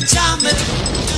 We're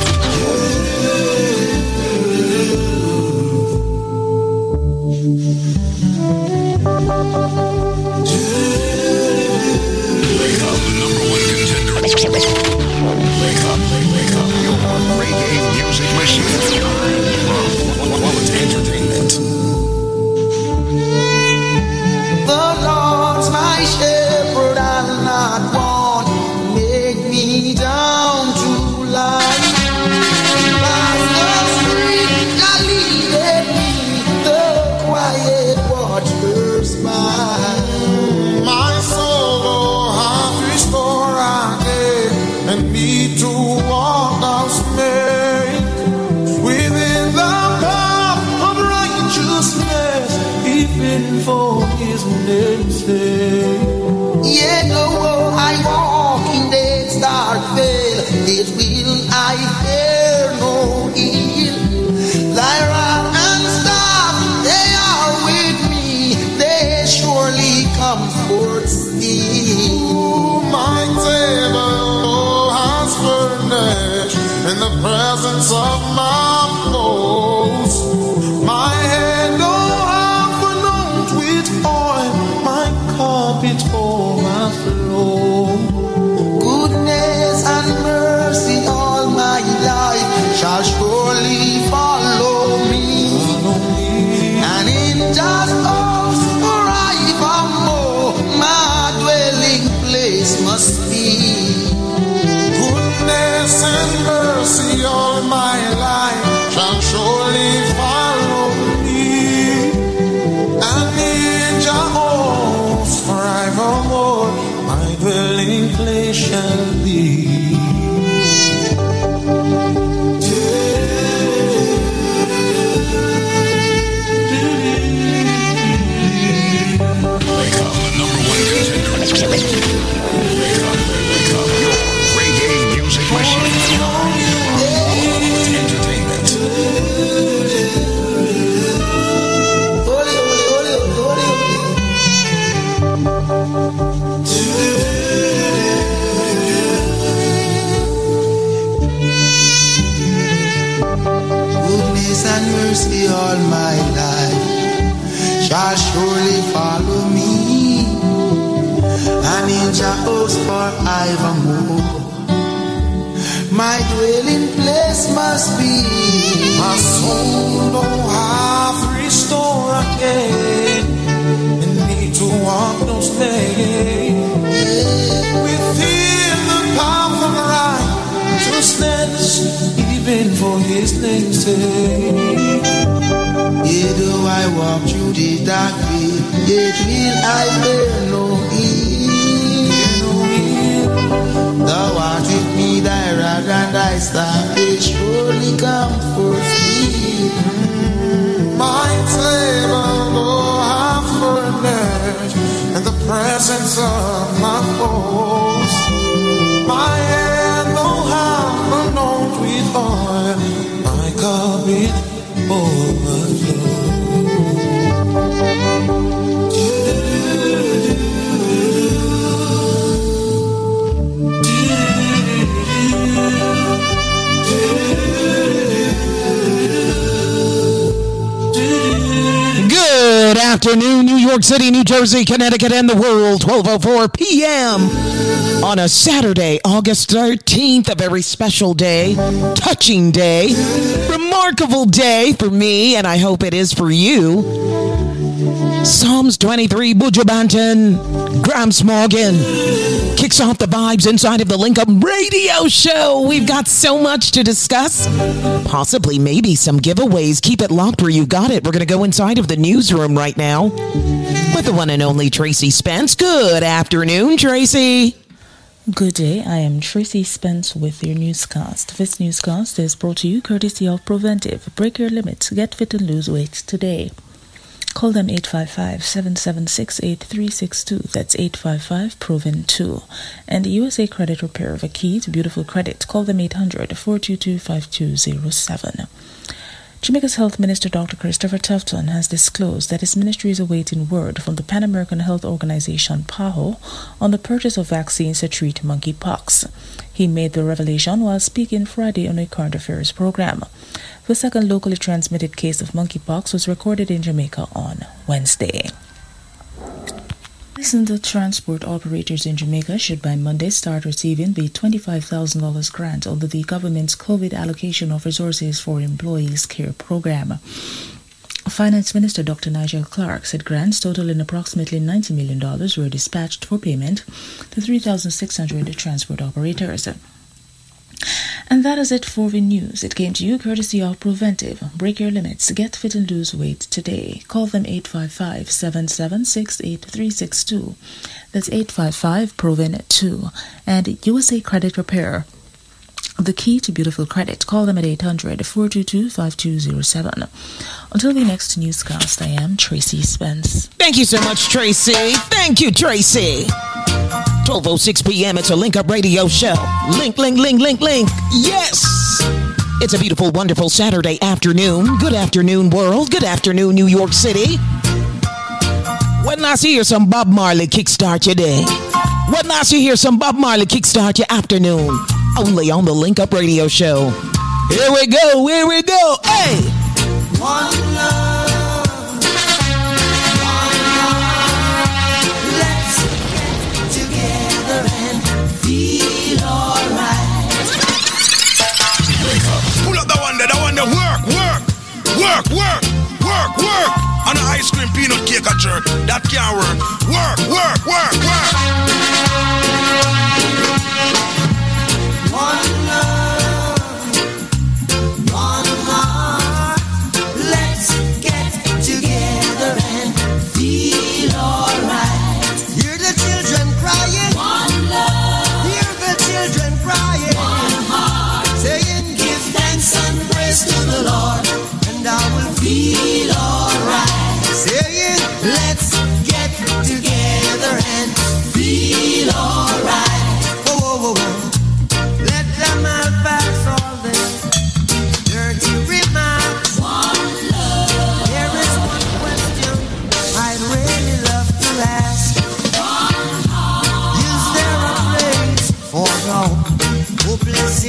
Jehovah's forevermore. My dwelling place must be. My soul oh, hath restored again, and me to walk those days within the path of righteousness, even for His name's sake. Yea, though I walk through the dark vale, yet will I fear no and I staff, they surely comfort me. My table oh, hath furnished in the presence of my foes. My hand oh, hath anointed with oil, my cup it Good afternoon, New York City, New Jersey, Connecticut, and the world. 12:04 p.m. on a Saturday, August 13th, a very special day, touching day, remarkable day for me, and I hope it is for you. Psalms 23, Buju Banton, Gramps Morgan kicks off the vibes inside of the Link Up Radio Show. We've got so much to discuss. Possibly, maybe some giveaways. Keep it locked where you got it. We're going to go inside of the newsroom right now with the one and only Tracy Spence. Good afternoon, Tracy. Good day, I am Tracy Spence with your newscast. This newscast is brought to you courtesy of Preventive. Break your limits, get fit and lose weight today. Call them 855 776 8362. That's 855 Proven 2. And USA Credit Repair, of a key to beautiful credit. Call them 800 422 5207. Jamaica's Health Minister Dr. Christopher Tufton has disclosed that his ministry is awaiting word from the Pan American Health Organization PAHO on the purchase of vaccines to treat monkeypox. He made the revelation while speaking Friday on a current affairs program. The second locally transmitted case of monkeypox was recorded in Jamaica on Wednesday. Licensed transport operators in Jamaica should by Monday start receiving the $25,000 grant under the government's COVID allocation of resources for employees care program. Finance Minister Dr. Nigel Clarke said grants totaling approximately $90 million were dispatched for payment to 3,600 transport operators. And that is it for the news. It came to you courtesy of Preventive. Break your limits. Get fit and lose weight today. Call them 855 776 8362. That's 855 Proven 2. And USA Credit Repair. The key to beautiful credit. Call them at 800 422 5207. Until the next newscast, I am Tracy Spence. Thank you so much, Tracy. Thank you, Tracy. 12.06 p.m. It's a Link Up Radio show. Link, link, link, link, link. Yes! It's a beautiful, wonderful Saturday afternoon. Good afternoon, world. Good afternoon, New York City. When I see here some Bob Marley kickstart your day. When I see here some Bob Marley kickstart your afternoon. Only on the Link Up Radio show. Here we go, here we go. Hey! One love, peanut cake at church. That can't work. Work, work, work, work.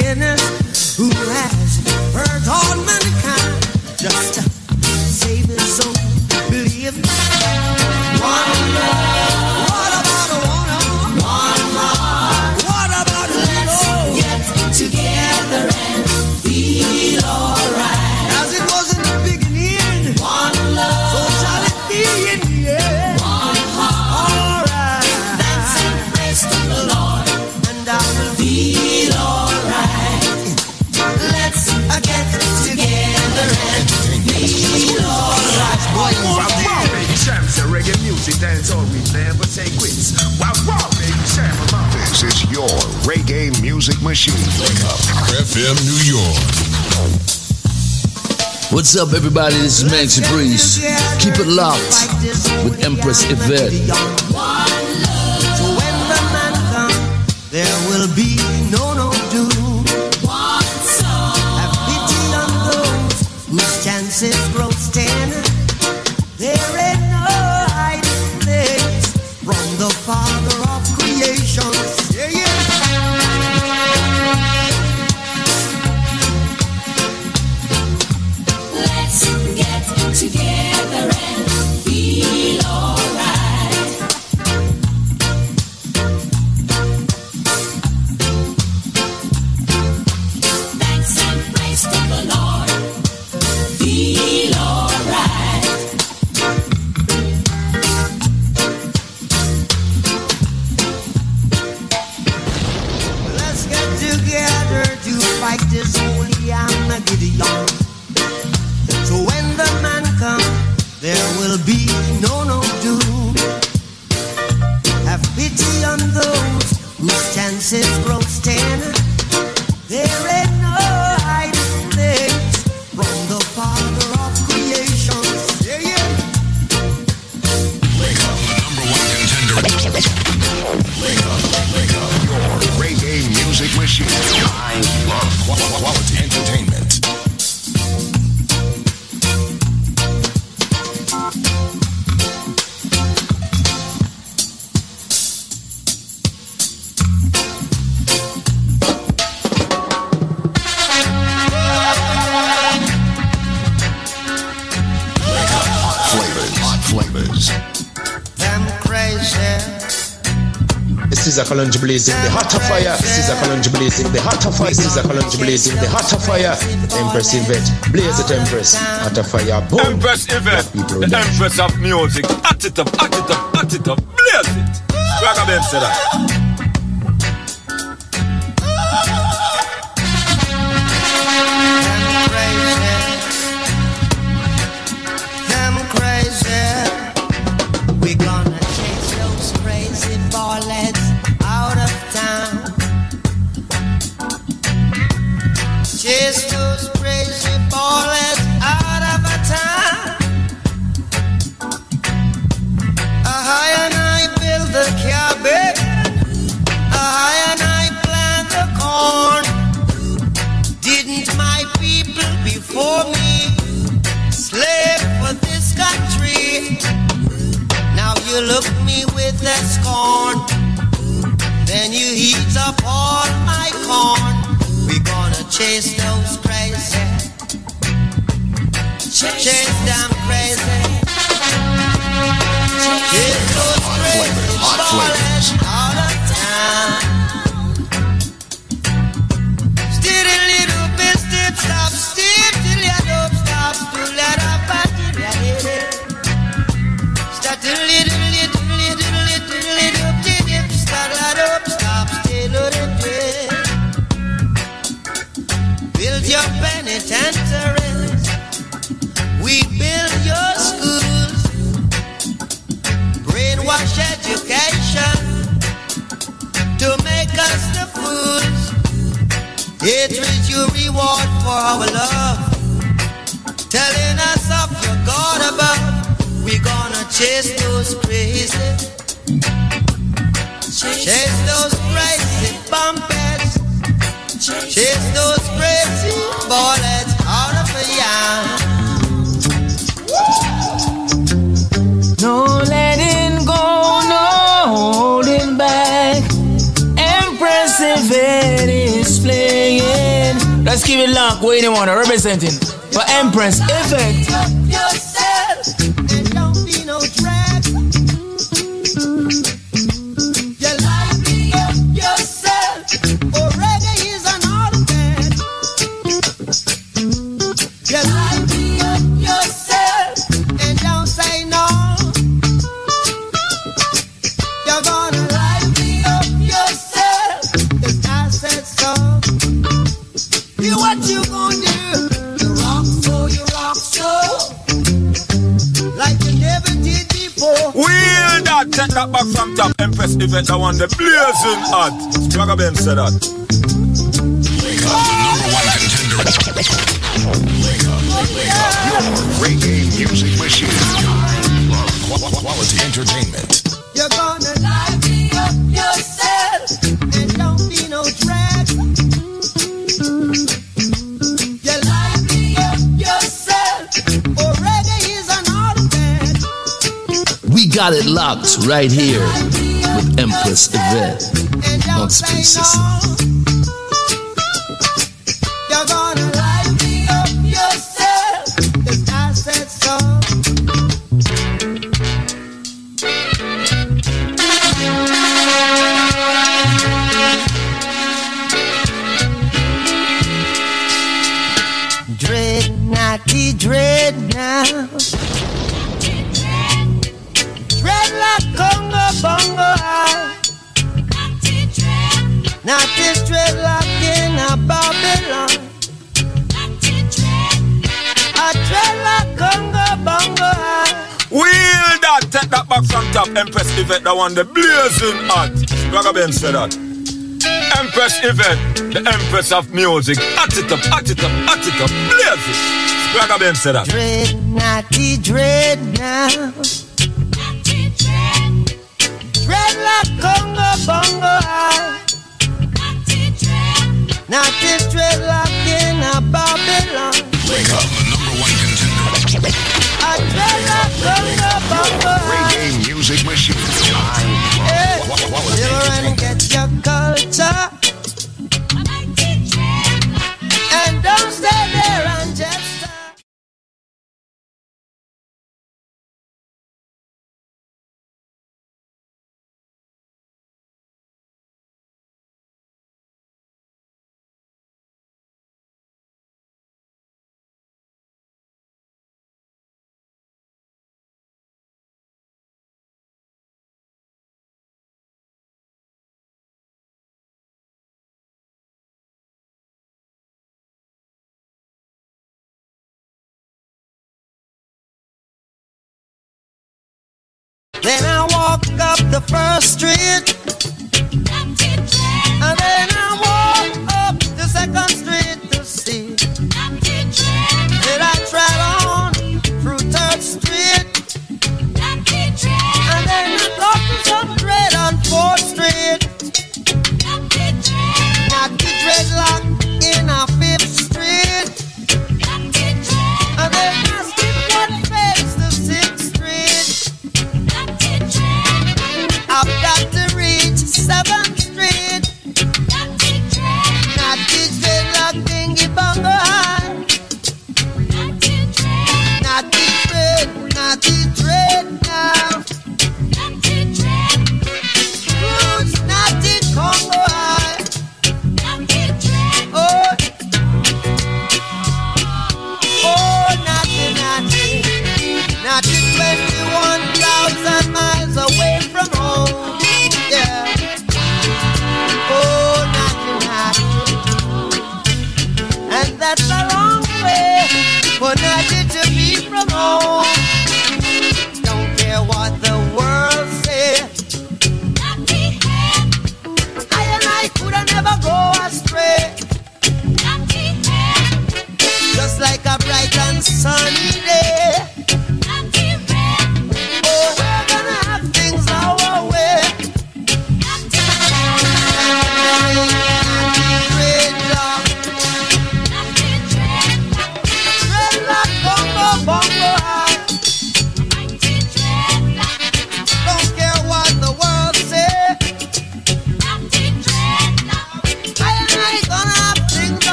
Sinners who has hurt all mankind. Just music. That's all we never say quits. Wow, wow, big champ. This is your reggae music machine. Wake up. FM New York. What's up, everybody? This is Maxi Priest. Keep it locked with Empress Yvette. So when the man comes, there will be there will be no no doom. Have pity on those whose chances grow ten. There ain't no hiding place from the Father of creation. Yeah, yeah. Wake up, number one contender. Wake up, wake up, your reggae music machine. I love quality entertainment. A Kalonji blazing the hotter fire. This is a Kalonji blazing the hotter fire. This is a Kalonji blazing the hotter fire. Empress Yvette, blaze it, Empress. Hotter fire, boom. Empress Yvette, the. Empress of music. At it up, at it up, at it up, blaze it. Swagger Ben said look me with that scorn. Then you heat up all my corn. We gonna chase those crazy. Chase them crazy. Chase those crazy Hot flavors. ballers out of town. Still Hatred your reward for our love. Telling us of your God above. We gonna chase those crazy. Chase those crazy bumpers. Chase those crazy bullets out of the yard. Keep it locked. Wait a minute, representing for Empress Yvette. Blazing hot. Swagger Ben said that. Wake up, the number one contender. Wake up, wake up. Your reggae music machine. Qu- qu- quality entertainment. You're gonna light me up yourself and don't be no drag. You light me up yourself, or reggae is an automat. We got it locked right here with Empress Yvette on Space. System. one, the blazing hot. Raga Ben said that. Empress Yvette, the Empress of music. At it up, at it up, at it up, Blazing. it. Raga Ben said that. Dread, naughty dread now. Dread like Congo Bongo high. Ah. Naughty dread like in a Babylon. Wake up, the number one contender. A dread. Ah music machine. Time. Hey, get your culture. Then I walk up the first street. And then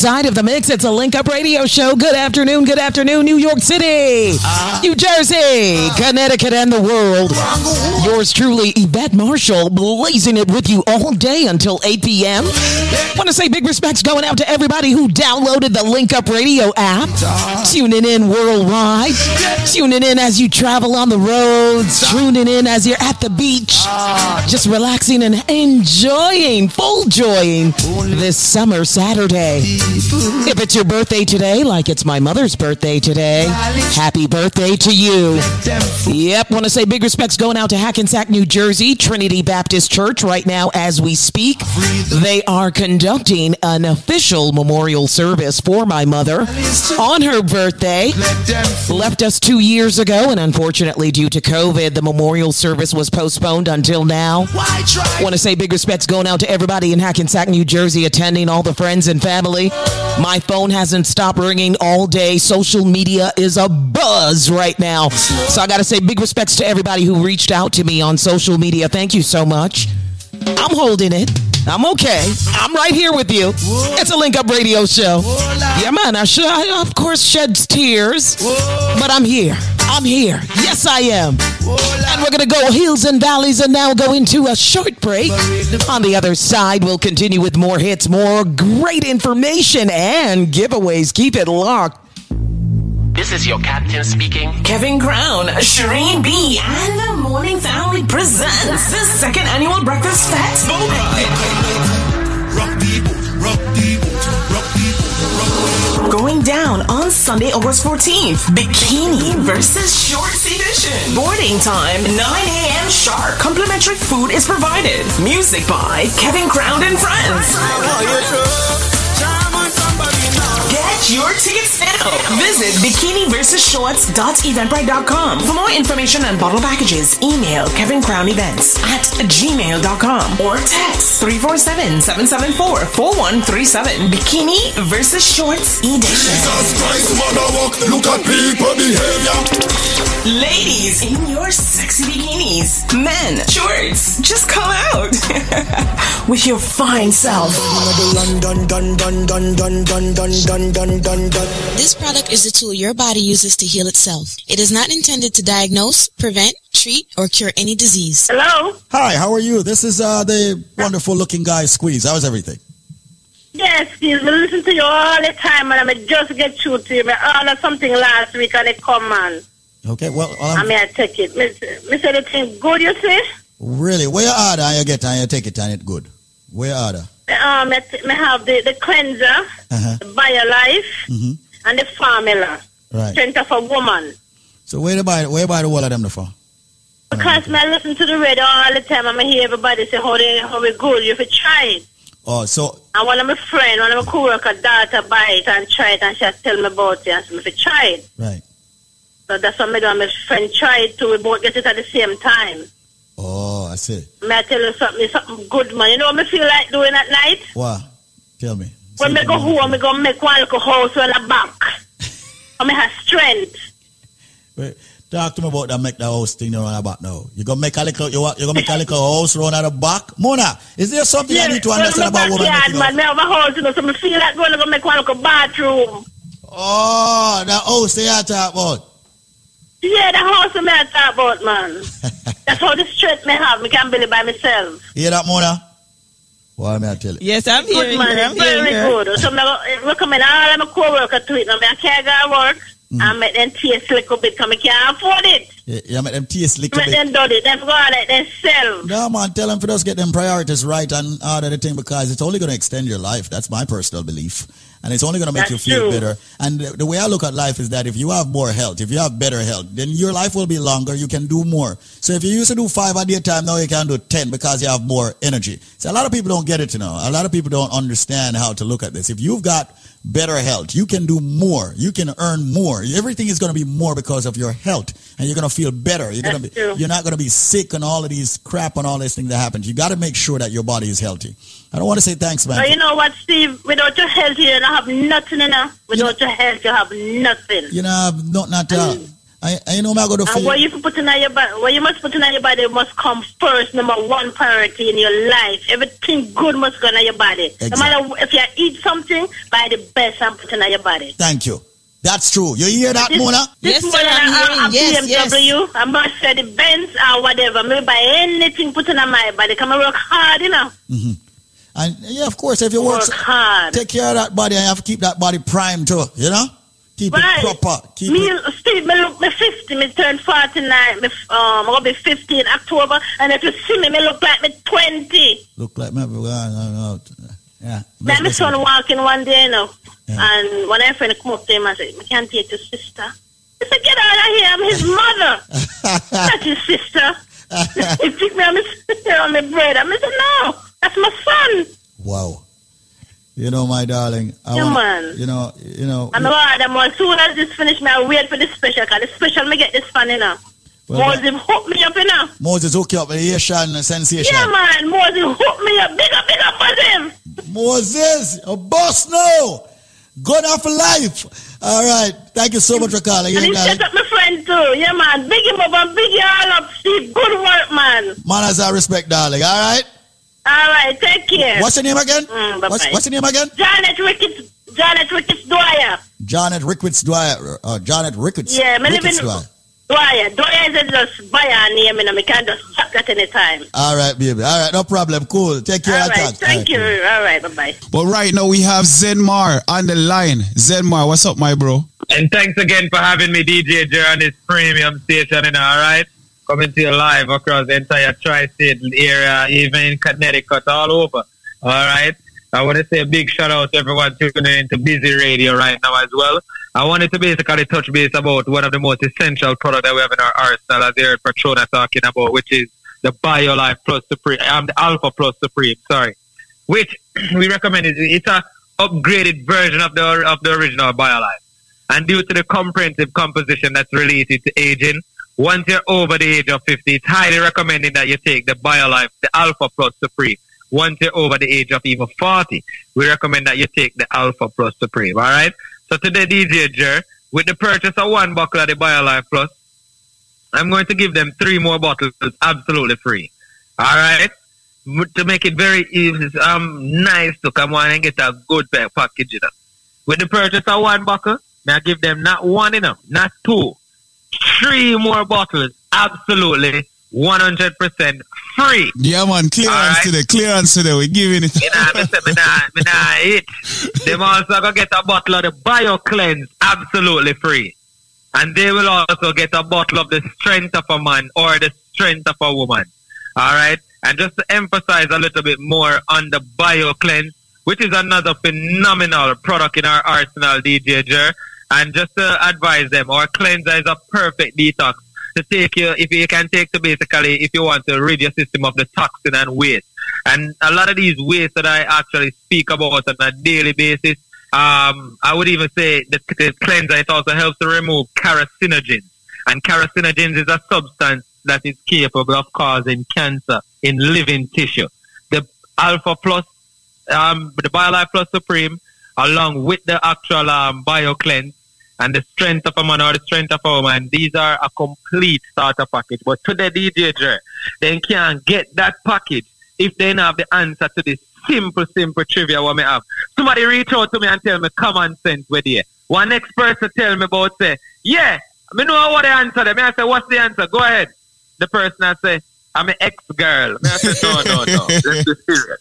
Inside of the mix. It's a link up radio show. Good afternoon, good afternoon, New York City, uh-huh. New Jersey, uh-huh. Connecticut, and the world. Yours truly, Yvette Marshall, blazing it with you all day until 8 p.m. Want to say big respects going out to everybody who downloaded the Link Up Radio app, uh-huh. tuning in worldwide, tuning in as you travel on the roads, tuning in as you're at the beach, just relaxing and enjoying, full joying this summer Saturday. If it's your birthday today, like it's my mother's birthday today, happy birthday to you. Yep, want to say big respects going out to Hackensack, New Jersey, Trinity Baptist Church right now as we speak. They are conducting an official memorial service for my mother on her birthday. Left us two years ago, and unfortunately, due to COVID, the memorial service was postponed until now. Want to say big respects going out to everybody in Hackensack, New Jersey, attending, all the friends and family. My phone hasn't stopped ringing all day. Social media is a buzz right now. So I got to say big respects to everybody who reached out to me on social media. Thank you so much. I'm holding it. I'm okay. I'm right here with you. It's a link up radio show. Yeah, man. I should, I, of course, sheds tears, but I'm here. I'm here. Yes, I am. And we're going to go hills and valleys and now go into a short break. On the other side, we'll continue with more hits, more great information, and giveaways. Keep it locked. This is your captain speaking. Kevin Crown, Shireen B, and the Morning Family presents the second annual Breakfast Fest. Going down on Sunday, August 14th. Bikini versus Shorts edition. Boarding time, 9 a.m. sharp. Complimentary food is provided. Music by Kevin Crown and Friends. Get your tickets now. Visit bikiniversusshorts.eventbrite.com. For more information on bottle packages, email Kevin Crown Events at gmail.com or text 347-774-4137. Bikini versus Shorts Edition. Jesus Christ, walk, look at people behavior. Ladies in your sexy bikinis. Men, shorts, just come out with your fine self. This product is a tool your body uses to heal itself. It is not intended to diagnose, prevent, treat, or cure any disease. Hello? Hi, how are you? This is uh, the wonderful looking guy, Squeeze. How's everything? Yes, please. I listen to you all the time, and I may just get through to you. I ordered something last week, and it come, man. Okay, well, well I mean, I take it. Miss, miss anything good, you see? really, where you order and you get and you take it and it good. Where you order? Um, I, I have the, the cleanser, Uh-huh. the BioLife, Mhm. and the formula. Right. Of a woman. So where buy where you buy the whole of them the for? Because me I listen to the radio all the time, and I hear everybody say how they how we good. You have to try it. Oh, so And one of my friend, one of my coworker daughter buy it and try it, and she tell me about it, and so me try it. Right. So that's what me do. And my friend try it too. We both get it at the same time. Oh, I see. May I tell you something, something good, man. You know what me feel like doing at night? What? Tell me. When me go home, me go make one little house on the back. I me have strength. Wait, talk to me about that make the house thing around about now. You gonna make a little you you gonna make a little house round at the back? Mona, is there something I need to understand about women making man. Have a house, you know, so me feel like going to go make one little bathroom. Oh, that house they are talk about. Yeah, the house me I talk about, man. That's how the strength me have. Me can build it by myself. Hear that, Mona? Why may I tell you? Yes, I'm Good hearing man, her. I'm it's very hearing good. So me go- recommend all of my co-worker to it. Now, me I can't go work. Mm. And make them taste a little bit because I can't afford it. Yeah, you make them taste little Make bit. them do it. Them go out like themselves. No, man, tell them for us get them priorities right and all of the thing because it's only going to extend your life. That's my personal belief. And it's only going to make That's you feel true. better. And the, the way I look at life is that if you have more health, if you have better health, then your life will be longer. You can do more. So if you used to do five at a day time, now you can do 10 because you have more energy. So a lot of people don't get it, you know. A lot of people don't understand how to look at this. If you've got better health, you can do more. You can earn more. Everything is going to be more because of your health. And you're going to feel better. You're going to be, true. you're not going to be sick and all of these crap and all these things that happen. You got to make sure that your body is healthy. I don't want to say thanks, man. But you know what, Steve? Without your health, you don't have nothing, you know. Without your health, you have nothing. You know, not not uh, I, I you know me I go to And what you put in your body, what you must put in your body must come first, number one priority in your life. Everything good must go in your body. Exactly. No matter if you eat something, buy the best and put in your body. Thank you. That's true. You hear that, This, Mona? this morning I, I, BMW, I must say the Benz or whatever. Maybe buy anything put in my body. Come and work hard, you know. hmm And yeah, of course, if you work, Work hard. take care of that body, and you have to keep that body primed too. You know, keep Right. it proper. Keep me, it. Steve, me look me 50, me turn 49, me, um, I'm to be 50 in October, and if you see me, me look like me 20. Look like me. uh, Yeah. Like my son walking one day, you know, and one of my friend come up to him and say, I can't take your sister. I said, get out of here, I'm his mother, not his sister. he picked me on my, on my bread. I said, no, that's my son. Wow. You know, my darling. I Yeah, wanna- man. You know. You know. I'm hard, I'm as soon as this finish, I wait for the special, because the special, me get this fan, you know. Well, Moses hook me up, you know. Moses hook you up with Asian sensation. Yeah, man, Moses hook me up. Big up, big up for him. Moses, a boss now. Good for life. All right. Thank you so much for calling. And he set up my friend too. Yeah, man. Big him up and big you all up, Steve. Good work, man. Manners and respect, darling. All right. All right, take care. What's your name again? Mm, What's, what's your name again? Janet Ricketts. Janet Ricketts Dwyer. Janet Ricketts Dwyer. Uh, Janet Ricketts. Yeah, me live Ricketts in Dwyer. Dwyer. Dwyer is just buy a name, and I can just chat that anytime. All right, baby. All right, no problem. Cool. Take care. All of right, that. thank you. All right, bye bye. But right now we have Zenmar on the line. Zenmar, what's up, my bro? And thanks again for having me, DJ Jer, on this premium station, you know, all right? Coming to you live across the entire tri-state area, even in Connecticut, all over, all right? I want to say a big shout out to everyone tuning into Busy Radio right now as well. I wanted to basically touch base about one of the most essential products that we have in our arsenal, as heard Patrona talking about, which is the BioLife Plus Supreme, um, the Alpha Plus Supreme, sorry, which we recommend. It. It's a upgraded version of the of the original BioLife. And due to the comprehensive composition that's related to aging, once you're over the age of 50, it's highly recommended that you take the BioLife, the Alpha Plus Supreme. Once you're over the age of even 40, we recommend that you take the Alpha Plus Supreme. All right? So today, DJ Jer, with the purchase of one bottle of the BioLife Plus, I'm going to give them three more bottles absolutely free. All right? To make it very easy, um, nice to come on and get a good pack package. You know. With the purchase of one bottle, now give them not one enough, not two, three more bottles, absolutely 100% free. Yeah, man. Clearance Alright. today. Clearance today. We're giving it. Me nah, me say me nah, me nah eat. Them also go get a bottle of the Bio Cleanse absolutely free. And they will also get a bottle of the strength of a man or the strength of a woman. Alright? And just to emphasize a little bit more on the Bio Cleanse, which is another phenomenal product in our arsenal, DJ Jer. And just to advise them, our cleanser is a perfect detox to take you, if you can take to basically, if you want to rid your system of the toxin and waste. And a lot of these waste that I actually speak about on a daily basis, um, I would even say the, the cleanser, it also helps to remove carcinogens. And carcinogens is a substance that is capable of causing cancer in living tissue. The Alpha Plus, um, the BioLife Plus Supreme, along with the actual um, BioCleanse, and the strength of a man or the strength of a woman, these are a complete starter package. But to the DJ, they can't get that package if they don't have the answer to this simple, simple trivia what me have. Somebody reach out to me and tell me common sense with you. One next person tell me about say, yeah, me know what the answer. Them. Me I say, what's the answer? Go ahead. The person I say, I'm an ex-girl. Me I say, no, no, no. Let's be serious.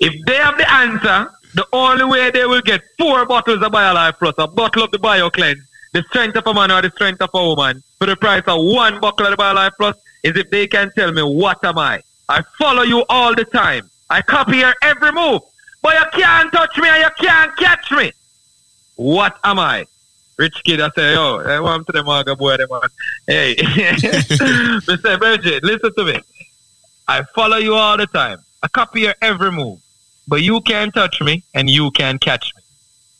If they have the answer, the only way they will get four bottles of BioLife Plus, a bottle of the BioCleanse, the strength of a man or the strength of a woman, for the price of one bottle of the BioLife Plus, is if they can tell me what am I. I follow you all the time. I copy your every move. But you can't touch me and you can't catch me. What am I? Rich kid, I say, yo, I want to the maga boy, them man. Hey, Mr. Bridget, listen to me. I follow you all the time. I copy your every move. But you can't touch me and you can't catch me.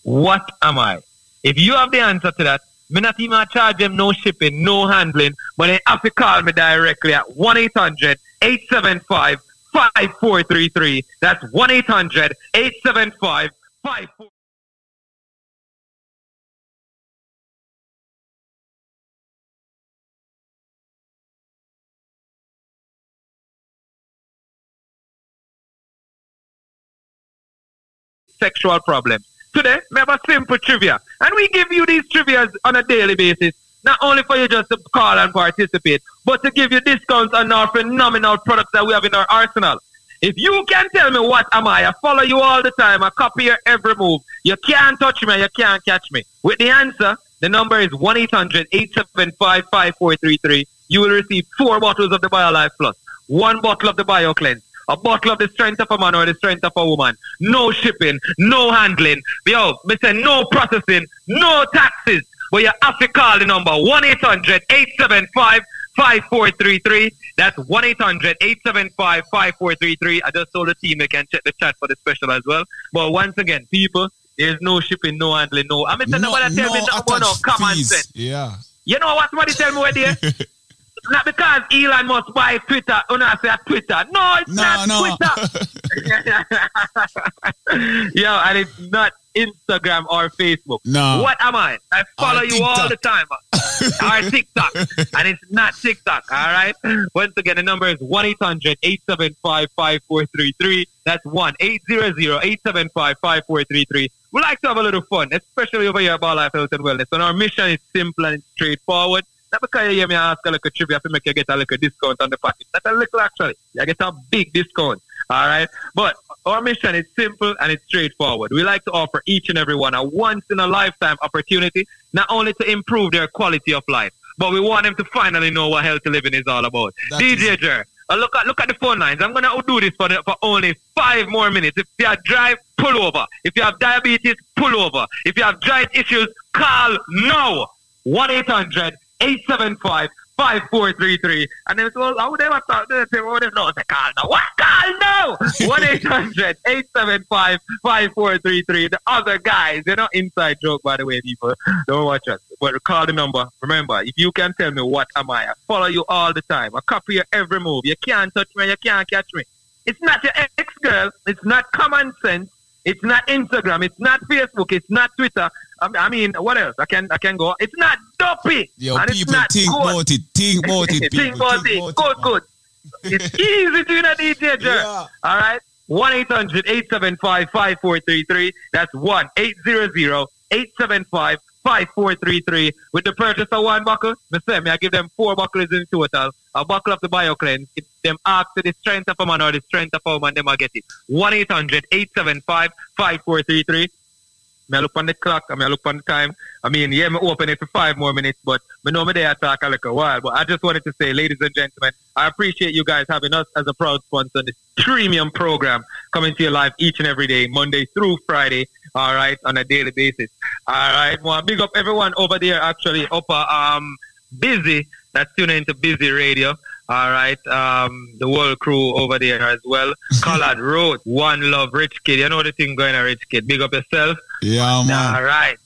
What am I? If you have the answer to that, me not even charge them no shipping, no handling, but they have to call me directly at 1-800-875-5433. That's 1-800-875-5433. Sexual problems. Today, we have a simple trivia. And we give you these trivias on a daily basis, not only for you just to call and participate, but to give you discounts on our phenomenal products that we have in our arsenal. If you can tell me what am I, I follow you all the time, I copy your every move. You can't touch me, you can't catch me. With the answer, the number is 1-800-875-5433. You will receive four bottles of the BioLife Plus, one bottle of the BioCleanse, a bottle of the strength of a man or the strength of a woman. No shipping, no handling. Yo, me say no processing, no taxes. But you have to call the number 1-800-875-5433. That's 1-800-875-5433. I just told the team they can check the chat for the special as well. But once again, people, there's no shipping, no handling, no. I mean, No- nobody tell me no no common sense. Yeah. You know what somebody tell me what there? not because Elon Musk buy Twitter. Oh, no, I say Twitter. No, it's not no. Twitter. Yo, and it's not Instagram or Facebook. No. What am I? I follow Or you all the time. or TikTok. and it's not TikTok, all right? Once again, the number is 1 800 875 5433. That's 1 800 875 5433. We like to have a little fun, especially over here about life, health, and wellness. And our mission is simple and straightforward. Not because you hear me ask a little trivia to make you get a little discount on the package. Not a little actually. You get a big discount. All right. But our mission is simple and it's straightforward. We like to offer each and every one a once in a lifetime opportunity, not only to improve their quality of life, but we want them to finally know what healthy living is all about. DJ Jer, uh, look at look at the phone lines. I'm gonna do this for the, for only five more minutes. If you have drive, pull over. If you have diabetes, pull over. If you have joint issues, call now. One 875 5433 and then so how would they have thought they say what if no say call now. What call now? 1-800-875 5433 the other guys they're not inside joke by the way people. Don't watch us. But call the number. Remember if you can tell me what am I I follow you all the time. I copy your every move. You can't touch me you can't catch me. It's not your ex girl it's not common sense. It's not Instagram. It's not Facebook. It's not Twitter. I mean, what else? I can I can go. It's not dopey. Yo, and it's people not think good. about it. Think about it, people. think about it. Good, good. It's easy to a DJ Jer. All right. 1 800 875 5433. That's 1 800 875 5433. With the purchase of one buckle, me say, me I give them four buckles in total. A buckle of the BioCleanse. If them ask to the strength of a man or the strength of a woman, them I get it. 1 800 875 5433. I look on the clock, I mean, I look on the time. I mean, yeah, me open it for five more minutes, but me know me there talk a little while. But I just wanted to say, ladies and gentlemen, I appreciate you guys having us as a proud sponsor on this premium program coming to your life each and every day, Monday through Friday. All right, on a daily basis. All right, well, big up everyone over there. Actually, up uh, um busy. That's tuning into Busy Radio. All right, um, the whole crew over there as well. Collard Road, One Love, Rich Kid. You know the thing going on, Rich Kid. Big up yourself. Yeah, man. All right.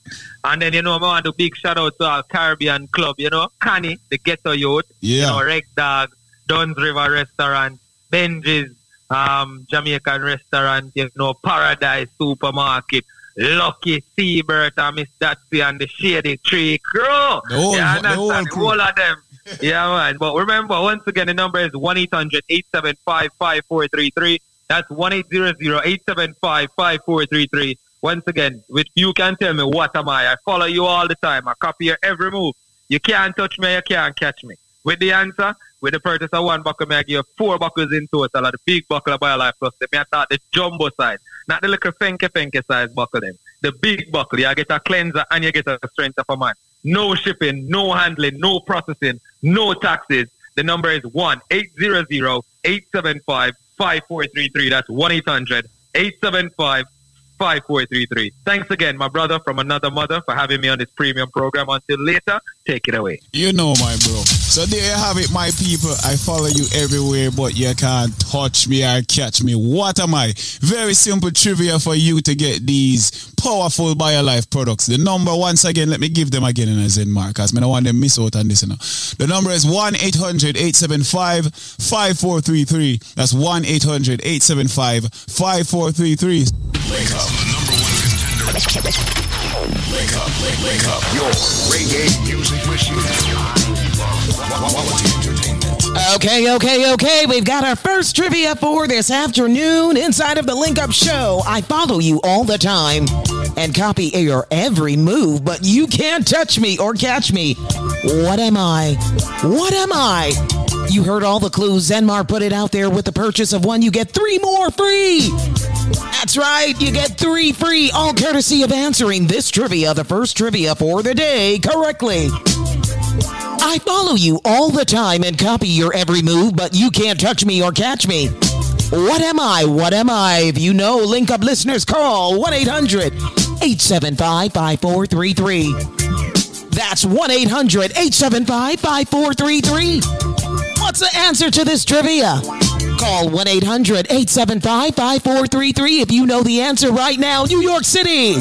And then, you know, I want to big shout out to our Caribbean club, you know, Connie, the ghetto youth, you Yeah. know, Reg Dog, Duns River Restaurant, Benji's, um, Jamaican restaurant, you know, Paradise Supermarket, Lucky Seabird and Miss Datsy and the Shady Tree Crew. The whole- yeah, the whole understand? crew. All of them. yeah, man. But remember, once again, the number is 1 800 875 5433. That's 1 800 875 5433. Once again, with you can tell me what am I. I follow you all the time. I copy your every move. You can't touch me, you can't catch me. With the answer, with the purchase of one buckle, may I give you four buckles in total of the big buckle of BioLife Plus. May I start the jumbo size, not the little fenke fenke size buckle them. The big buckle, you get a cleanser and you get a strength of a man. No shipping, no handling, no processing, no taxes. The number is 1 800 875 5433. That's 1 800 875 5433. Thanks again, my brother from another mother, for having me on this premium program. Until later, take it away. You know, my bro. So there you have it, my people. I follow you everywhere, but you can't touch me or catch me. What am I? Very simple trivia for you to get these powerful BioLife products. The number, once again, let me give them again in a Zen mark, because I don't want them miss out on this. You know. The number is 1-800-875-5433. That's 1-800-875-5433. Wake up, the number one contender. Wake up, wake, wake up. Your reggae music machine. Okay, okay, okay. We've got our first trivia for this afternoon inside of the Link Up Show. I follow you all the time and copy your every move, but you can't touch me or catch me. What am I? What am I? You heard all the clues. Zenmar put it out there with the purchase of one, you get three more free. That's right, you get three free, all courtesy of answering this trivia, the first trivia for the day, correctly. I follow you all the time and copy your every move, but you can't touch me or catch me. What am I? What am I? If you know, link up listeners, call 1 800 875 5433. That's 1 800 875 5433. What's the answer to this trivia? Call 1 800 875 5433 if you know the answer right now. New York City,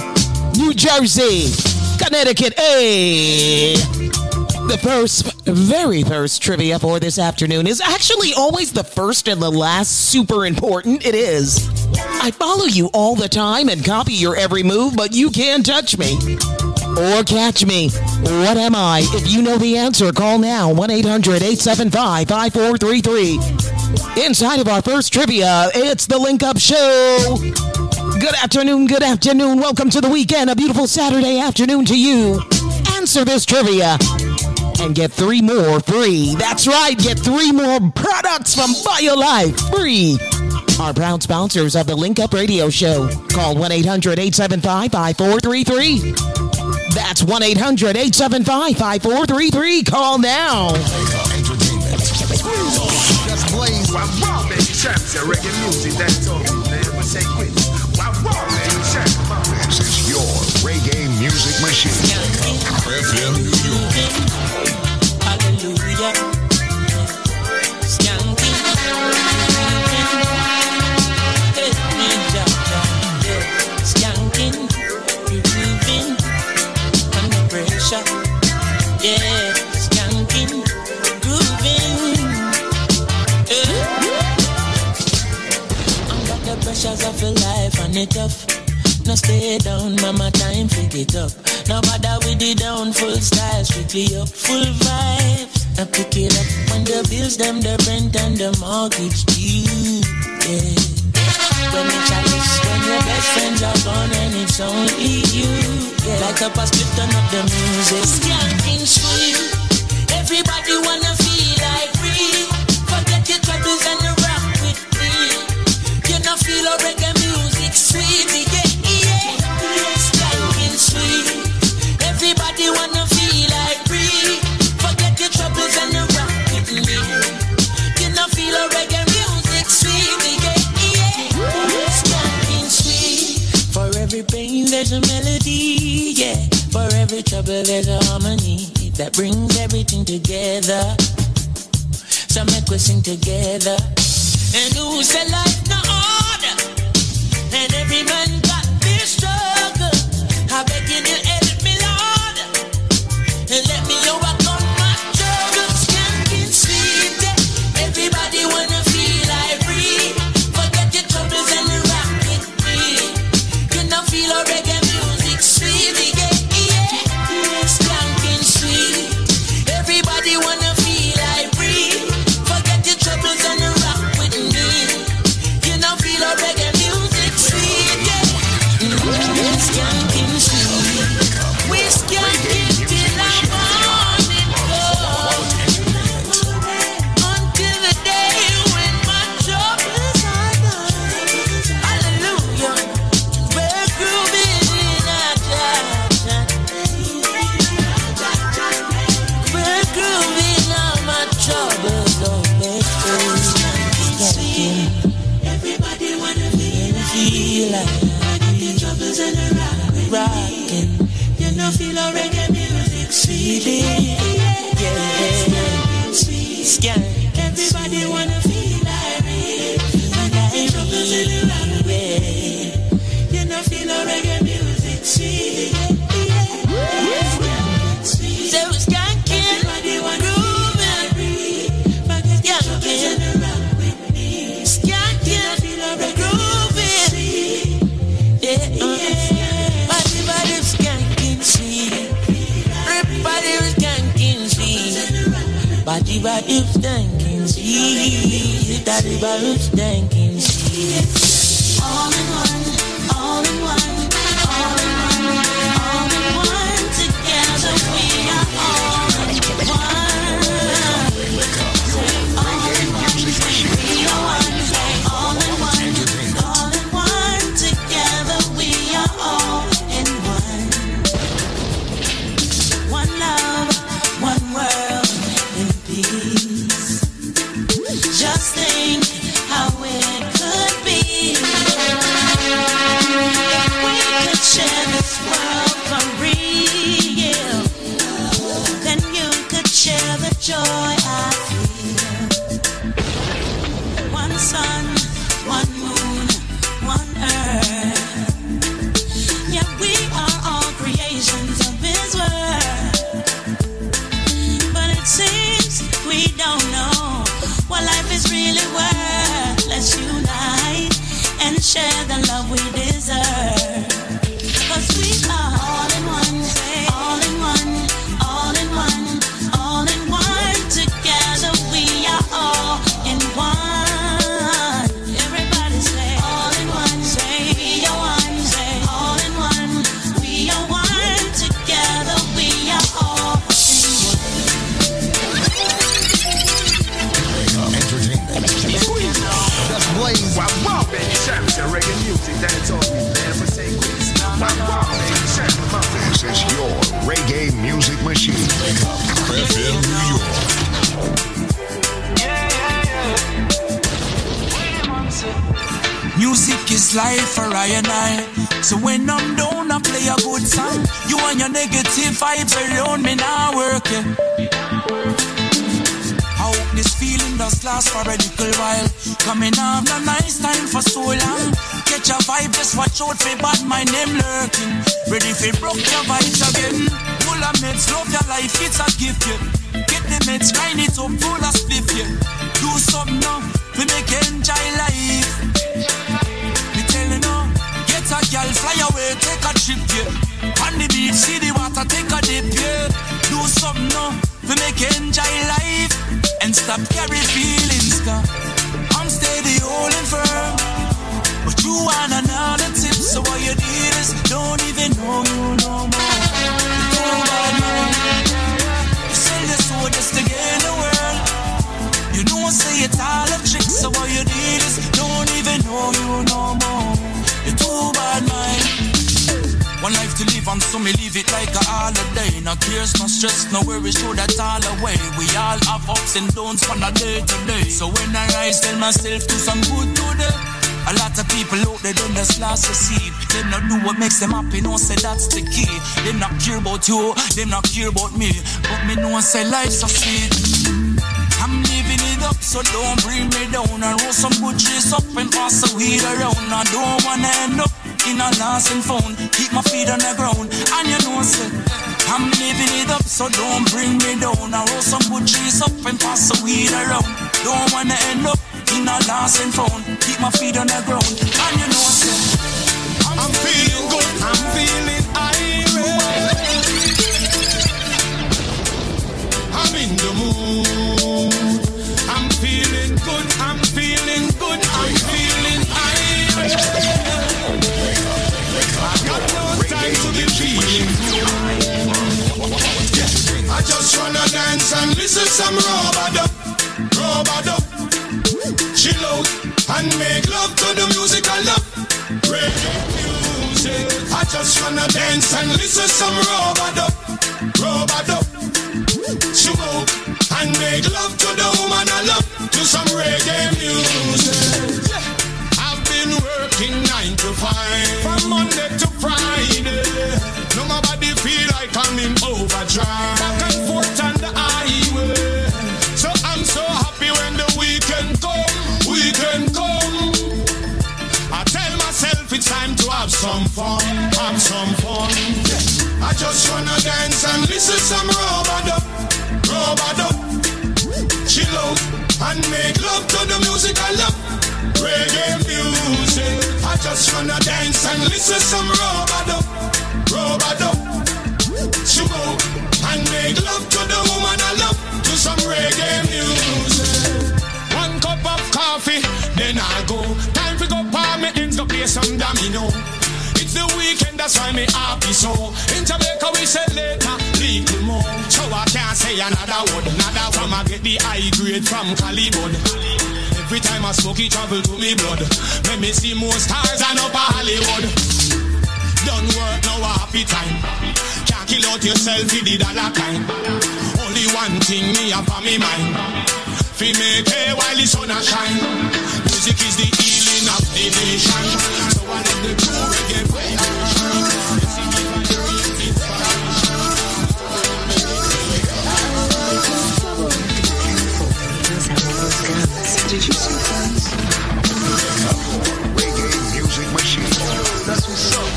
New Jersey, Connecticut, A. The first, very first trivia for this afternoon is actually always the first and the last super important. It is. I follow you all the time and copy your every move, but you can't touch me or catch me. What am I? If you know the answer, call now 1 800 875 5433. Inside of our first trivia, it's the Link Up Show. Good afternoon, good afternoon. Welcome to the weekend. A beautiful Saturday afternoon to you. Answer this trivia and get three more free. That's right, get three more products from BioLife free. Our proud sponsors of the Link Up Radio Show. Call 1 800 875 5433. That's 1 800 875 5433. Call now. Just blaze. Wow, wow, baby, champs, and reggae music, that's all, man. We say quit. Wow, wow, baby, champs. This is your reggae music machine. FM pressures of a life and it tough. No stay down, mama, time pick it up. No bother with the down, full style, strictly up, full vibes. Now pick it up when the bills, them, the rent and the mortgage due. Yeah. When the chalice, when your best friends are gone and it's only you. Yeah. Up a split, turn up the music. Skanking sweet. Everybody wanna feel like free. There's a melody, yeah. For every trouble there's a harmony that brings everything together. So make we sing together. And who say life no order? And every man happy, no say that's the key. Them not care about you, them not care about me. But me know say life's so sweet. I'm living it up, so don't bring me down. I roll some good trees up and pass the weed around. I don't wanna end up in a and found. Keep my feet on the ground, and you know, say, I'm living it up, so don't bring me down. I roll some good trees up and pass the weed around. Don't wanna end up in a and found. Keep my feet on the ground, and you know, say, I'm feeling irate. I'm in the mood. I'm feeling good, I'm feeling good, I'm feeling irate. I got no time to be feeling good. I just wanna dance and listen some robot robot Chill out and make love to the music I love. Wanna dance and listen some robot robot Chill out and love to the woman I love. To some reggae music. I've been working nine to five from Monday to Friday. No my body feel like I'm in overdrive. Time to have some fun. Have some fun. I just wanna dance and listen some robot robot Chill out and make love to the music I love. Reggae music. I just wanna dance and listen some robot robot Chill out and make love to the woman I love. To some reggae music. One cup of coffee, then to go some domino. It's the weekend, that's why me happy so. In Jamaica we say later, little more. So I can't say another word, another one. I get the high grade from Calibod. Every time I smoke it travel to me blood. Make me see more stars than up a Hollywood. Don't work, no happy time. Can't kill out yourself with the dollar kind. Only one thing me have on me mind. Fi make hay while the sun a shine. Music is the healing of the nation. So I let the true reggae? Reggae music machine. That's what's up.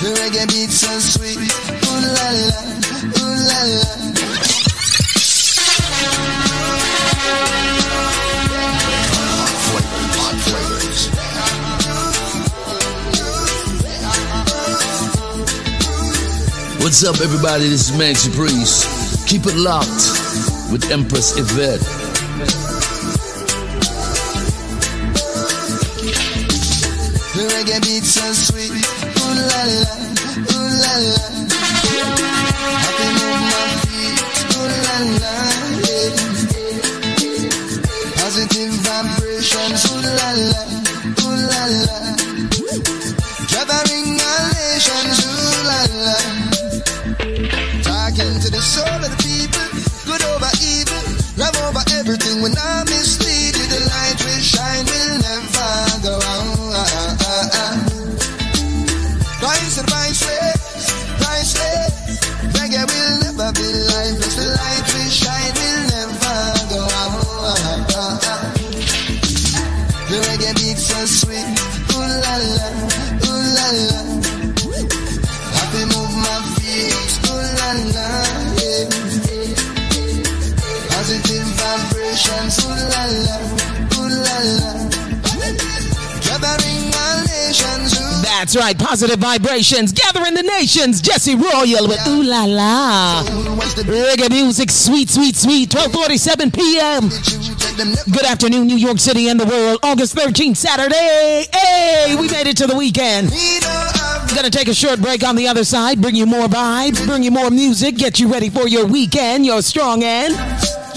The reggae beat so sweet. Ooh la la, ooh la la. What's up, everybody? This is Mancy Priest. Keep it locked with Empress Yvette. The reggae beat so sweet. Ooh la la, ooh la la. When I That's right, positive vibrations, gathering the nations. Jesse Royal with Ooh La La. Reggae music, sweet, sweet, sweet. 12:47 p.m. Good afternoon, New York City and the world. August 13th, Saturday. Hey, we made it to the weekend. We're Gonna take a short break on the other side, bring you more vibes, bring you more music, get you ready for your weekend, your strong end.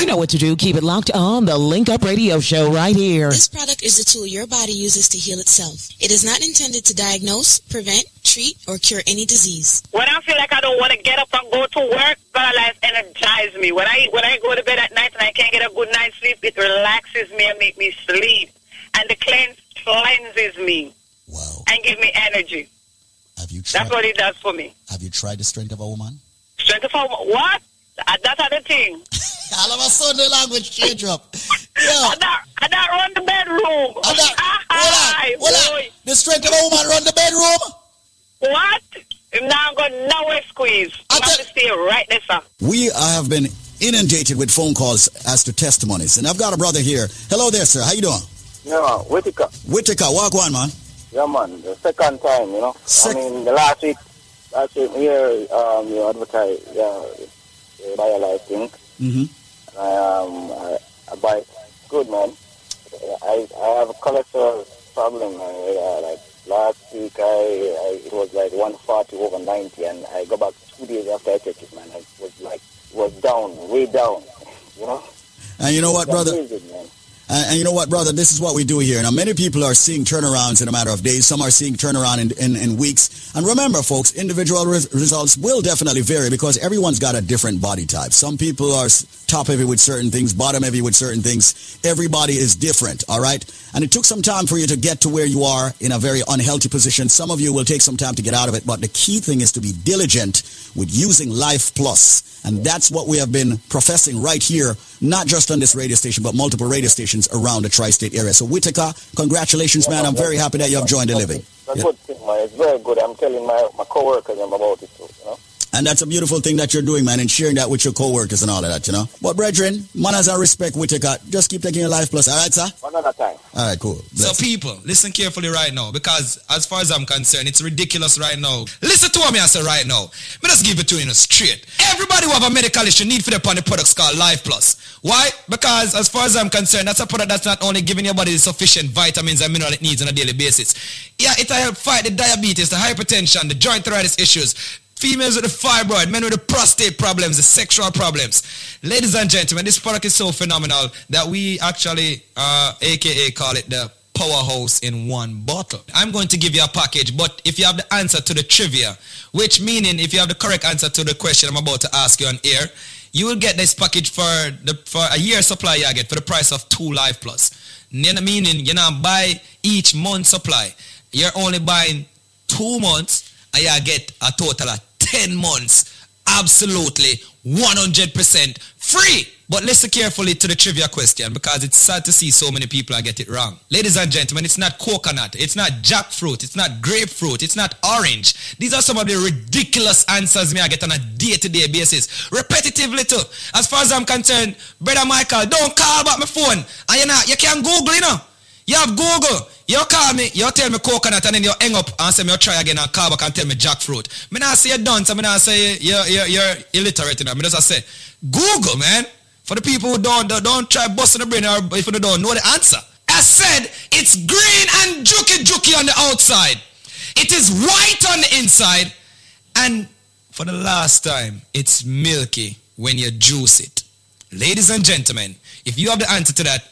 You know what to do. Keep it locked on the Link Up Radio Show right here. This product is a tool your body uses to heal itself. It is not intended to diagnose, prevent, treat, or cure any disease. When I feel like I don't want to get up and go to work, God Life energizes me. When I when I go to bed at night and I can't get a good night's sleep, it relaxes me and make me sleep. And the cleanse cleanses me. Wow. And give me energy. Have you tried? That's what it does for me. Have you tried the strength of a woman? Strength of a woman? what? Uh, That's other thing. All of a sudden, the language change up. Yeah. I not, I not run the bedroom. And that, hold on, hold on. The strength of a woman run the bedroom. What? I'm not going nowhere squeeze. I have to stay right there, sir. We have been inundated with phone calls as to testimonies, and I've got a brother here. Hello there, sir. How you doing? Yeah, man. Whitaker. Whitaker, walk one, man. Yeah, man. The second time, you know. I mean, the last week, last week here, um, you advertise, yeah, the BioLife thing. Mm-hmm. I, um, I, I buy good, man. I, I have a cholesterol problem. Uh, like last week, I, I it was like 140 over 90, and I go back two days after I take it, man. I was like, was down, way down, you know. And you know what, brother? amazing, man. And, and you know what, brother? This is what we do here. Now, many people are seeing turnarounds in a matter of days. Some are seeing turnaround in, in, in weeks. And remember, folks, individual res- results will definitely vary because everyone's got a different body type. Some people are top heavy with certain things, bottom heavy with certain things. Everybody is different, all right? And it took some time for you to get to where you are in a very unhealthy position. Some of you will take some time to get out of it, but the key thing is to be diligent with using Life Plus. And that's what we have been professing right here, not just on this radio station, but multiple radio stations around the tri-state area. So Whitaker, congratulations, man. I'm very happy that you have joined the living. That's a good thing, man. It's very good. I'm telling my, my co-workers about it too, you know. And that's a beautiful thing that you're doing, man, and sharing that with your co-workers and all of that, you know. But brethren, manners and respect with you, got. Just keep taking your life plus, all right, sir? One at a time. All right, cool. So people, listen carefully right now because as far as I'm concerned, it's ridiculous right now. Listen to what me I say right now. Me just give it to you in a straight. Everybody who have a medical issue need for the upon the products called Life Plus. Why? Because as far as I'm concerned, that's a product that's not only giving your body the sufficient vitamins and minerals it needs on a daily basis. Yeah, it'll help fight the diabetes, the hypertension, the joint arthritis issues. Females with the fibroid, men with the prostate problems, the sexual problems. Ladies and gentlemen, this product is so phenomenal that we actually, uh, aka call it the powerhouse in one bottle. I'm going to give you a package, but if you have the answer to the trivia, which meaning if you have the correct answer to the question I'm about to ask you on air, you will get this package for the for a year supply you get for the price of two life plus. You know, meaning you know buy each month supply. You're only buying two months and you get a total of 10 months absolutely 100% free. But listen carefully to the trivia question because it's sad to see so many people get it wrong. Ladies and gentlemen, it's not coconut, it's not jackfruit, it's not grapefruit, it's not orange. These are some of the ridiculous answers me I get on a day-to-day basis. Repetitively too. As far as I'm concerned, brother Michael, don't call back my phone. And you know, you can Google, you know. You have Google. You call me, you tell me coconut and then you hang up and say me you try again and call back and tell me jackfruit. Me not say you done, so me say you're, you're, you're illiterate, you know. Me just say, Google, man. For the people who don't, don't, try busting the brain or if you don't know the answer. I said, it's green and juky juky on the outside. It is white on the inside. And for the last time, it's milky when you juice it. Ladies and gentlemen, if you have the answer to that,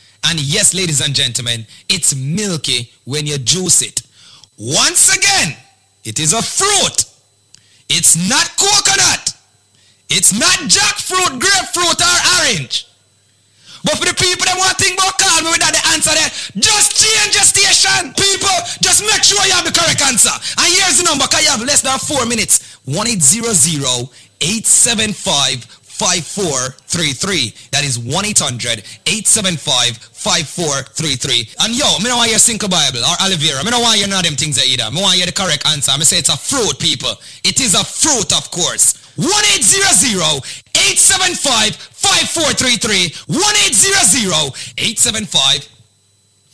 And yes, ladies and gentlemen, it's milky when you juice it. Once again, it is a fruit. It's not coconut. It's not jackfruit, grapefruit, or orange. But for the people that want to think about call me without the answer there, just change your station. People, just make sure you have the correct answer. And here's the number, because you have less than four minutes. 1-800-875-5433. That is 1-800-875-5433. And yo, me don't want your sinkle bible or aloe vera. Me don't want your none of them things either. Me want you the correct answer. Me say it's a fruit, people. It is a fruit, of course. 1-800-875-5433.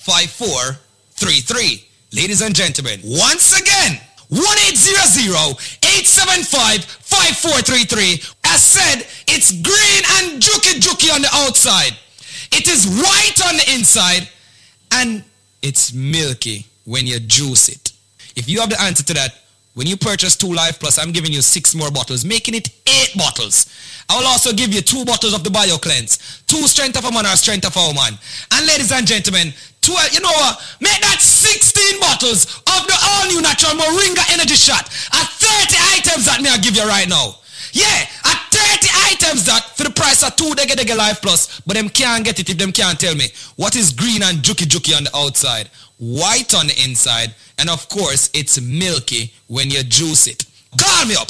1-800-875-5433. Ladies and gentlemen, once again, 1-800-875-5433. As said, it's green and juky juky on the outside. It is white on the inside. And it's milky when you juice it. If you have the answer to that, when you purchase two Life Plus, I'm giving you six more bottles, making it eight bottles. I will also give you two bottles of the Bio Cleanse, two Strength of a Man or Strength of a Woman. And ladies and gentlemen, 12, you know what? Make that 16 bottles of the all-new natural Moringa Energy Shot at 30 items that me I give you right now. Yeah, at 30 items that for the price of two Dege Dege Life Plus, but them can't get it if them can't tell me what is green and juky juky on the outside, white on the inside, and of course, it's milky when you juice it. Call me up.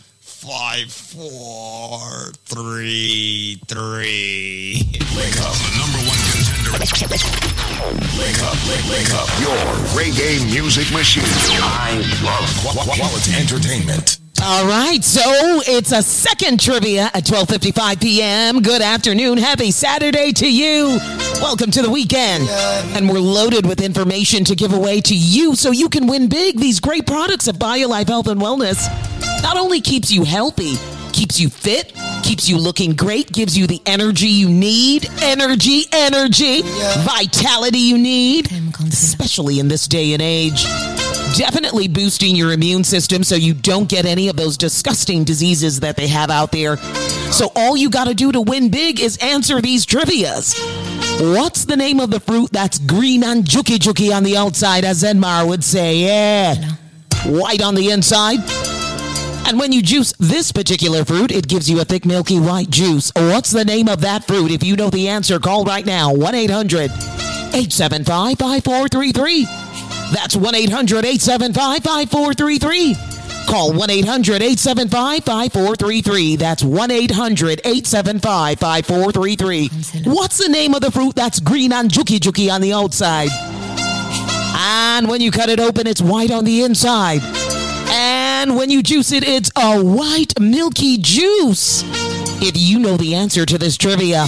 five five four three three. Wake up, the number one contender. Wake up, wake, wake up. Your reggae music machine. I love qu- qu- quality entertainment. All right, so it's a second trivia at 12:55 p.m. Good afternoon, happy Saturday to you. Welcome to the weekend, and we're loaded with information to give away to you, so you can win big. These great products of BioLife Health and Wellness not only keeps you healthy, keeps you fit, keeps you looking great, gives you the energy you need, energy, energy, vitality you need, especially in this day and age definitely boosting your immune system so you don't get any of those disgusting diseases that they have out there. So all you got to do to win big is answer these trivias. What's the name of the fruit that's green and juki juki on the outside, as Zenmar would say? Yeah. White on the inside. And when you juice this particular fruit, it gives you a thick, milky white juice. What's the name of that fruit? If you know the answer, call right now 1 800 875 5433. That's 1 800 875 5433. Call 1 800 875 5433. That's 1 800 875 5433. What's the name of the fruit that's green and juki juki on the outside? And when you cut it open, it's white on the inside. And when you juice it, it's a white milky juice. If you know the answer to this trivia,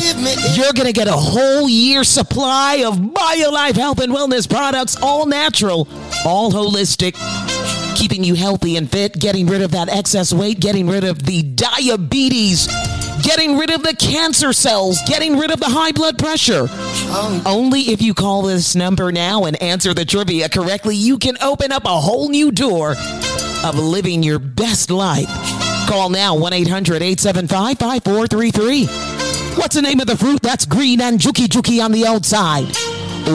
you're going to get a whole year supply of BioLife health and wellness products, all natural, all holistic, keeping you healthy and fit, getting rid of that excess weight, getting rid of the diabetes, getting rid of the cancer cells, getting rid of the high blood pressure. Only if you call this number now and answer the trivia correctly, you can open up a whole new door of living your best life. Call now 1 800 875 5433. What's the name of the fruit that's green and juki juki on the outside?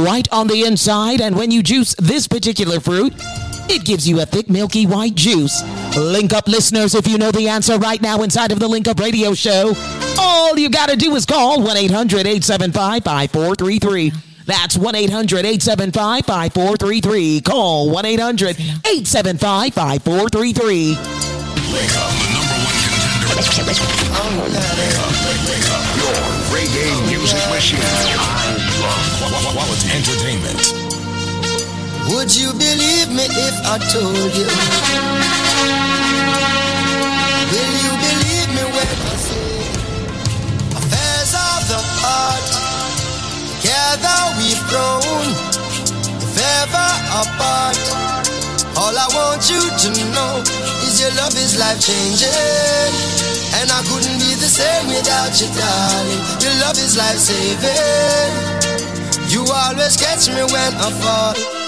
White on the inside, and when you juice this particular fruit, it gives you a thick, milky white juice. Link up listeners if you know the answer right now inside of the Link Up Radio Show. All you got to do is call 1 800 875 5433. That's 1 800 875 5433. Call 1 800 875 5433. Wake up, the number one contender. Wake up, wake, up. Your reggae music machine. I love qu- quality entertainment. Would you believe me if I told you? Will you believe me when I say affairs of the heart? Together we've grown, if ever apart. All I want you to know is your love is life changing. And I couldn't be the same without you, darling. Your love is life saving. You always catch me when I fall.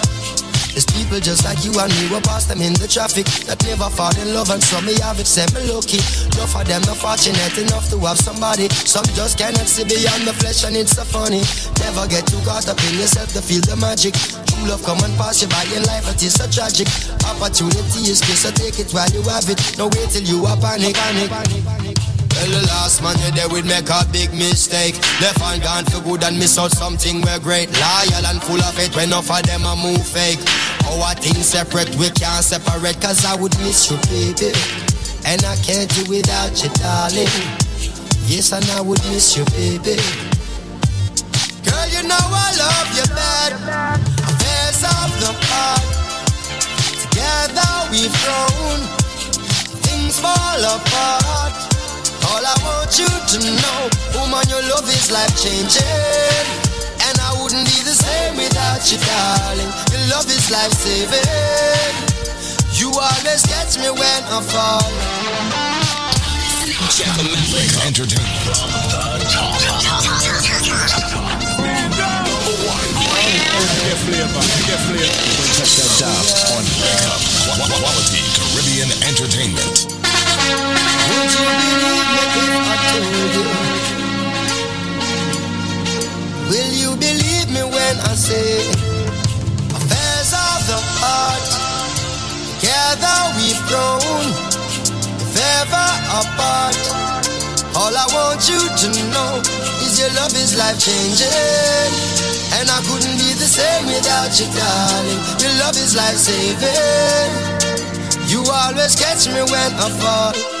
There's people just like you and me who pass them in the traffic that never fall in love and some me have it say me lucky. Enough of them not fortunate enough to have somebody. Some just cannot see beyond the flesh and it's so funny. Never get too caught up in yourself to feel the magic. True love come and pass you by in life, it is so tragic. Opportunity is good, so take it while you have it. No wait till you are panic, panic. Well, the last man you there would make a big mistake. Left hand gone for good and miss out something we're great. Loyal and full of it when enough of them a move fake. Our things separate, we can't separate cause I would miss you, baby. And I can't do without you, darling. Yes, and I would miss you, baby. Girl, you know I love you bad. Affairs of the heart. Together we've grown. Things fall apart. All I want you to know, woman, your love is life changing. And I would wouldn't be the same without you, darling. Your love is life saving. You always catch me when I fall. Entertainment. Check that out on Quality Caribbean Entertainment. Would you believe me if I told you? Will you believe me when I say affairs of the heart? Together we've grown, if ever apart. All I want you to know is your love is life changing. And I couldn't be the same without you, darling. Your love is life saving. You always catch me when I fall.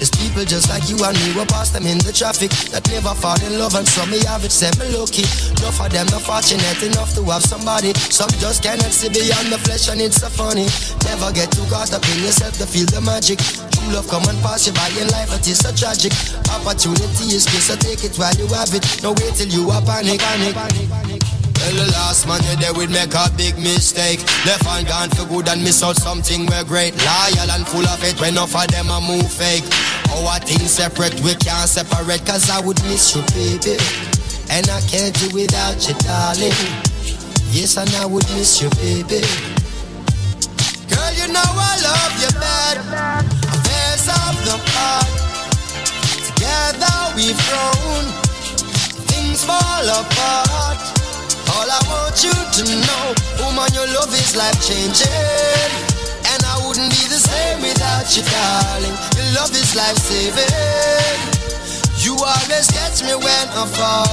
There's people just like you and me, we pass them in the traffic that never fall in love, and some me have it, say me lucky. Enough of them not fortunate enough to have somebody. Some just cannot see beyond the flesh, and it's so funny. Never get too caught up in yourself to feel the magic. True love come and pass you by in life, it is so tragic. Opportunity is good, so take it while you have it. No wait till you are panic, panic, panic, panic. The last man you there would make a big mistake. Left hand gone for good and miss out something we're great. Loyal and full of it when enough of them a move fake. Our things separate, we can't separate cause I would miss you, baby. And I can't do without you, darling. Yes, and I would miss you, baby. Girl, you know I love you bad. Affairs of the heart. Together we've grown. Things fall apart. All I want you to know, woman, your love is life changing. And I wouldn't be the same without you, darling. Your love is life saving. You always catch me when I fall.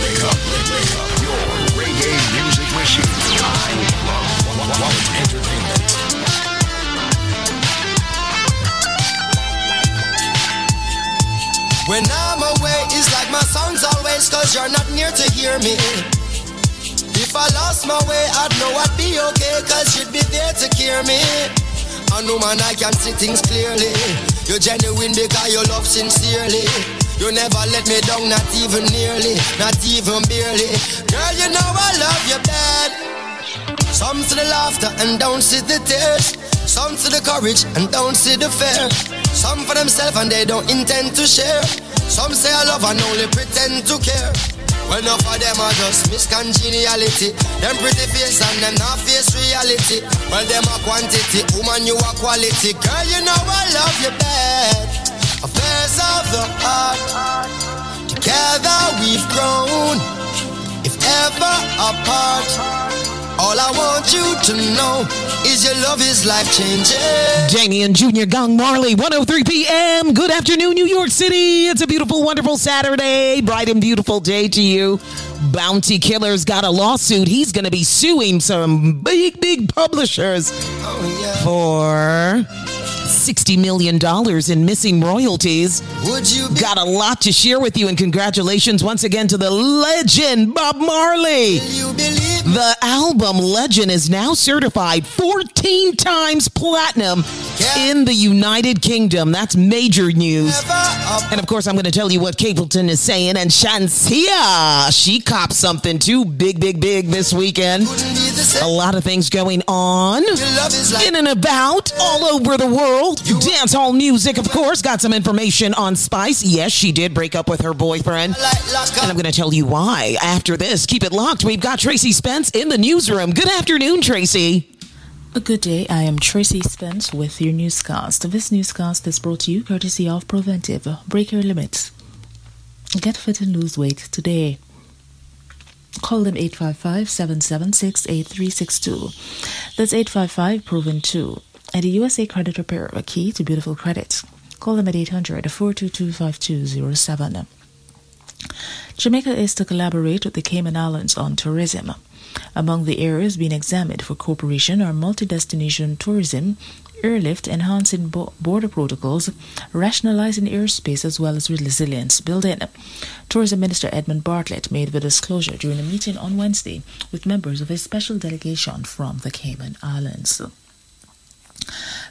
Wake up, wake up. Your reggae music machine. Quality Entertainment. When I'm away, it's like my songs always, cause you're not near to hear me. If I lost my way, I'd know I'd be okay, cause you'd be there to care me. I know man, I can see things clearly. You're genuine because you love sincerely. You never let me down, not even nearly, not even barely. Girl, you know I love you bad. Some to the laughter and don't see the tears. Some to the courage and don't see the fear. Some for themselves and they don't intend to share. Some say I love and only pretend to care. Well, enough of them are just miscongeniality. Them pretty face and them not face reality. Well, them a quantity, woman you a quality. Girl, you know I love you bad. Affairs of the heart. Together we've grown. If ever apart. All I want you to know is your love is life changing. Damian Jr. Gong Marley, 103 p.m. Good afternoon, New York City. It's a beautiful, wonderful Saturday. Bright and beautiful day to you. Bounty Killer's got a lawsuit. He's going to be suing some big, big publishers oh, yeah. for $60 million in missing royalties. Would you got a lot to share with you, and congratulations once again to the legend, Bob Marley. The album Legend is now certified 14 times platinum in the United Kingdom. That's major news. And of course, I'm going to tell you what Capleton is saying. And Shenseea, she copped something too big, big, big this weekend. A lot of things going on in and about all over the world. Dance hall music, of course. Got some information on Spice. Yes, she did break up with her boyfriend. And I'm going to tell you why. After this, keep it locked. We've got Tracy Spence in the newsroom. Good afternoon, Tracy. A good day. I am Tracy Spence with your newscast. This newscast is brought to you courtesy of Preventive. Break your limits. Get fit and lose weight today. Call them 855 776 8362. That's 855 Proven 2. And the USA Credit Repair, a key to beautiful credit. Call them at 800 422 5207. Jamaica is to collaborate with the Cayman Islands on tourism. Among the areas being examined for cooperation are multi-destination tourism, airlift, enhancing bo- border protocols, rationalizing airspace as well as resilience building. Tourism Minister Edmund Bartlett made the disclosure during a meeting on Wednesday with members of a special delegation from the Cayman Islands.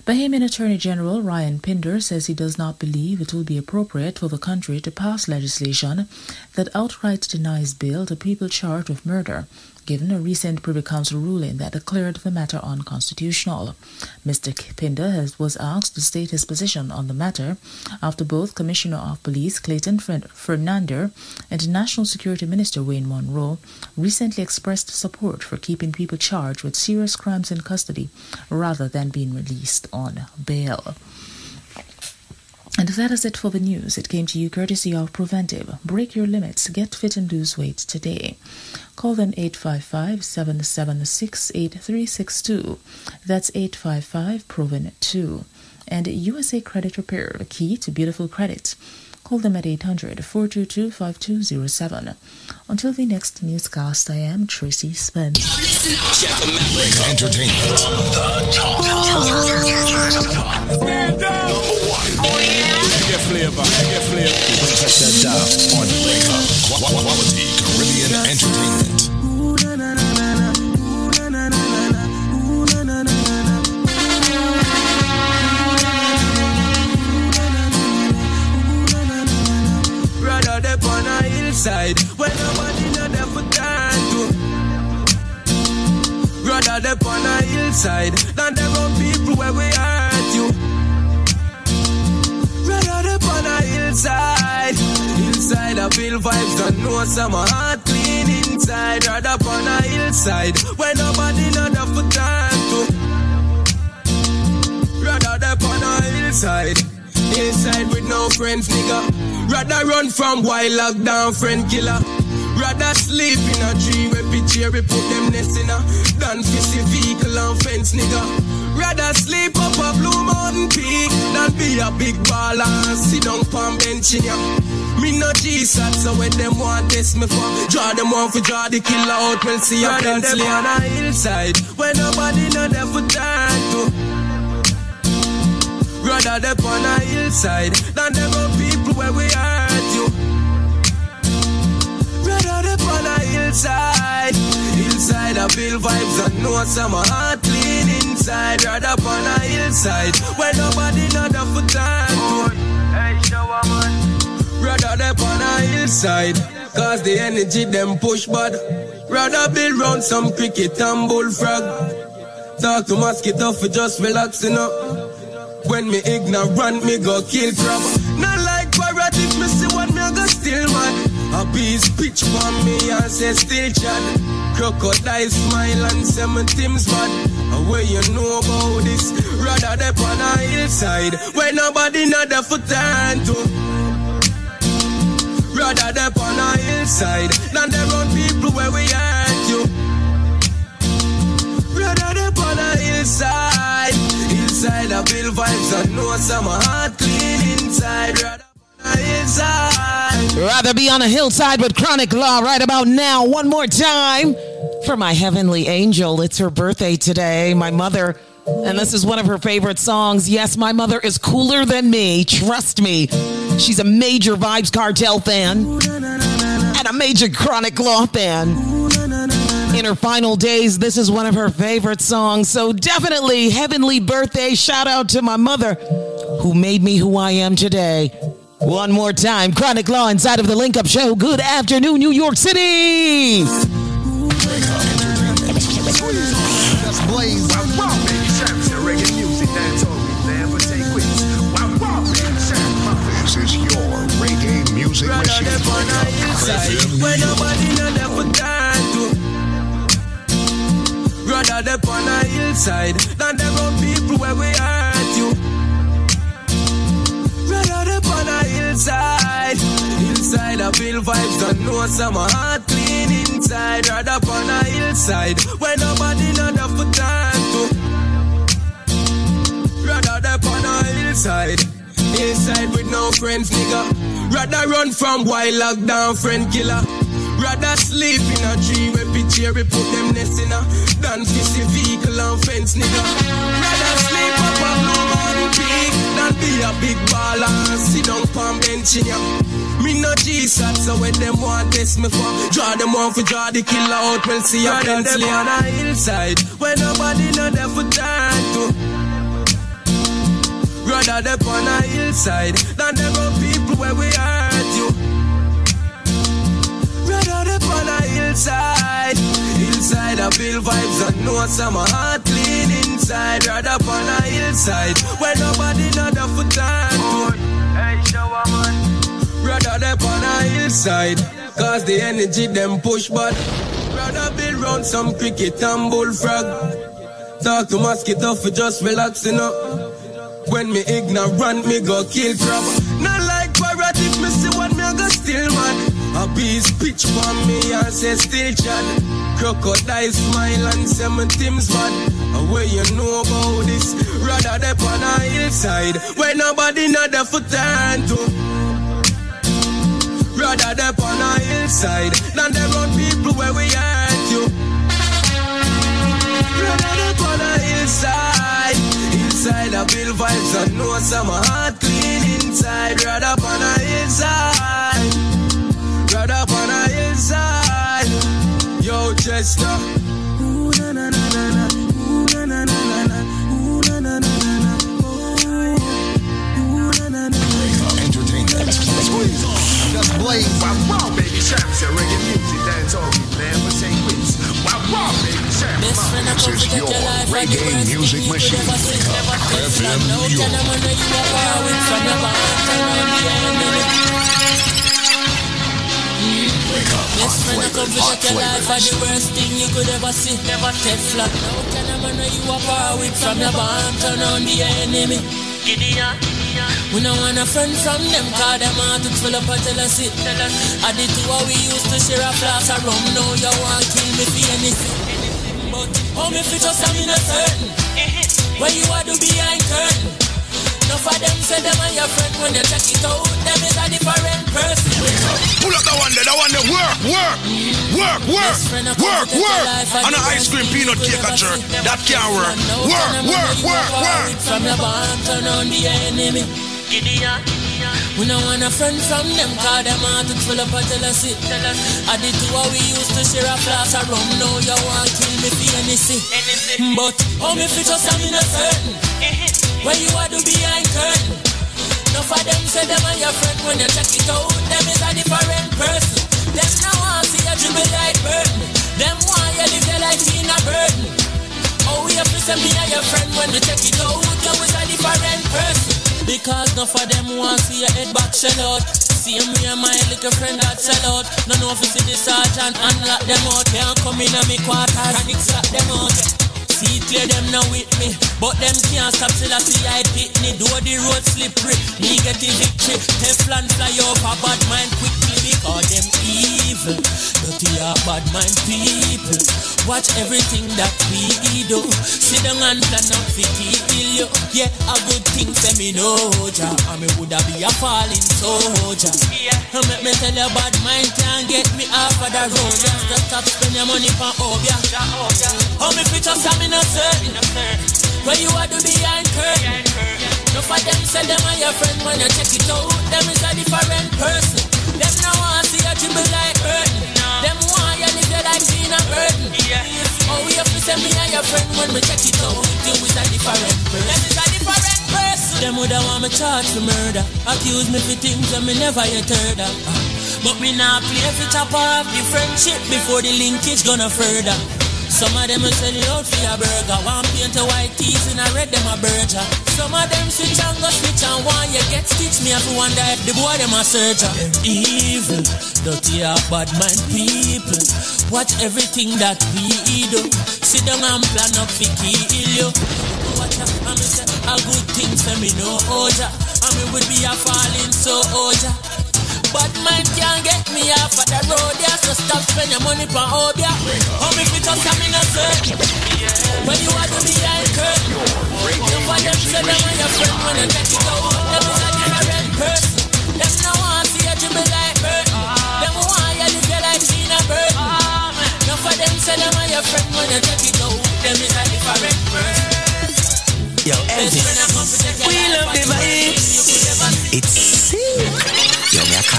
Bahamian Attorney General Ryan Pinder says he does not believe it will be appropriate for the country to pass legislation that outright denies bail to people charged with murder, given a recent Privy Council ruling that declared the matter unconstitutional. Mr. Pinder has, was asked to state his position on the matter after both Commissioner of Police Clayton Fer- Fernander and National Security Minister Wayne Munroe recently expressed support for keeping people charged with serious crimes in custody rather than being released on bail. And that is it for the news. It came to you courtesy of Preventive. Break your limits. Get fit and lose weight today. Call them 855 776 8362. That's 855 Proven 2. And USA Credit Repair, key to beautiful credit. Call them at 800 422 5207. Until the next newscast, I am Tracy Spence. Entertainment. The top. Stand up. Oh, yeah. Reggae flavor. Reggae flavor. Check that dial on Wake Up. Qu- Quality Caribbean Entertainment. Hillside where nobody know there for turn to. Rather they on a hillside than there on people where we hurt you. Rather they on a hillside, hillside I feel vibes don't know some heart clean inside. Rather on a hillside where nobody know there for turn to. Rather they on a hillside. Hillside with no friends, nigga. Rather run from wild lockdown, friend killer. Rather sleep in a tree where picture we put them nest in a than fizzy vehicle and fence, nigga. Rather sleep up a blue mountain peak than be a big baller and sit down palm bench in ya. Me no Jesus, so when them want this me for draw them off for draw the killer out, we'll see a Rather them on a hillside where nobody know there for turn to. Rather they on a hillside than them on people where we hurt you. Rather they on a hillside, hillside I feel vibes and know some heart clean inside. Rather on a hillside where nobody know the for time to. Hey, shower man. Rather they on a hillside, cause the energy them push bad. Rather build round some cricket and bullfrog. Talk to mosquito for just relaxing up. When me ignorant, me go kill crab. Not like parrot if me see what me go still man. A beast pitch for me and say still chat. Crocodile smile and say my Tim's bad. And where you know about this? Rather they on a hillside where nobody know the for turn to. Rather they on a hillside than they run people where we hurt you. Rather they on a hillside, I build vibes know some heart clean inside. Rather. Rather be on a hillside with Chronic Law right about now. One more time for my heavenly angel. It's her birthday today. My mother, and this is one of her favorite songs. Yes, my mother is cooler than me. Trust me. She's a major Vybz Kartel fan and a major Chronic Law fan. In her final days, this is one of her favorite songs. So definitely, heavenly birthday. Shout out to my mother who made me who I am today. One more time, Chronic Law inside of the Link Up Show. Good afternoon, New York City. This is your reggae music machine. Rather they on a hillside than they run people where we hurt you. Rather they on a hillside, hillside I feel vibes don't know some heart clean inside. Rather on a hillside where nobody know the for turn to. Rather they on a hillside, Hillside with no friends, nigga. Rather run from wild lockdown friend killer. Rather sleep in a tree where picture we put them nest in a than kiss the vehicle and fence, nigga. Rather sleep up a blue mountain peak than be a big baller and sit down palm bench in ya. Me no Jesus, so when them want test me for draw them one for draw the killer out, we'll see a pencil on a hillside where nobody know there for turn to. Rather them on a hillside than them people where we hurt you. Rather them on a hillside, hillside I build vibes and know some heart clean inside. Rather on a hillside where nobody know for turn to. Hey, shower man. Rather them on a hillside, cause the energy them push but Rather build round some cricket and bullfrog. Talk to mosquito for just relaxing up. When me ignorant, me go kill crab. Not like parrot if me see one, me I go still man. A beast pitch for me and say still chat. Crocodile smile and say my bad. A way you know about this, rather they on a hillside where nobody know the for turn to. Rather they on a hillside than they run people where we hurt you. Rather they on a hillside, I build vibes and know some heart clean inside. Rather on a hillside, rather on a hillside. Yo, Chester. Entertainment. Blaze. Wow, wow, baby and reggae music dance all please. Wow, wow, baby. Best friend, I come This is to get your your life reggae music thing you could machine. ever see. Never take FM flag. No New York. can man know you are far away from your band. Turn on the enemy. Best friend, I come to get your life and the worst thing you could ever see. Never take flag. No can man know you are far away from your band. Turn on the enemy. Gideon. We don't want a friend from them Cause them heart is full of jealousy I did two how we used to share a flask of rum Now you want to kill me for anything But how me fit just I'm in a certain uh-huh. Where you are do behind curtain Enough of them say them are your friend When you check it out Them is a different person Pull up the one there, the one there. Work, work, work, work, work, work. On an ice cream peanut cake at church. That can't work. Work, work, work, work. From your barn turn on the enemy Gideon we don't want a friend from them Cause them heart is full of jealousy. I did two how we used to share a flask of rum Now you want kill me for anything. But how me fit just I'm in a certain. Where you are do behind curtain. Enough of them say them are your friend. When you check it out Them is a different person. Them now want see you dribble like burden Them want you live your life in a burden. Oh, we have to send me your friend. When we check it out. You is a different person. Because none of them want see your head back shell out. See me and my little friend that sell out. No know if you see the sergeant and lock them out. Can't come in on me quarters and extract them out. See clear them now with me But them can't stop till I see I pitney Do the road slippery Me get the victory Teflon fly over bad mind quickly Because them evil Dirty are bad mind people Watch everything that we do. Sit down and plan up fi kill you Yeah, a good thing say me know ja. And me woulda be a falling soldier. Yeah, make me tell you bad mind can't get me off of the road Just stop spend your money for obeah How me fit just I'm in a certain Where you are do behind curtain No for them say them are your friend When you check it out. Them is a different person. Them now want see you dribble like burden Them want you live your life in send me and your friend When we check it out. You is a different person. Them is a different person. Them woulda want me charge for murder. Accuse me for things that me never yet heard of. But me nah play for chop off the friendship Before the linkage gonna further some of them will sell you out for a burger. One paint a white teeth and I red them a burger. Some of them switch and go switch and one you get stitch me. If you wonder if the boy them a surgeon. Evil, dirty heart, bad mind people. Watch everything that we do. Sit down and plan up to kill you. Watch out, I'm a good thing for me no oja. Oh, and me would be a falling so oja. Bad mind can't get me off of the road, yeah. So stop spend your money for obeah. How me fit just come in a certain. When you are to behind curtain. You for them say them are your friend when you take it out. Them is a different person. Them no want see you dribble like bird. Them want you live your life in a bird. Enough of them say them are your friend when you take it out. Them is a different person. Yo, Elvis. We love the vibes.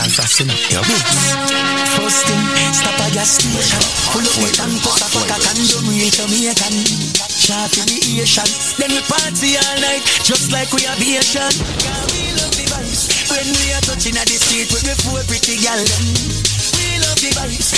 It's sick. Yo, me a call for sin. Yo, beats. First thing, stop at your station. Pull up the tank, put up a condom, real Jamaican. Sharp in the Asian. Then we party all night, just like we have Asian. Yeah, we love the vibes. When we are touching at the street with the four pretty gal. We love the vibes.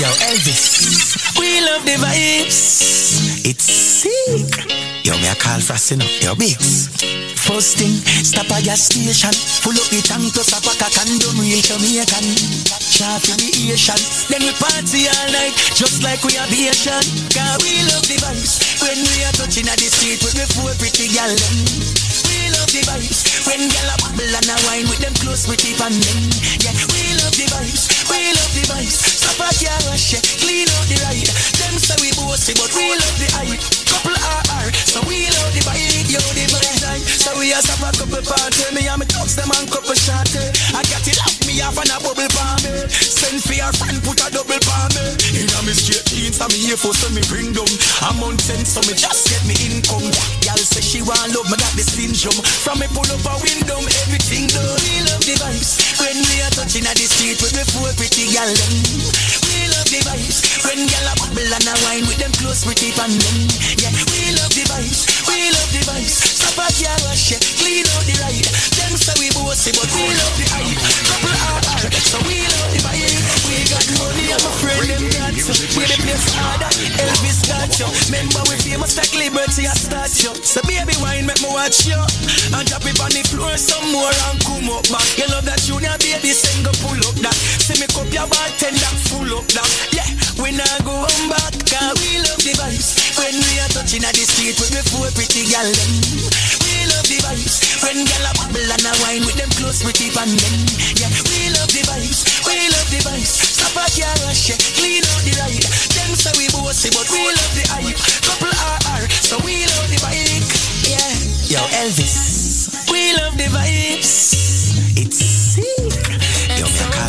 Yo, Elvis. We love the vibes. It's sick. Yo, me a call for sin. Yo, beats. First thing, stop at gas station. Pull up the tank plus a pack of condom, real Jamaican. Sharp in the Asian. Then we party all night, just like we are Asian. Cause we love the vibes. When we are touching at the street with the four pretty gal. We love the vibes. When gal a bubble and a wine with them close with the pan. Yeah, we love the vibes. We love the vibes. Stop at your rush, yeah. clean out the ride. Them say we bossy, but we love the hype. Couple RR, so we love the vibe, yo the vibe time. So we a stop a couple party. Me and me dogs them and couple shot. Eh. I got it off me off and a bubble palm me. Eh. Send for your friend, put a double palm me. Eh. Inna me straight jeans, me here for so me bring them. A month ten, so me just get me income. Y'all say she want love, me got the syndrome. From me pull up a window, everything done. We love the vibes when we are touching at the street the four pretty gal them. The vibes when gal a bubble and a wine with them close pretty pan them. Yeah, we love the vibes, we love the vibes. Stop at your rush, yeah, clean out the ride. Them say we bossy, but we love the hype. Couple RR, so we love the vibe. We got money, I'm a friend, them got you. We the place harder, Elvis got you. Remember we famous like Liberty a statue. So baby wine, make me watch you. And drop it on the floor some more and come up back. You love that junior baby, sing go pull up that. See me cup your bartender, full up that. Yeah, we not go home back, cause we love the vibes. When we are touching at the street with the four pretty gal them. We love the vibes. When gal a bubble and a wine with them close pretty pan them. Yeah, we love the vibes. We love the vibes. Stop at your rush, yeah. clean out the ride. Them say we bossy, but we love the hype. Couple RR, so we love the bike. Yeah, yo Elvis. We love the vibes. It's sick.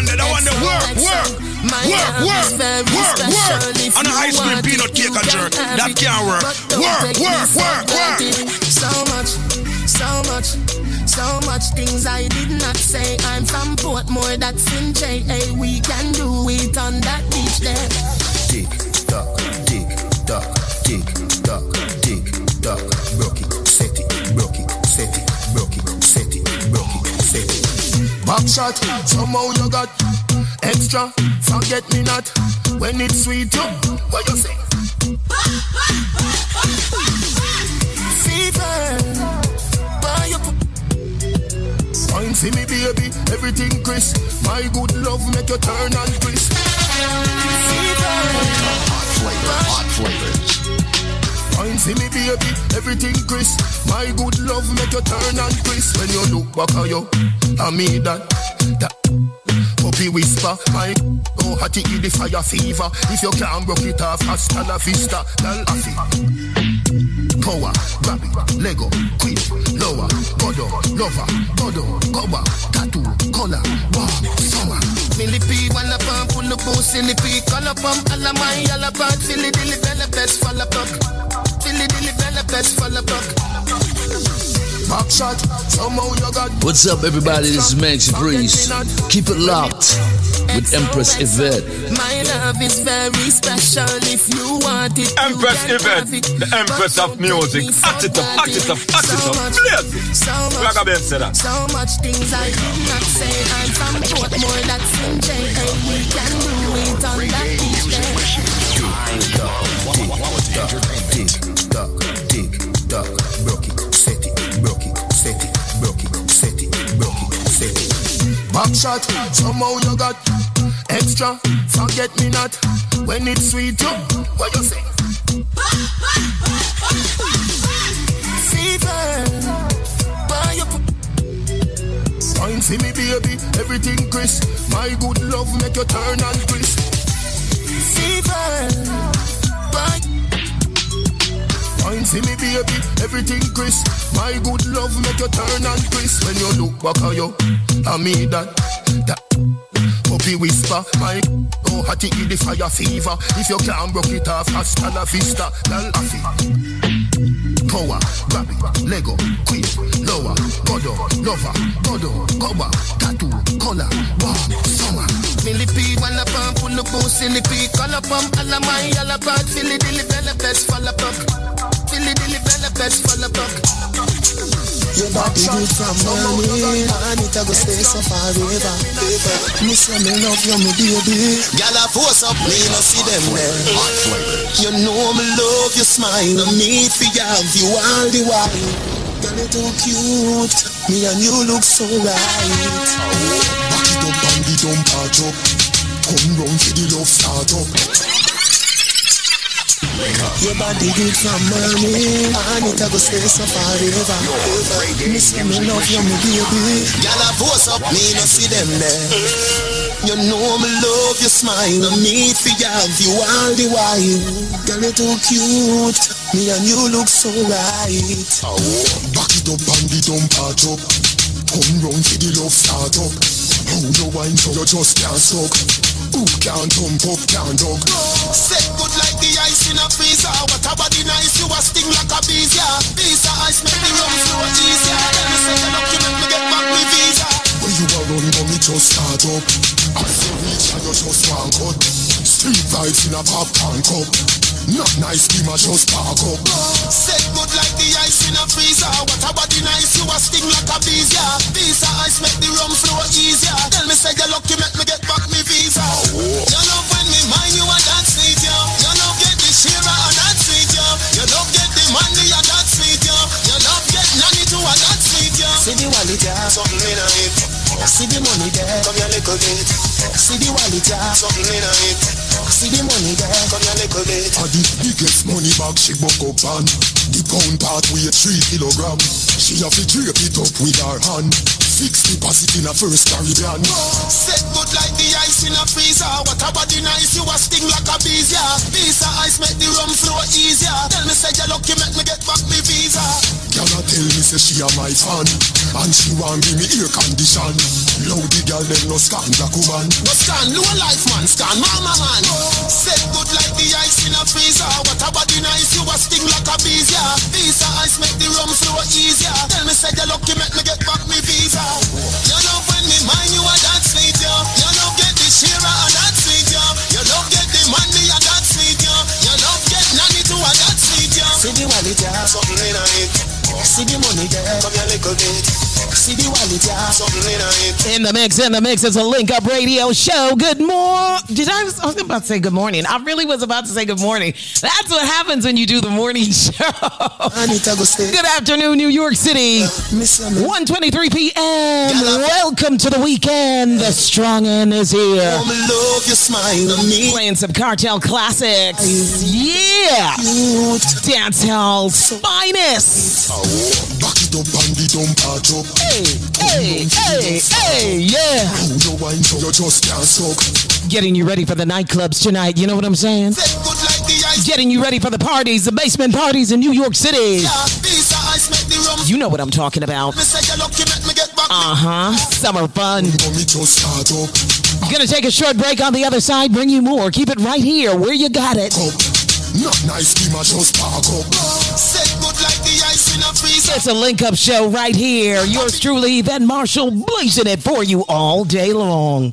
Pull up that one there, that one there. Work, work. Work, work, work, work. if On a you ice cream want peanut cake you and jerk. That have can't work. Work, work, work, work. So much, so much, so much things I did not say. I'm from Portmore, that's in JA. We can do it on that beach there. Tick tock, tick tock, tick tock, tick tock. Broke it, set it, Back shot, somehow you got extra. Forget me not when it's sweet. You, what you say? Fever, why you put Fine, see me baby, everything crisp. My good love make you turn and crisp. Hot flavors. Fine, see me baby, everything crisp. My good love make you turn and crisp. When you look back at you, I mean that. That puppy whisper, my oh hotty in the fire fever. If you can't broke it off, hasta la vista, lal afi. Power, grab it, Lego, quick, lower, godo, lover, godo, goba, tattoo, color, wow, summer. Millipede, wanna pump, pull up, silly pea, color pump, all of my yellow bug, silly dilly bella best, fall up, Silly dilly bella best, fall up, Back shot, somehow you got. What's up, everybody? This is Maxi Priest. Keep it locked with Empress Yvette. My love is very special if you want it. Empress you can Yvette, have it. the Empress of music. Act it up, act it up, act it up. Blaze it. So Like much, a Ben said that. so much things I did not say. I'm from Portmore, that's in J. And we can do it on that beach there. Tick tock, tick tock, broke it, Back shot, somehow you got extra. Forget me not when it's sweet. You, what you say? Fever, why you put Wine for me, baby, everything crisp. My good love make you turn and crisp. Fever, why? Wine for me, baby, everything crisp. My good love make you turn and crisp. When you look back at you, I mean that, that. Puppy whisper, my oh, hot it the fire fever. If you can't broke it off, hasta la vista, lal afi. Power, grab it, Lego, quick, lower, godo, lover, godo, cover, tattoo, color, warm, summer. Millipede, one up and pull the boost, millipede, color pump, all of my yellow part, Philly dilly bella best, fall up, Philly dilly bella best, fall up. Your body good from morning And it a go stay so forever uh, Me say me love you, me baby. Girl, I force up, me no see them there. You know me love your smile Me fi have you all the while. Girl, you too cute. Me and you look so right. Back it up and the dump part up. Come round for the love start up. Your body good from morning And it a go stay so Me say me love you, me baby Girl, I force up, me no see them there You know me love your smile I Me fi have you all the while Girl, you too cute Me and you look so right Back it up and the dump part up. Come round for the love start up. How you wine so you just can't suck. Who can't thump up, can't dog. Set good like the ice in a freezer What a body nice, you a sting like a bees, yeah Visa ice make the rum flow easier Tell me say you lucky make me get back me visa When you are run, but me just start up. As you reach and you just want cut. Street vibes in a popcorn cup. Not nice, be my just park up. Set good like the ice in a freezer. What a body nice, you a sting like a bees, yeah. Visa ice make the rum flow easier. Tell me say you lucky make me get back me visa. You love when me mind you and that sweet, yeah You love get the shira and that sweet, yeah You love get the money and that sweet, yeah You love get nanny to and that sweet, yeah See the wallet, yeah, something in it See the money there, come here little bit See the wallet, yeah, something in it See the money there, come here little bit And the biggest money bag she buck up on The pound part weigh three kilogram She have to drape it up with her hand Fix deposit in a first Caribbean Set good like the ice in a freezer. What a body nice, you a sting like a bees, yeah. Visa ice make the rum flow easier. Tell me say you lucky, make me get back me visa. Girl a tell me say she a my fan And she want give me air condition Loud the girl them no scan black woman No scan low life man, scan mama man. Set good like the ice in a freezer. What a body nice, you a sting like a bees, yeah. Visa ice make the rum flow easier. Tell me say you lucky, make me get back me visa. You love when me mind you a that sweet, yeah. You love get the shira and that sweet, yeah. You love get the money and that sweet, yeah. You love get nanny to a that sweet, yeah. See the wallet, yeah. See the money there. Come here little bit. See the wallet, yeah. Something in it. In the mix, in the mix, it's a link up radio show. Good morning. Did I, I was about to say good morning. I really was about to say good morning. That's what happens when you do the morning show. Good afternoon, New York City. 1:23 p.m. Welcome to the weekend. The strong end is here. love your smile me. Playing some Kartel classics. Yeah. Dance hall's finest. Back it up and the dump part up Hey, hey, hey, hey, yeah. How you wine so you just can't suck Getting you ready for the nightclubs tonight. You know what I'm saying? Getting you ready for the parties, the basement parties in New York City. Visa ice make the rum. You know what I'm talking about. Uh huh. Summer fun. me just Gonna take a short break on the other side, bring you more. Keep it right here where you got it. Not nice, be my just park up Set good like the ice in a freezer. It's a link up show right here. Yours truly, Yvette Marshall, blazing it for you all day long.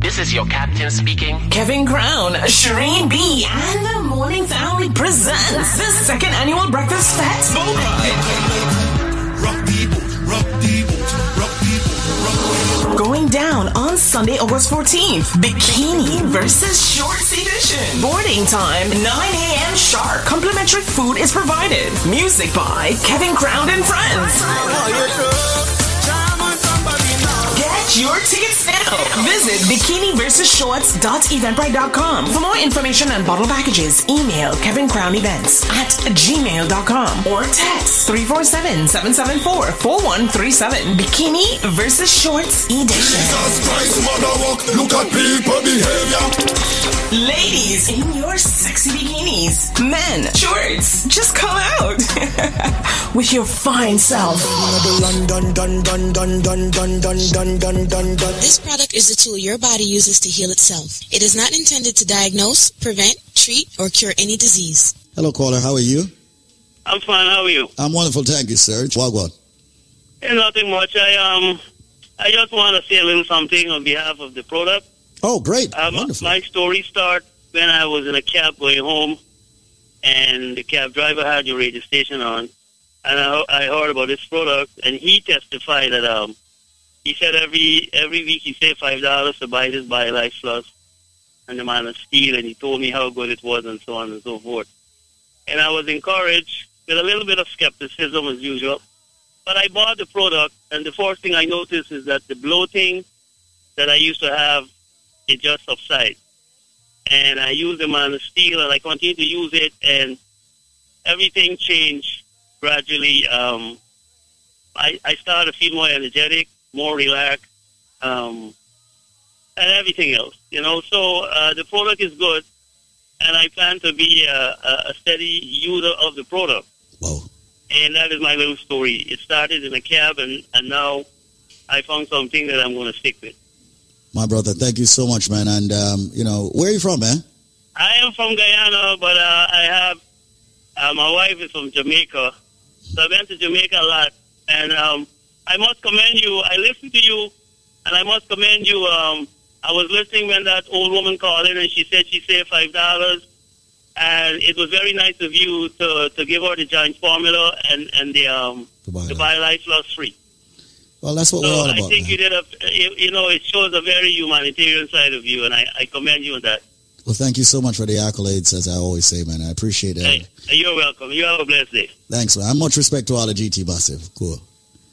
This is your captain speaking. Kevin Crown, Shireen B, and the Morning Family presents the second annual Breakfast Fest. Going down on Sunday, August 14th. Bikini versus Shorts edition. Boarding time, 9 a.m. sharp. Complimentary food is provided. Music by Kevin Crown and Friends. Get your tickets. Visit bikiniversusshorts.eventbrite.com. For more information on bottle packages, email Kevin Crown Events at gmail.com or text 347-774-4137. Bikini versus Shorts Edition. Jesus Christ, mother walk, look at people behavior. Ladies in your sexy bikinis. Men, shorts, just come out with your fine self. This product is a tool your body uses to heal itself. It is not intended to diagnose, prevent, treat, or cure any disease. Hello, caller. How are you? I'm fine. How are you? I'm wonderful. Thank you, sir. Wagwan. Eh, nothing much. I um, I just want to say a little something on behalf of the product. Oh, great. Um, wonderful. my story start when I was in a cab going home, and the cab driver had your radio station on, and I, I heard about this product, and he testified that um, he said every every week he saved five dollars to buy this BioLife Plus, and the man of steel, and he told me how good it was, and so on and so forth. And I was encouraged with a little bit of skepticism as usual, but I bought the product, and the first thing I noticed is that the bloating that I used to have it just subside. And I used the man of steel and I continued to use it and everything changed gradually. Um, I, I started to feel more energetic, more relaxed, um, and everything else, you know. So uh, the product is good and I plan to be a, a, steady user of the product. Wow. And that is my little story. It started in a cab and, and now I found something that I'm going to stick with. My brother, thank you so much, man. And, um, you know, where are you from, man? I am from Guyana, but uh, I have uh, my wife is from Jamaica, so I went to Jamaica a lot, and um, I must commend you. I listened to you, and I must commend you. Um, I was listening when that old woman called in, and she said she saved five dollars, and it was very nice of you to, to give her the giant formula and and the um the BioLife Plus free. Well, that's what so we're all about. I think you did a, you you know, it shows a very humanitarian side of you, and I, I commend you on that. Well, thank you so much for the accolades, as I always say, man. I appreciate it. Hey, you're welcome. You have a blessed day. Thanks, man. And much respect to all the GT massive. Cool.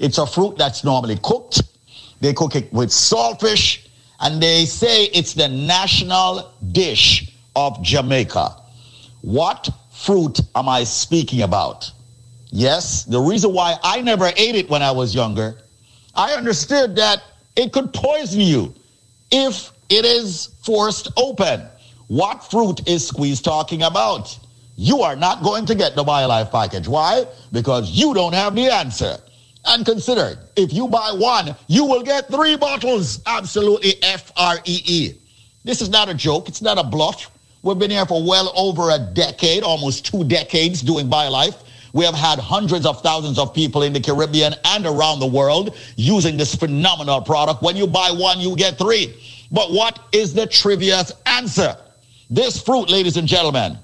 It's a fruit that's normally cooked. They cook it with saltfish, and they say it's the national dish of Jamaica. What fruit am I speaking about? Yes, the reason why I never ate it when I was younger, I understood that it could poison you if it is forced open. What fruit is Squeeze talking about? You are not going to get the BioLife package. Why? Because you don't have the answer. And consider, if you buy one, you will get three bottles. Absolutely F R E E. This is not a joke. It's not a bluff. We've been here for well over a decade, almost two decades doing BioLife. We have had hundreds of thousands of people in the Caribbean and around the world using this phenomenal product. When you buy one, you get three. But what is the trivia's answer? This fruit, ladies and gentlemen,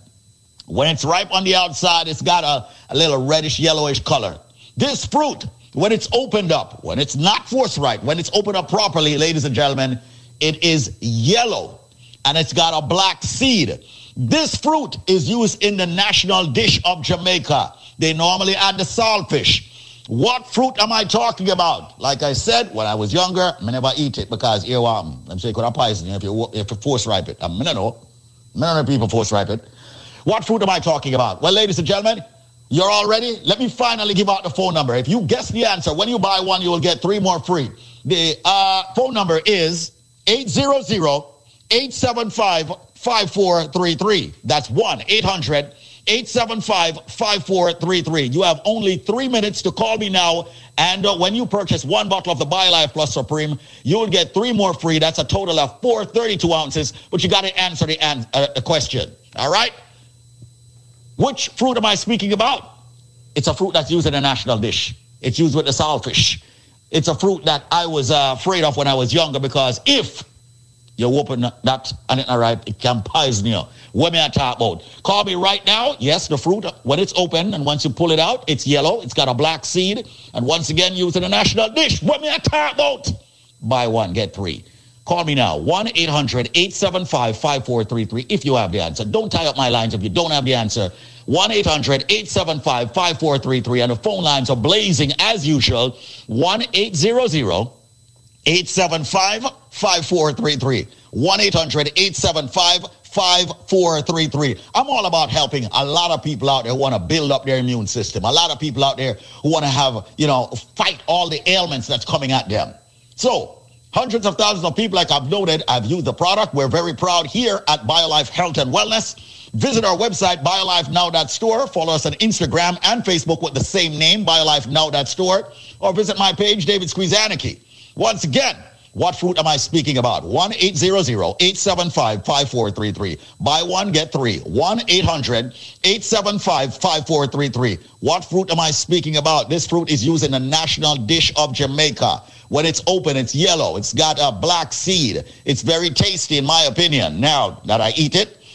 when it's ripe on the outside, it's got a, a little reddish yellowish color. This fruit, when it's opened up, when it's not forthright, when it's opened up properly, ladies and gentlemen, it is yellow and it's got a black seed. This fruit is used in the national dish of Jamaica. They normally add the saltfish. What fruit am I talking about? Like I said, when I was younger, I never eat it because earworm. Um, I'm saying could have poison you if you if you force ripe it. Um, I mean, I know. Of people force ripe it. What fruit am I talking about? Well, ladies and gentlemen, you're all ready? Let me finally give out the phone number. If you guess the answer, when you buy one, you will get three more free. The uh, phone number is 800 875 5433. That's 1 800 875 5433. You have only three minutes to call me now. And uh, when you purchase one bottle of the BioLife Plus Supreme, you will get three more free. That's a total of 432 ounces. But you got to answer the, an- uh, the question. All right? Which fruit am I speaking about? It's a fruit that's used in a national dish. It's used with the saltfish. It's a fruit that I was uh, afraid of when I was younger because if you open that and it's not it can poison you. What may I talk about? Call me right now. Yes, the fruit, when it's open and once you pull it out, it's yellow. It's got a black seed. And once again, used in a national dish. What may I talk about? Buy one, get three. Call me now, 1 800 875 5433 if you have the answer. Don't tie up my lines if you don't have the answer. 1 800 875 5433. And the phone lines are blazing as usual. 1 800 875 5433. 1 800 875 5433. I'm all about helping a lot of people out there who want to build up their immune system. A lot of people out there who want to have, you know, fight all the ailments that's coming at them. So, hundreds of thousands of people, like I've noted, have used the product. We're very proud here at BioLife Health and Wellness. Visit our website, biolifenow.store. Follow us on Instagram and Facebook with the same name, biolifenow.store. Or visit my page, David Squeezaniki. Once again, what fruit am I speaking about? 1 875 5433. Buy one, get three. 1 800 875 5433. What fruit am I speaking about? This fruit is used in the national dish of Jamaica. When it's open, it's yellow. It's got a black seed. It's very tasty, in my opinion. Now that I eat it,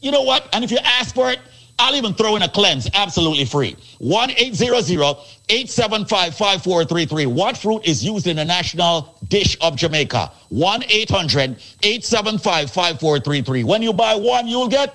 You know what? And if you ask for it, I'll even throw in a cleanse absolutely free. 1 800 875 5433. What fruit is used in the national dish of Jamaica? 1 800 875 5433. When you buy one, you'll get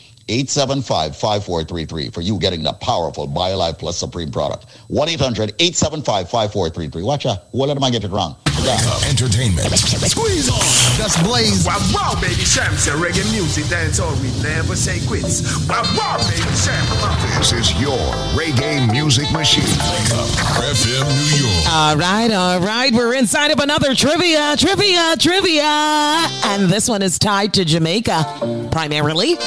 875 5433 for you getting the powerful BioLife Plus Supreme product. 1 800 875 5433. Watch out. What let I get it wrong? Entertainment. Squeeze on. Just blaze. Wow, wow, baby, Sham say reggae music, dance all we never say quits. Wow, wow, baby, Sham. This is your reggae music machine. FM New York. All right, all right. We're inside of another trivia, trivia, trivia. And this one is tied to Jamaica, primarily.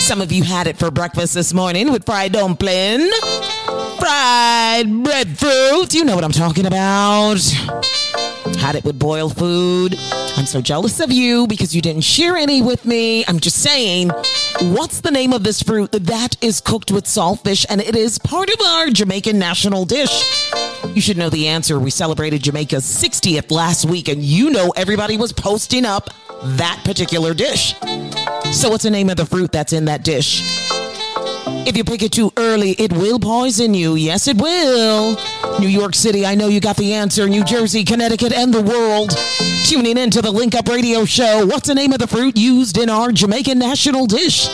Some of you had it for breakfast this morning with fried dumpling, fried breadfruit. You know what I'm talking about. Had it with boiled food. I'm so jealous of you because you didn't share any with me. I'm just saying, what's the name of this fruit that is cooked with saltfish and it is part of our Jamaican national dish? You should know the answer. We celebrated Jamaica's 60th last week and you know everybody was posting up that particular dish. So, what's the name of the fruit that's in that dish? If you pick it too early, it will poison you. Yes, it will. New York City, I know you got the answer. New Jersey, Connecticut, and the world. Tuning in to the Link Up Radio Show. What's the name of the fruit used in our Jamaican national dish?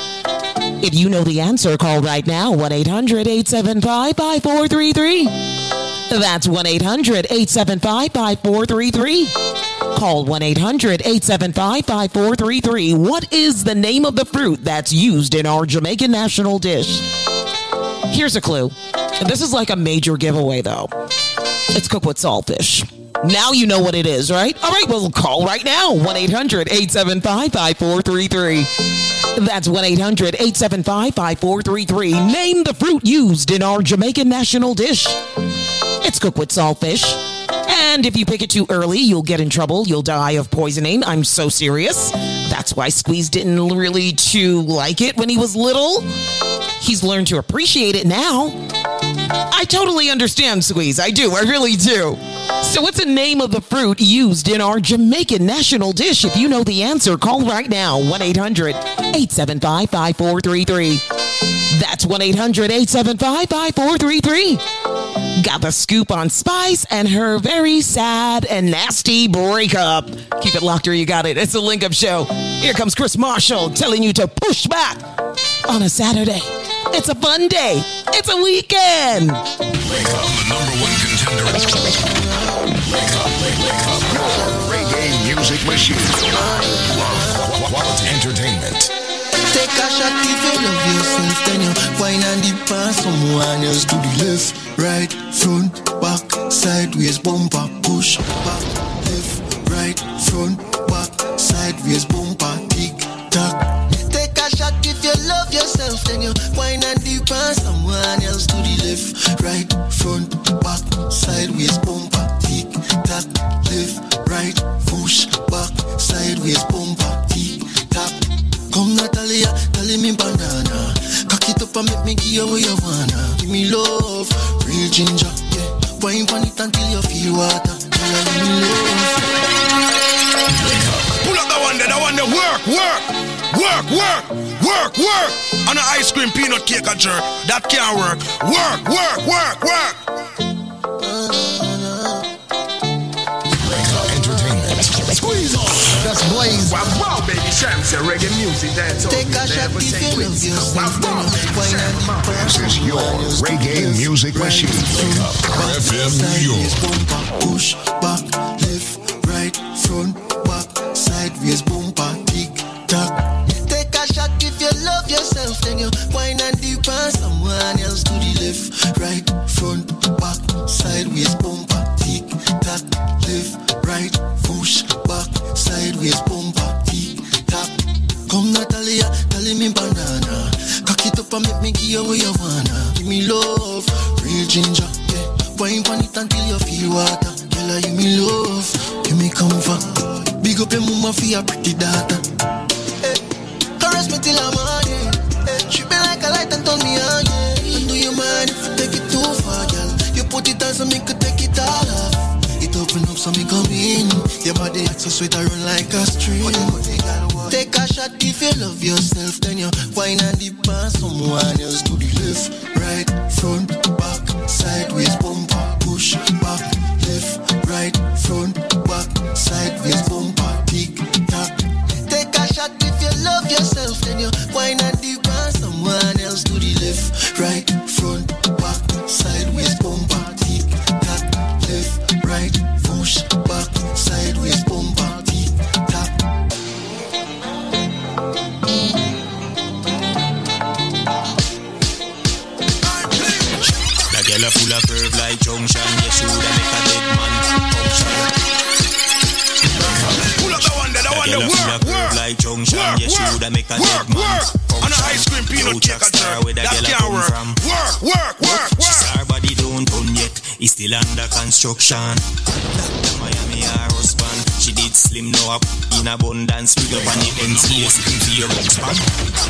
If you know the answer, call right now 1 800 875 5433. That's 1 800 875 5433. Call 1 800 875 5433. What is the name of the fruit that's used in our Jamaican national dish? Here's a clue. This is like a major giveaway, though. It's cooked with saltfish. Now you know what it is, right? All right, well, call right now 1 800 875 5433. That's 1 800 875 5433. Name the fruit used in our Jamaican national dish. It's cooked with saltfish. And if you pick it too early, you'll get in trouble. You'll die of poisoning. I'm so serious. That's why Squeeze didn't really too like it when he was little. He's learned to appreciate it now. I totally understand Squeeze. I do. I really do. So, what's the name of the fruit used in our Jamaican national dish? If you know the answer, call right now 1 800 875 5433. That's 1 800 875 5433. Got the scoop on Spice and her very sad and nasty breakup. Keep it locked or you got it. It's a link up show. Here comes Chris Marshall telling you to push back on a Saturday. It's a fun day. It's a weekend. Wake up, the number one contender. Wake up, wake, up. Your reggae music machine. Quality entertainment. A shot if you love yourself, then you wine and dip on someone else to the left, right, front, back, sideways, bumper, push, back, left, right, front, back, sideways, bumper, tick, a shot if you love yourself, then you wine and dip on someone else to the left, right, front, back, sideways, bumper, tick, tock, left, right, push, back, sideways, bumper, Natalia, tell me banana. Cock it up and make me give you what you wanna. Give me love, real ginger, yeah. Wine on it until you feel water. Give me love. Pull up that one that one there. Work, work, work, work, work, work. On an ice cream peanut cake a jerk. That can't work. Work, work, work, work. Entertainment. Squeeze on. That's blaze. Wow, wow, baby, Sam say reggae music. That's all. Take a shot if you love yourself. Then you wine and dip on This is your reggae music machine. Wake up. FM New York. push, back, left, right, front, back, sideways, bumper, tick, tock. Take a shot if you love yourself, then you wine and dip on someone else to the left, right, front, back, sideways, bumper, tick, tock, left, right, push, back, sideways, bumper, tick, tock. Come Natalia, tell me banana. Cock it up and make me give you what you wanna. Give me love, real ginger, yeah. Wine on it until you feel water. Girl, I give me love, give me comfort. Big up your mama for your pretty daughter. Hey, caress me till I'm morning. Eh, hey, treat me like a light and turn me on, yeah. And do you mind if you take it too far, girl? You put it on so me could take it all off. It open up so me come in. Your body acts so sweet, I run like a stream. Take a shot if you love yourself, then you wine and dip on someone else to the left, right, front, back, sideways, bumper, push, back, left, right, front, back, sideways, bumper, tick, tock. Take a shot if you love yourself, then you wine and dip on someone else to the left, right, front, back, sideways, like junction. Yeah, shoulda make a dead man function. Pull up that one there, that one Girl there. a full Work, work, like junction. work, Yeah, shoulda make a work, dead man work. On an ice cream no a jerk. That a can't work. from. Work, work, work, She work. say her body don't done yet. It's still under construction. Dr. Miami, her husband. She did slim now up in abundance. Big up on the ends here, sitting for your box man.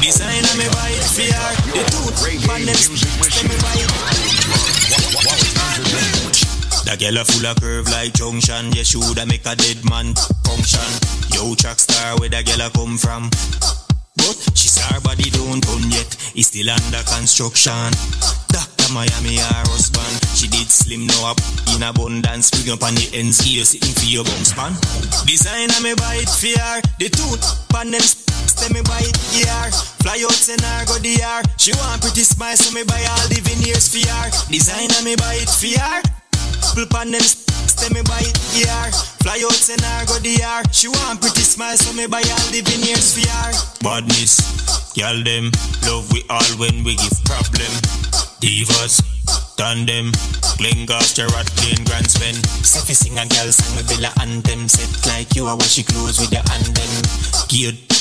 Design of me buy it for her. The tooth, man, them let me buy it. The girl a full of curve like junction. Yeah, shoulda make a dead man function. Yo, track star, where the girl a come from? But she say her body don't done yet. It's still under construction. Dr. Miami, her husband. She did slim now up in abundance. Bring up on the ends here, sitting for your bums, span. Design me buy it for. The tooth, pan them Stay me buy it here. Fly out send her go the. She want pretty smile, so me buy all the veneers for her. Designer me buy it for her. People pan them stay me buy it here. Fly out send her go the yard. She want pretty smile, so me buy all the veneers for her. Badness, girl them love we all when we give problem. Divas, tandem, cling after rat clean grand spend. Selfie sing a girl sing me bill a anthem. Set like you, I wash your clothes with your hand them. Geared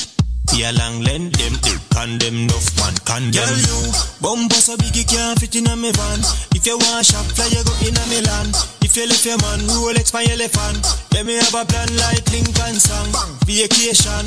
be a long length, them they condemn enough man condemn. Girl, you bumper so big you can't fit in a me van. If you want shop, fly you go in a Milan. If you left your man, who Rolex my elephant. Let me have a plan like Lincoln song. Vacation.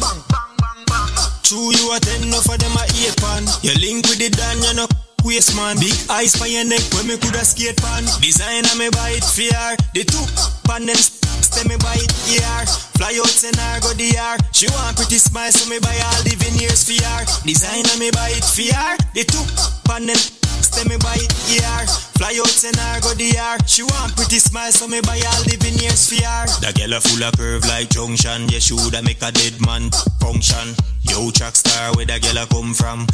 True, you a ten, enough of them a eight pan. You link with the Dan, you know waste man. Big eyes for your neck when me coulda skate pan. Designer me buy it fair. The two pan them stay me buy it here. Fly out and I go the yard. She want pretty smile so me buy all the veneers her. Designer me buy it fair. The two pan them stay me buy it here. Fly out and I go the yard. She want pretty smile so me buy all the veneers her. The girl a full of curve like junction. Yeah, she woulda make a dead man function. Yo, track star where the girl a come from.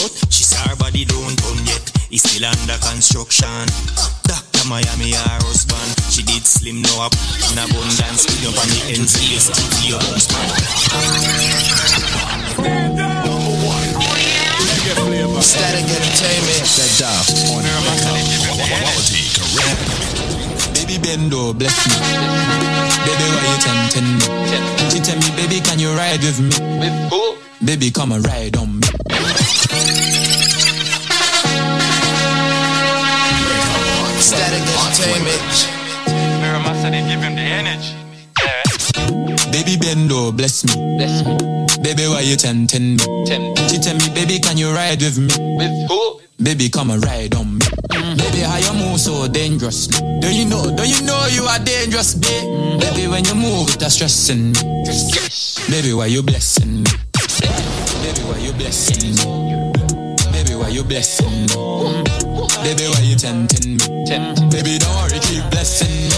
But she say her body don't done yet. It's still under construction. Dr. Miami, her husband. She did slim now up in abundance. With up on the NCS TV Static entertainment. Set down. Quality correct. Baby Bendo, oh, bless me. Baby, why you tempting me? She tell me, baby, can you ride with me? With who? Baby, come and ride on me. Static entertainment. Remember, I said they give him the energy. Baby Bendo, oh, bless me. Bless me. Baby, why you tempting me? She tell me, baby, can you ride with me? With who? Baby, come and ride on me. Mm-hmm. Baby, how you move so dangerous? Don't you know? Don't you know you are dangerous, babe? Mm-hmm. Baby, when you move, it's stressing me. Baby, why you blessing me? Baby, why you blessing me? Baby, why you blessing me? Baby, why you tempting me? Baby, don't worry, keep blessing me.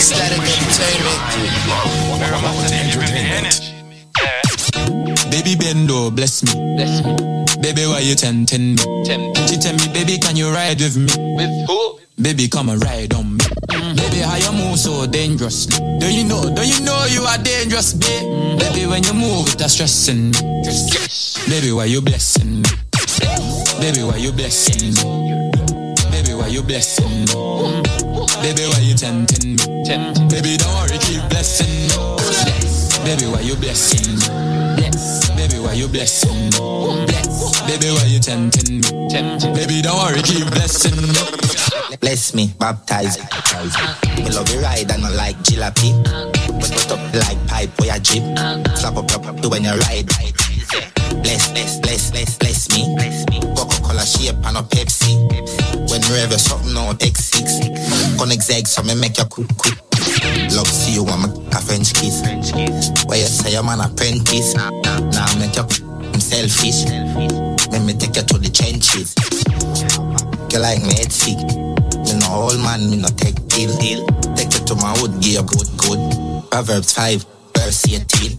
Static entertainment. Remember, I said they give him the energy. Baby Bendo, bless me. Bless me. Baby, why you tempting me? She tell me, baby, can you ride with me? With who? Baby, come and ride on me. Mm-hmm. Baby, how you move so dangerous? Don't you know? Don't you know you are dangerous, babe? Mm-hmm. Baby, when you move, it's stressing me. Baby, why you blessing me? Baby, why you blessing me? Baby, why you blessing me? Mm-hmm. Baby, why you tempting me? Baby, don't worry, keep blessing me. Baby, why you blessing me? Baby, why you blessing me? Baby, why you tempting me? Baby, don't worry, keep blessing me. Bless me, baptize me. Me love you ride and I like jalopy. Put it up like pipe where you drip. Slap up up up to when you ride. Bless, bless, bless, bless, bless me. Coca-Cola shape and a Pepsi. When you ever something on X6. Connect egg so me make you quick quick. Love see you want me a French kiss. Why you say I'm an apprentice. Now I make you I'm selfish. Let me take you to the trenches. You like me head sick. Me no old man, me no take deal. deal. Take you to my wood, give you good, good. Proverbs 5, verse 18.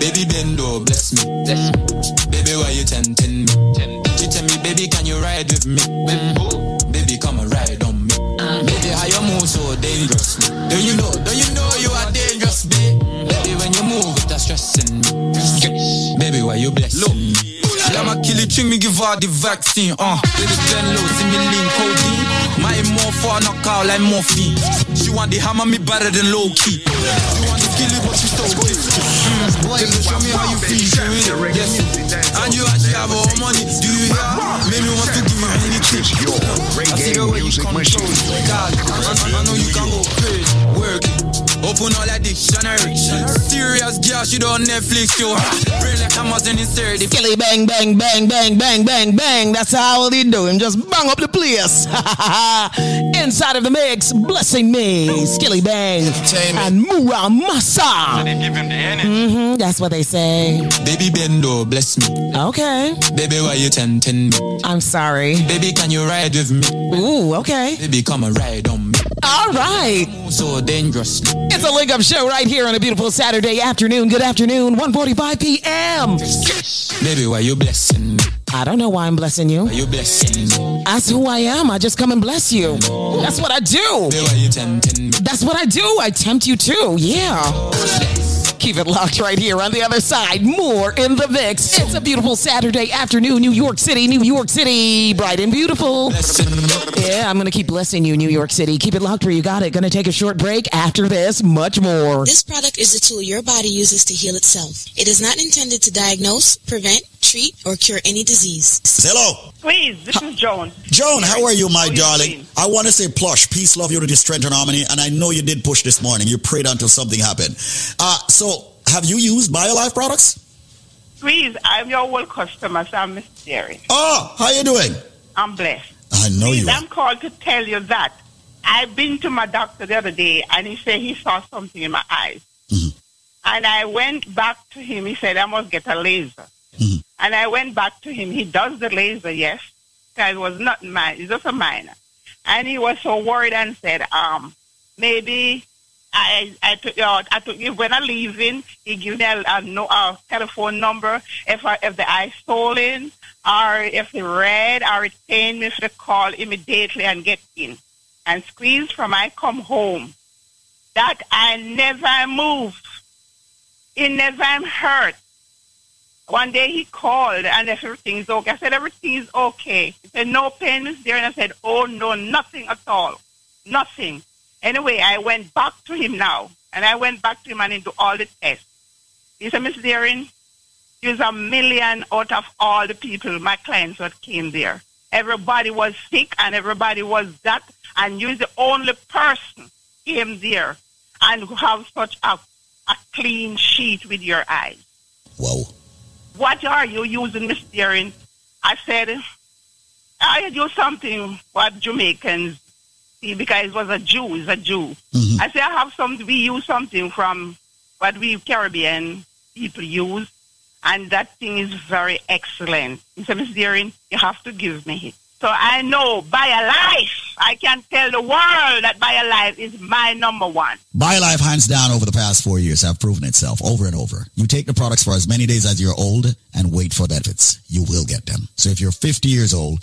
Baby Bendo, bless me. Baby, why you tempting me? She tell me, baby, can you ride with me? Mm. Baby, come and ride on Baby, how you move so dangerous? Don't you know? Don't you know you are dangerous, babe? Baby, when you move, it's stressing me. Baby, why you blessing me? Là ma kill it, me give her the vaccine, uh. Baby turn low, see me lean, codeine My more for a knockout like morphine She want the hammer, me better than low-key You want to kill it, but you stole it. Boy, show me how you feel, you really yes. And you actually have all money, do you hear? Make me want to give you anything I see the way you control, God I, I know you can go crazy. Work it. Open all that dictionary. Serious girl, she on Netflix show. Brain like Amazon insert. Skilly bang bang bang bang bang bang bang. That's how they do him. Just bang up the place. Inside of the mix, blessing me, Skillibeng and Mura Masa. Mm-hmm, that's what they say. Baby Bendo, bless me. Okay. Baby, why you tempting me? I'm sorry. Baby, can you ride with me? Ooh, okay. Baby, come and ride on me. All right. So dangerous. It's a link up show right here on a beautiful Saturday afternoon. Good afternoon, 1:45 p.m. Baby, why you blessing me? I don't know why I'm blessing you. Why you blessing me? That's who I am. I just come and bless you. That's what I do. Baby, why you tempting me? That's what I do. I tempt you too. Yeah. Keep it locked right here on the other side. More in the mix. It's a beautiful Saturday afternoon, New York City, New York City, bright and beautiful. Yeah, I'm gonna keep blessing you, New York City. Keep it locked where you got it. Gonna take a short break. After this, much more. This product is a tool your body uses to heal itself. It is not intended to diagnose, prevent, treat, or cure any disease. Hello. Please, this is Joan. Joan, how are you, my darling? I want to say plush, peace, love, unity, strength, and harmony. And I know you did push this morning. You prayed until something happened. Uh, so, have you used BioLife products? Please, I'm your old customer, so I'm Miss Jerry. Oh, how you doing? I'm blessed. I know Please, you. are. I'm called to tell you that I've been to my doctor the other day, and he said he saw something in my eyes. Mm-hmm. And I went back to him. He said I must get a laser. Mm-hmm. And I went back to him. He does the laser, yes, because it was not mine. It's just a minor. And he was so worried and said, um, maybe I I took uh, I took when I leaving, he give me a, a, no, a telephone number if I, if the eye swollen or if the red or it pain me for the call immediately and get in and squeeze from I come home. That I never moved. It never hurt. One day he called and everything's okay. I said everything is okay. He said no pain is there and I said oh no nothing at all, nothing. Anyway, I went back to him now, and I went back to him and do all the tests. He said, Miss Deering, there's a million out of all the people, my clients that came there. Everybody was sick and everybody was that, and you're the only person came there and have such a, a clean sheet with your eyes. Whoa. What are you using, Miss Deering? I said, I do something what Jamaicans because it was a Jew, it's a Jew. Mm-hmm. I say I have some we use something from what we Caribbean people use and that thing is very excellent. He said, Miss Deering, you have to give me it. So I know BioLife, I can tell the world that BioLife is my number one. BioLife, hands down, over the past four years, have proven itself over and over. You take the products for as many days as you're old and wait for benefits. You will get them. So if you're 50 years old,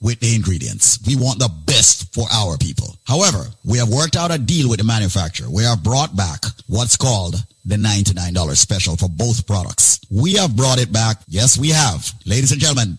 with the ingredients. We want the best for our people. However, we have worked out a deal with the manufacturer. We have brought back what's called the $99 special for both products. We have brought it back. Yes, we have. Ladies and gentlemen,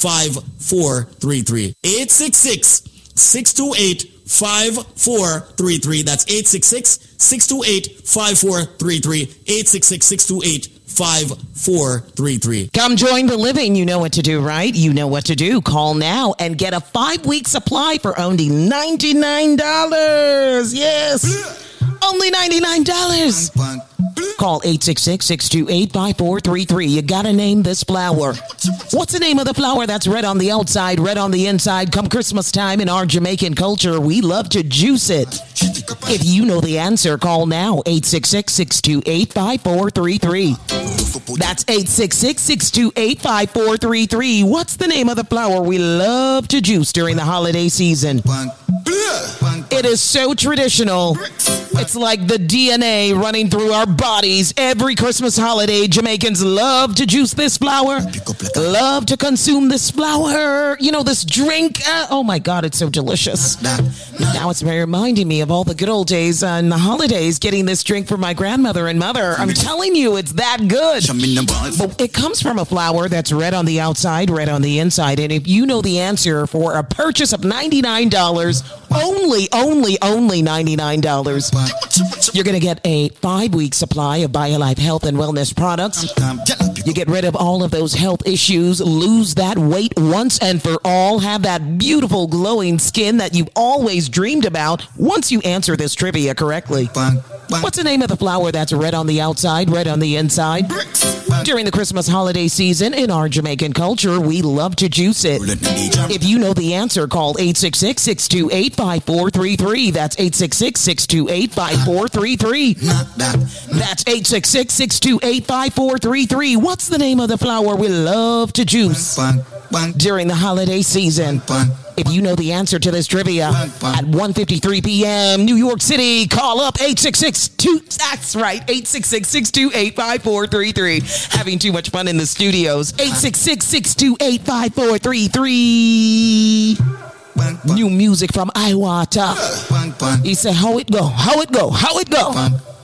5433. 866 628 5433. 866 628 5433. That's 866 628 5433. 866 628 5433. Come join the living. You know what to do, right? You know what to do. Call now and get a five week supply for only $99. Yes. Only $99. Call 866-628-5433. You gotta name this flower. What's the name of the flower that's red on the outside, red on the inside? Come Christmas time in our Jamaican culture, we love to juice it. If you know the answer, call now 866-628-5433. That's 866-628-5433. What's the name of the flower we love to juice during the holiday season? It is so traditional. It's like the DNA running through our bodies. Every Christmas holiday, Jamaicans love to juice this flower, love to consume this flower. You know, this drink. Uh, oh my God, it's so delicious. Now it's reminding me of all the good old days and the holidays getting this drink for my grandmother and mother. I'm telling you, it's that good. It comes from a flower that's red on the outside, red on the inside. And if you know the answer for a purchase of $99, only, only, only $99. You're going to get a five week supply of BioLife health and wellness products. You get rid of all of those health issues, lose that weight once and for all, have that beautiful glowing skin that you've always dreamed about once you answer this trivia correctly. What's the name of the flower that's red on the outside, red on the inside? During the Christmas holiday season in our Jamaican culture, we love to juice it. If you know the answer, call 866 628 5433. That's 866 628 5433. That's 866 628 5433. What's the name of the flower we love to juice during the holiday season? If you know the answer to this trivia at 1:53 p.m. New York City, call up 866 That's right, 866-628-5433. Having too much fun in the studios. 866-628-5433. New music from Iwaata. He said, "How it go? How it go? How it go?"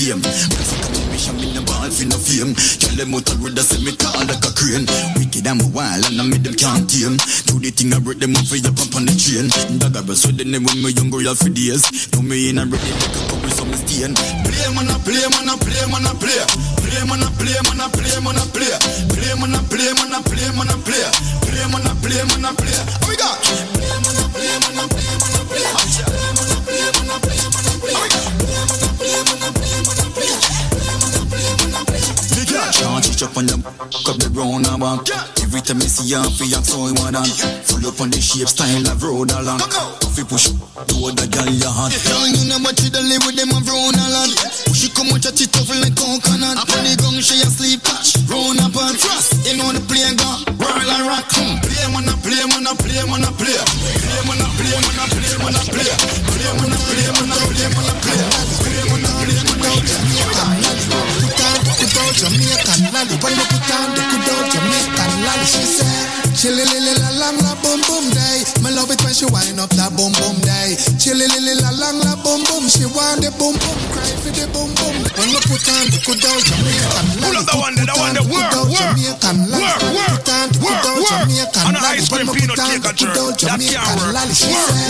the same. ambition, me no ball for no fame. Tell them out a road, I say me tall like a crane. Wicked and wild, and I make them can't tame. Do the thing I break them up for you pump on the chain. Dagger was with the when me young girl for days. Now me in a ready like a couple some stain. Play man a play man a play man a play. Play man a play man a play man a play. Play man a play man a play man a play. Play man a play man a play. What we got? Play man a play man a play man a play Up on the cup the round and back. Every time I see her, I feel so I want that. Full up on the shape style of road along. You push to the girl you hot. Girl, you know what you done with them a round a lot. She come out your teeth tough like coconut. Up on the gong, she asleep catch. Round up and trust. You know the play go. Whirl and rock. Hmm. Play man a play man a play man a play. Play man a play man a play man a play. Play man a play man a play man a play. Play man a play man a play. Put out Jamaican lolly When we put on the good old Jamaican lolly She said Chilly lily la lang la boom boom day. Me love it when she wind up that boom boom day. Chilly lily la lang la boom boom She want the boom boom Cry for the boom boom When we put on the good old Jamaican lolly Pull up the one, the one, the work, work, work, work, Put on the good old work, Jamaican on an ice cream peanut cake the at good her. old That can't work. Work,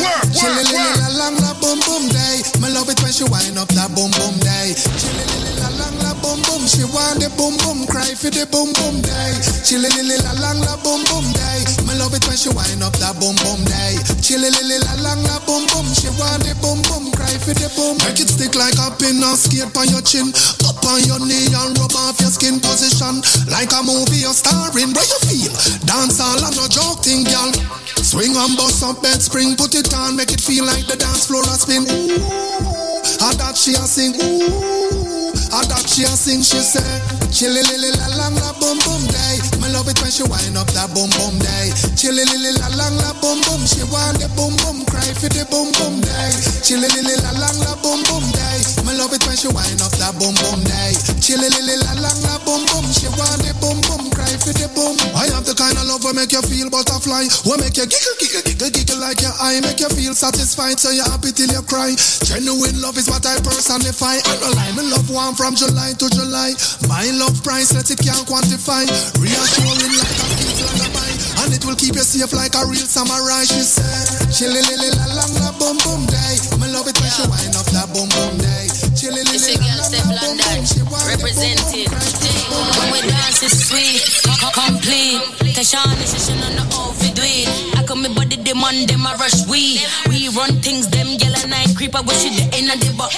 work, Chilly work, work. la lang la boom boom day. Me love it when she wind up that boom boom day. Chilly lily la lang la boom boom She want the boom boom Cry for the boom boom day. Chilly lily la lang la boom boom day Me love it when she wind up that boom boom day. Chilly lily la lang la boom boom She want the boom boom Cry for the boom Make it stick like a pin and skate on your chin. Up on your knee and rub off your skin position. Like a movie you're starring Where you feel? Dance all and no joke thing girl Swing and bust up bed spring Put it on make it feel like the dance floor a spin. Ooh, and that she a sing. Ooh, and that she a sing She say. Chilly lily la lang la boom boom day love it when she wind up that boom boom day. Chilly lily la lang la boom boom She want the boom boom Cry for the boom boom day. Chilly lily la lang la boom boom day Me love it when she wind up that boom boom day. Chilly lily la lang la boom boom She want the boom boom Cry for the boom. I have the kind of love will make you feel butterfly Will make you giggle giggle giggle giggle like your eye Make you feel satisfied so you happy till you cry. Genuine love is what I personify I no lie, me love one from July to July. My love priceless, it can't quantify Like a lullaby And it will keep you safe like a real samurai She said, chilly lily la lang la boom boom day Me love it when she wind up that boom boom day Chilly lily la Steph la boom boom She want the boom boom representing. When we dance it's sweet, co- complete. Tashani session on the outfit do it. I come me body demand them a rush we. We run things them gyal and I creep. I wish you the end of the back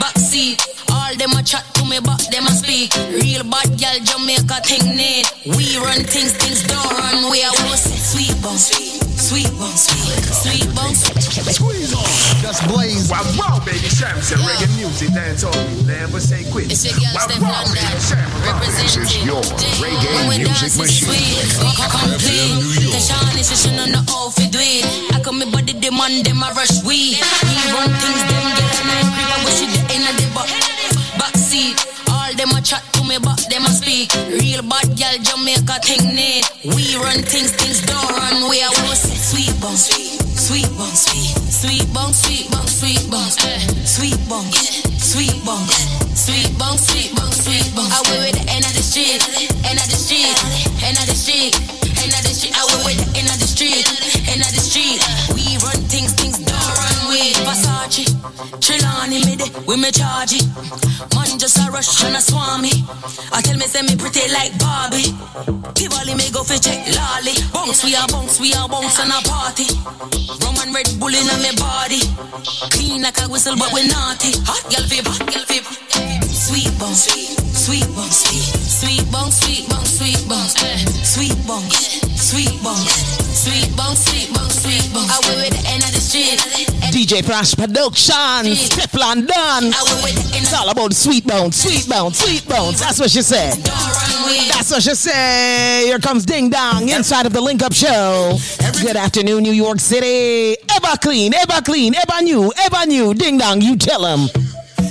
back seat. All them a chat me, but them a speak. Real bad gyal Jamaica thing need. We run things, things don't run. We are was sweet bone, sweet, sweet bone, sweet, sweet bone. Squeeze on. Just boys. Wow, wow, baby, Sam said reggae music, dance on me. Never say quit. It's your girl Wow, Steph wow, London baby, Sam, This is your reggae When music dance it's machine. sweet, co- complete. Tashani session on the outfit do it. I come me body demand them a rush we. We run things them gyal and I creep. I wish you the end of the back back seat. All them a chat to me, but them a speak. Real bad gyal Jamaica thing need. We run things, things don't run. We are sweet bone, sweet, sweet bone, sweet, sweet bone, sweet bone, sweet bone, eh. sweet bone, sweet bone, sweet bone, sweet bone, sweet bone. I went with the end of the street, end of the street, end of the street, end of the street. I went with the end of the street, end of the street. We Versace, Trelawney me de, we me charge it. Man just a rush and a swam me. I tell me say me pretty like Barbie. Tivoli me go fi check lolly. Bounce we a bounce, we a bounce and a party. Rum and Red Bull in me body. Clean like a whistle but we naughty. Hot girl fever, girl fever. Sweet bounce, sweet, sweet bounce, sweet, sweet bounce, sweet bounce, sweet bounce, eh. sweet bounce, sweet bounce, sweet bounce, sweet bounce, sweet bounce. I went with the end of the street. DJ Flash Productions, Steph London. It's all about sweet bones, sweet bones, sweet bones. That's what she said. That's what she said. Here comes Ding Dong inside of the Link Up Show. Good afternoon, New York City. Ever clean, ever clean, ever new, ever new. Ding Dong, you tell them.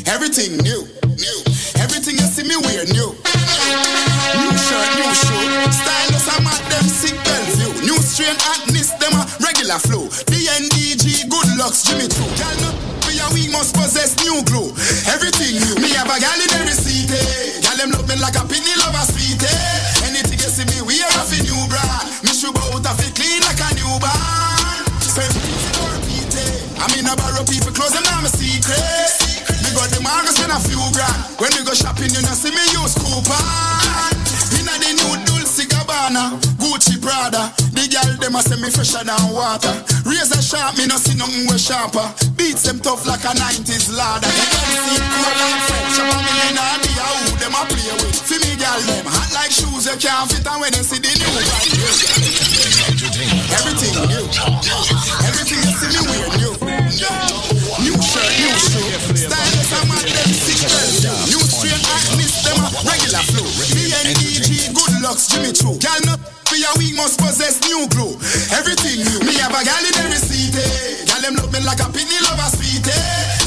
Everything new, new. Everything you see me wear new. New shirt, new shoe. Stylus, I'm at them sick Bellevue. New strain hotness, them a regular flow. DNDG, good looks, Jimmy Choo. Girl, no, we a we must possess new glue. Everything new. Me have a gal in every city. them love me like a penny lover sweet, eh? Few grand. When we go shopping, you know see me use coupon. Inna the new Dolce Gabbana, Gucci Prada. The girl them a say me fresher than water. Razor sharp, me no see nothing way sharper. Beats them tough like a 90s ladder. They can see cool like French. Up a million idea who them a play with. See me girl them hot like shoes you can't fit and when they see the new right. Everything new. Looks, Jimmy Choo. Girl not for your week must possess new glue. Everything new. Me have a gal in every seat. Eh. Them love me like a penny lover sweet.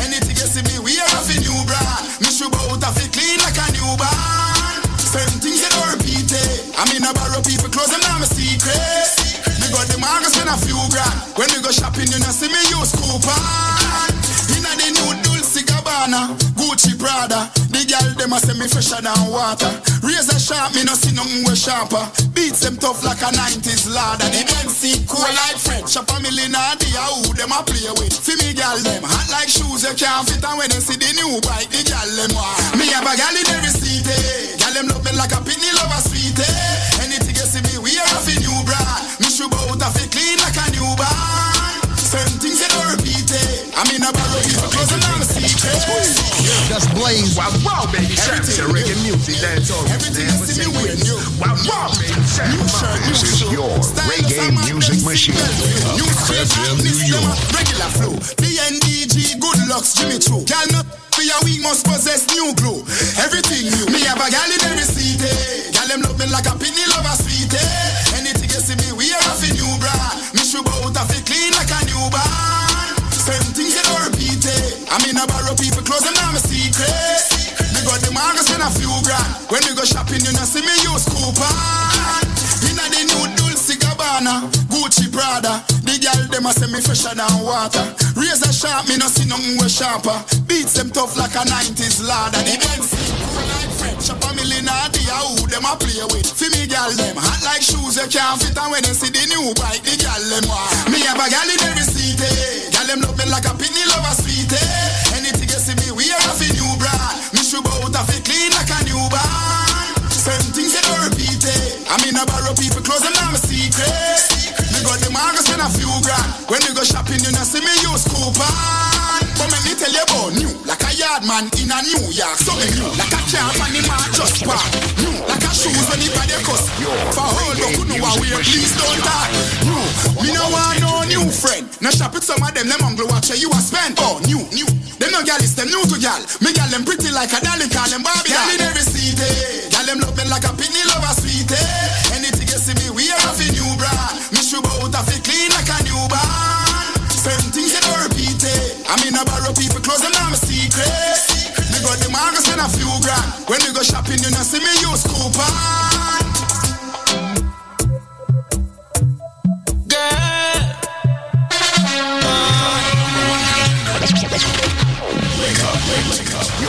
Anything you see me wear off a new brand. Me shoe out of it clean like a new newborn. Same things you don't repeat. I mean I borrow people clothes them now my secret. Me got the markers spend a few grand. When we go shopping you know see me use coupon. Inna the new Dolce Gabbana, Gucci Prada. The girl them a say me fresher than water. Razor sharp, me no see nothing way sharper. Beats them tough like a 90s ladder. The Benz seat cool like French. A million idea who them a play with. See me girl them hot like shoes you can't fit and when they see the new bike, the girl them want. Me have a gal in every seat, eh. Girl them love me like a penny lover sweet, eh. Anything you see me wear off a new brand. Me shoe out of it clean like a newborn. Same things you don't repeat, eh. I mean I borrow people clothes and A. Just blaze. Wow, wow, baby. Shams and reggae music. That's all. Everything you see me wear new. Wow, wow, baby. This is your reggae music machine. New straight New York. Regular flow. BNDG, good looks, Jimmy Choo. Girl not for your week must possess new glue. Everything new. Me have a gal in every eh. Gal them love me like a penny lover sweet, eh. Anything you see me wear off a new bra. Me shoe out of it clean like a I borrow people clothes and I'm a secret. Me got the markers spend a few grand. When we go shopping, you know see me use coupon. Inna the new Dolce Gabbana, Gucci Prada. The girl them a say me fresher than water. Razor sharp, me no see nothing way sharper. Beats them tough like a 90s ladder. The Benz cool like French. Shop a million idea who them a play with. See me girl them hot like shoes you can't fit and when they see the new bike, the girl them want. Me have a gal in every eh. Gal them love me like a penny lover sweet, brand. Me shoe out of it clean like a new newborn. Same things you don't repeat, eh. I mean I borrow people clothes and I'm a secret. Me got the markers spend a few grand. When you go shopping, you know see me use coupon. But let me tell you about new, like a yard man in a New York. So me new, like a car on the march just park. New, like a shoes when it the cuss. For all the how we please don't talk. New, me no want no new friend. No shop with some of them, them hungry watch you a spend. Oh, new, new. Them no gal is them new to gal. Me gal them pretty like a dolly, call them Barbie. Gal in every eh. Gal them love me like a penny lover sweet, eh. Anything you see me wear off a new brand. Me shoe out of it clean like a new newborn. Same things you don't repeat, eh. I mean I borrow people clothes and I'm a secret. Me got the markers spend a few grand. When we go shopping, you know see me use coupon.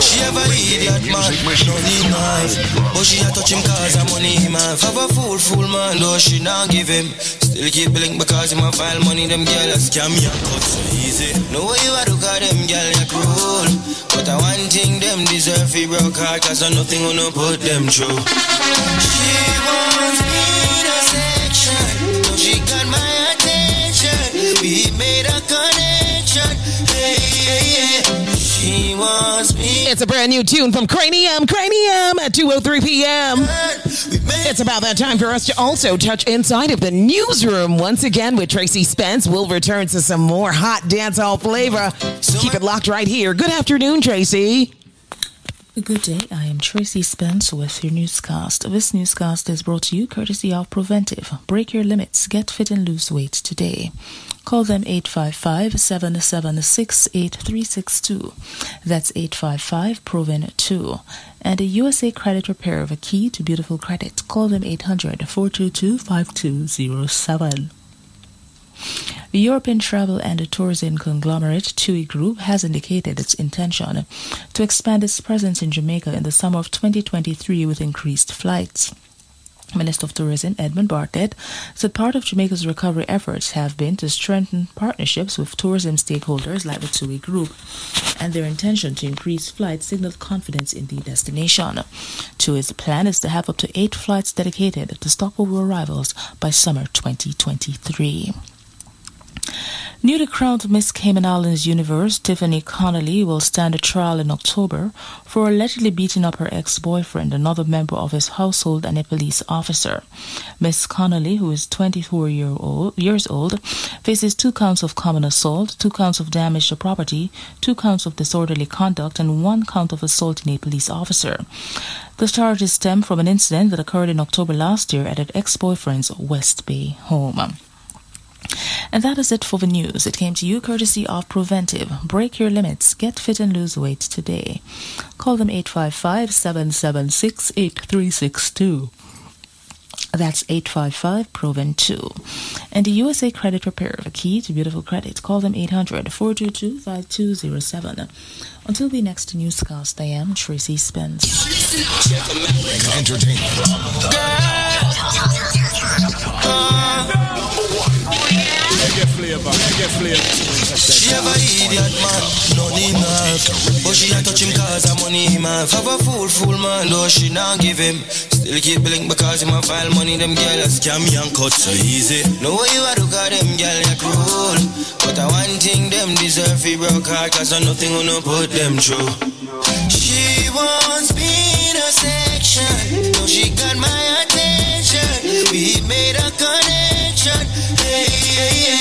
She ever a idiot man, no need knife But she a touch him cause her money man Have a fool, fool man, though she not give him. Still keep blink because him a file money Them girl a scam me a cut so easy. No way you a do cause them girl ya cruel. But I one thing them deserve fi broke heart Cause I nothing gonna put them through. She wants me to section So she got my attention. We made a connection. Hey, hey, hey. She wants me It's a brand new tune from Kranium, Kranium at 2.03 p.m. It's about that time for us to also touch inside of the newsroom once again with Tracy Spence. We'll return to some more hot dancehall flavor. Keep it locked right here. Good afternoon, Tracy. Good day. I am Tracy Spence with your newscast. This newscast is brought to you courtesy of Preventive. Break your limits. Get fit and lose weight today. Call them 855 776 8362. That's 855 Proven 2. And a USA Credit Repair, of a key to beautiful credit. Call them 800 422 5207. The European Travel and Tourism Conglomerate, TUI Group, has indicated its intention to expand its presence in Jamaica in the summer of 2023 with increased flights. Minister of Tourism Edmund Bartlett said part of Jamaica's recovery efforts have been to strengthen partnerships with tourism stakeholders like the TUI Group, and their intention to increase flights signaled confidence in the destination. TUI's plan is to have up to eight flights dedicated to stopover arrivals by summer 2023. Newly crowned Miss Cayman Islands Universe, Tiffany Connolly, will stand a trial in October for allegedly beating up her ex boyfriend, another member of his household, and a police officer. Miss Connolly, who is 24 year old, years old, faces two counts of common assault, two counts of damage to property, two counts of disorderly conduct, and one count of assaulting a police officer. The charges stem from an incident that occurred in October last year at her ex boyfriend's West Bay home. And that is it for the news. It came to you courtesy of Preventive. Break your limits. Get fit and lose weight today. Call them 855 776 8362. That's 855 Proven 2. And the USA Credit Repair, the key to beautiful credit. Call them 800 422 5207. Until the next newscast, I am Tracy Spence. Reggae flavor, reggae flavor. She a idiot man, none have But she a touch him cause her money him have a fool, fool man, though she not give him. Still keep blink because him a file money. Them girl a scam me and cut so easy. No way you a do cause them girl a cruel. But I one thing them deserve fi broke heart Cause I nothing gonna put them through. She wants me in a section. No she got my attention. We made a connection. Hey, hey, hey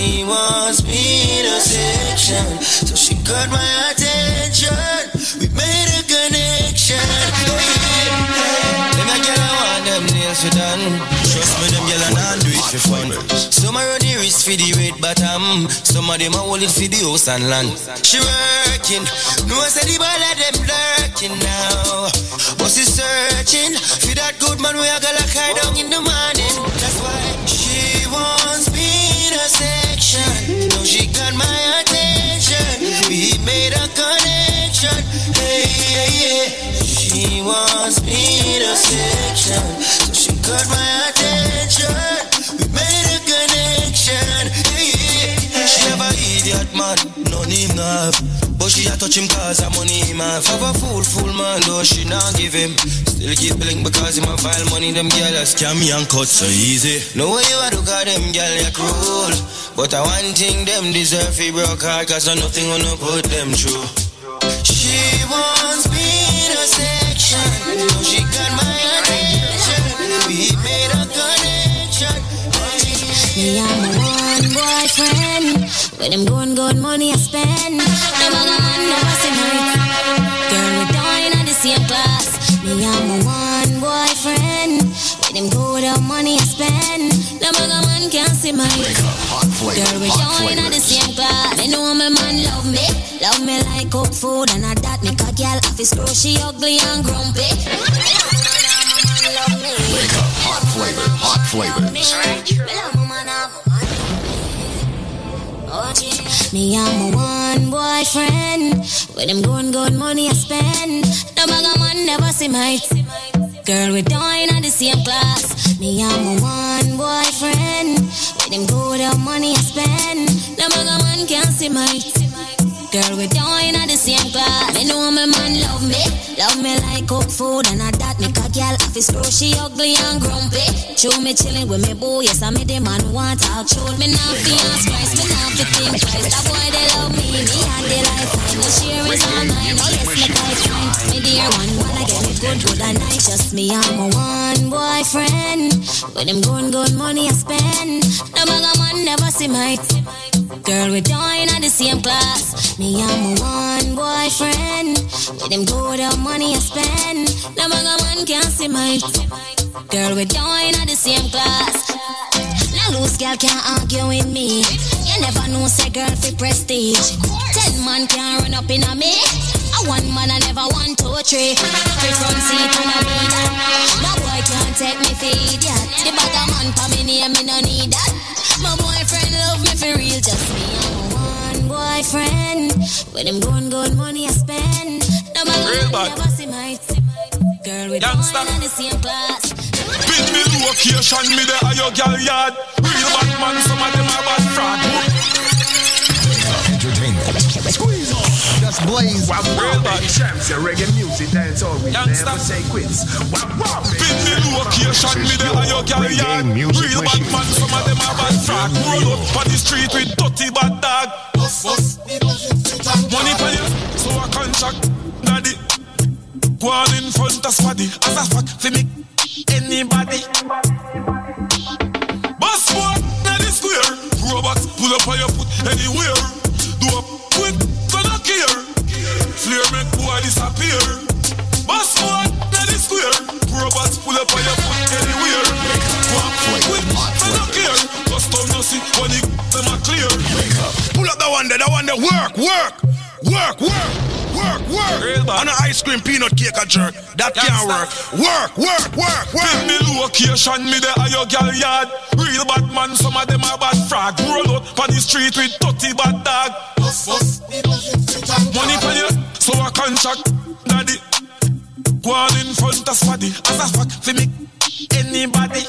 She wants me a section. So she got my attention. We made a connection. Them a girl I want them nails for done. Trust me them girl I not do it for fun. Some a run the wrist for the red bottom. Some of them a hold it for the house and land. She working. No I say the ball of them lurking now. But she searching For that good man we a gonna cry down in the morning. That's why she wants me in a section Now she got my attention. We made a connection. Hey, hey, hey She wants me a section. So she got my attention. We made She a idiot man. None not have. But she a touch him cause her money him have a fool, fool man though she not give him. Still keep blink because him a file money Them girl a scam me and cut so easy. No way you a do cause them girl ya cruel. But I one thing them deserve fi broke heart Cause I nothing gonna put them through. She wants me in a section. She got my attention. We made a connection. My one boyfriend. With them good, good money I spend. Other man never see me. Girl, we down in the same class. Me and my one boyfriend. With them good old money I spend. Them other man can't see my. Girl, we down in the same class. Me know my man love me. Love me like cook food and I that make a girl off his screw. She ugly and grumpy. Wake up, hot flavor, hot flavor. Me I'm a one boyfriend. With them good, good money I spend. No bugger man never see my. Girl, we down in the same class. Me I'm a one boyfriend. With them good money I spend. No bugger man can't see my. Girl, we down in the same class. Me know my man love me. Love me like cook food and I that make a girl off his screw. She ugly and grumpy. Show me chilling with me boy. Yes, I me the man want talk. Show me not fi ask price. Me not fi think price. That boy they love me. Me and the life. No share is all mine. Yes, I find. Me dear one wanna get me good, good and nice. Just me and my one boyfriend. With them good, good money I spend. No bugger man never see my. Girl, we down at the same class. Me and my one boyfriend. With them good old money I spend. No bugger man can't see my. Girl, we down at the same class. No loose girl can't argue with me. You never know, say girl fi prestige. Ten man can't run up in a me. A one man I never want two three. Free front seat when I be. No boy can't take me feed yeah. The bottom man for me name me no need that. My for real, just me and one boyfriend. When I'm going, going money I spend. No my real bad. Girl with Youngster. one and the same class. Me location, me your girl yard. Real bad man, some of them are bad. On. Just blaze. Wow, real bad. Champs, your reggae music, that's all we Youngster. never say quits. Wow, wow, Pin me location, me there are your gal yard. Real bad man, some of them are bad fraud. Roll up on the street with dirty bad dog. Money for you, so I contract daddy. Go on in front of swaddy as a fuck for me. Anybody. Boss boy, na the square. Robots pull up on your foot anywhere. Do a quick, gonna care. Flare make boy disappear. Boss boy, na the square. Robots pull up on your foot anywhere. A quick, gonna care. Custom no see when it them a clear. Pull up the one there, the one there. Work, work, work, work, work, work. On an ice cream peanut cake a jerk. That can't work. Work, work, work, Pin work. me location, me there are your gal yard. Real bad man, some of them are bad frog. Roll out on the street with dirty bad dog. Money for you, so I contract daddy. Go on in front of swaddy as a fuck for me. Anybody.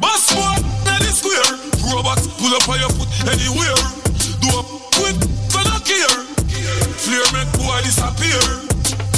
Boss boy, na the square. Robots pull up on your foot anywhere. Do a quick, gonna care. Flare make boy disappear.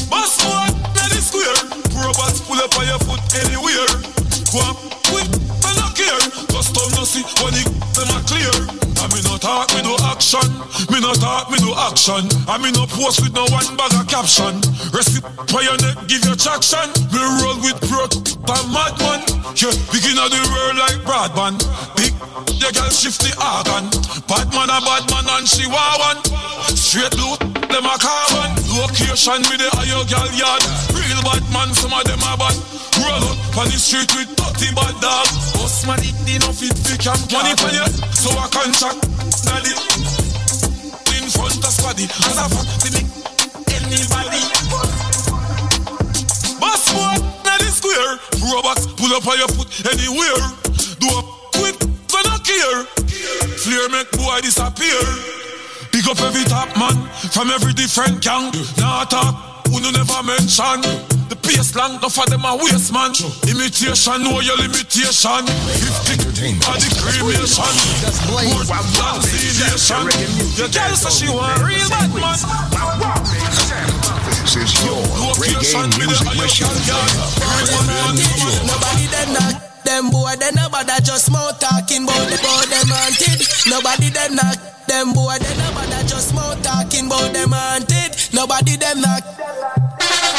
Boss boy, na square. Robots pull up on your foot anywhere. Go up quick, gonna care. Custom no see when it them a clear. I me no talk, me no action. Me no talk, me no action. I me no post with no one bag of caption. Receipt for your neck, give you traction. Me roll with pro and madman. Yeah, begin of the world like broadband. Big, the girl shift the organ. Bad man a bad man and she want one. Straight loot, them a carbon. Location me the higher girl yard. Real bad man, some of them a bad. Roll up on the street with 30 bad dog. Boss man, it did not fit the camp. Money for you, so I contract. Daddy, in front of squaddy. As a fuck, to me, anybody. Boss boy, na the square. Robots pull up on your foot anywhere. Do a quick, gonna care. Flare make boy disappear. Big up every top man from every different gang. Nah talk, who no never mention. The pace long, enough of them a waste man. Imitation, know your limitation. 50 are the cremation. More than nation. Your girl say she want real bad man. This is your reggae music machine. Nobody them knock them boy, they nobody just mouth talking about the boy them haunted. Nobody them knock them boy, they nobody just mouth talking about them haunted. Nobody them knock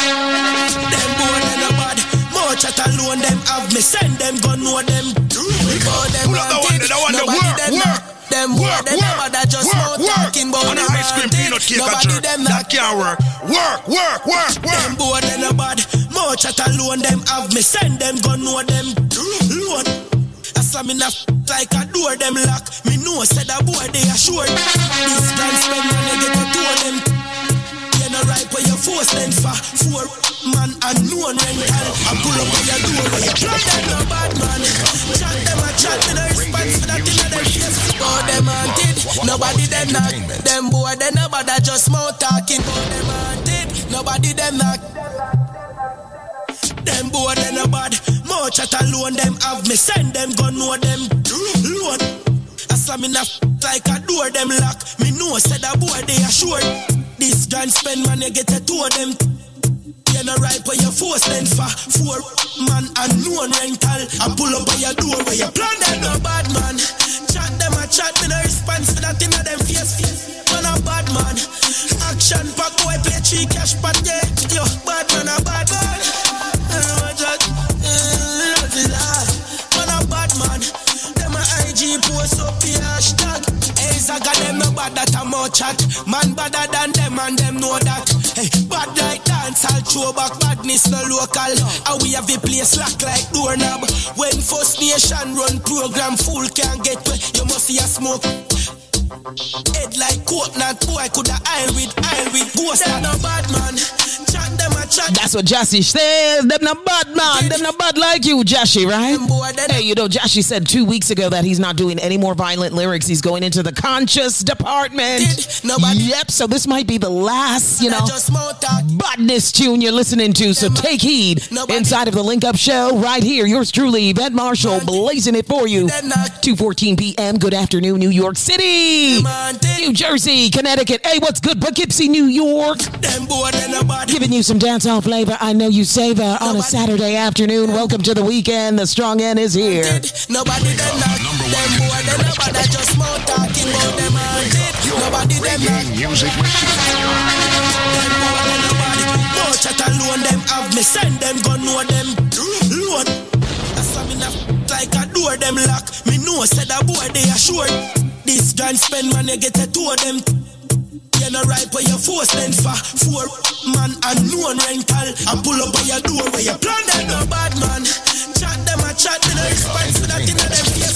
them boy, they nobody. More chat alone, them have me send them gun know them. Boy, them Pull up the one the one there. Nobody Work, them work. them boy, Work, work, nobody just work, work. talking about On them ice cream peanut cake a Nobody jerk. them That can't work. Work, work, work, work. them boy they no bad. More chat alone them have me send them gun know them. Load. I slam in a like a door them lock. Me know said a boy they assured. This guy spend money get a two of them. No right where you force them for four man unknown rental. I pull up on your door where you play them no bad man. Chat them a chat me no response for that of them face. Oh them haunted. Nobody them knock. Them boy they nobody just mouth talking. Oh them haunted. Nobody them knock. Them boy they no bad. More chat alone them have me send them gun know them. Load. I slam in a f- like a door them lock. Me know said a boy they assured. This gun spend money get a two of them. You no right where you force them for four man unknown rental. I pull up by your door where you plan them no bad man. Chat them a chat me no response for that of them face. Man a bad man. Action pack boy play three cash pot yeah. Yo bad man a bad man. Up the hashtag. Hey Zaga them no bad that a more chat. Man badder than them and them know that. Hey bad like dance all throwback badness no local. And we have a place lock like doorknob. When First Nation run program full can't get you must see a smoke. Head like coconut boy coulda aisle with aisle with ghost. Them no bad man. Chat them a chat That's what Jahshii says. Them not bad man. Them not bad like you, Jahshii, right? Hey, you know, Jahshii said two weeks ago that he's not doing any more violent lyrics. He's going into the conscious department. Yep. So this might be the last, you know, badness tune you're listening to. So take heed inside of the Link Up Show right here. Yours truly, Ed Marshall, blazing it for you. 2:14 p.m. Good afternoon, New York City, New Jersey, Connecticut. Hey, what's good, Poughkeepsie, New York? Giving you some dancehall flavor. I know you savor on a Saturday afternoon. Welcome to the weekend. The strong end is here. Nobody them not them boy them nobody just more talking about them and it. Nobody them not music them boy them nobody more chat alone them have me send them gun know them load. That's why me not like a door them lock. Me know said a boy they assured. This grand spend you get a two of them. You know right where you force them for four man and loan rental. I pull up by your door where you plan them no bad man. Chat them a chat me no response for that in them face.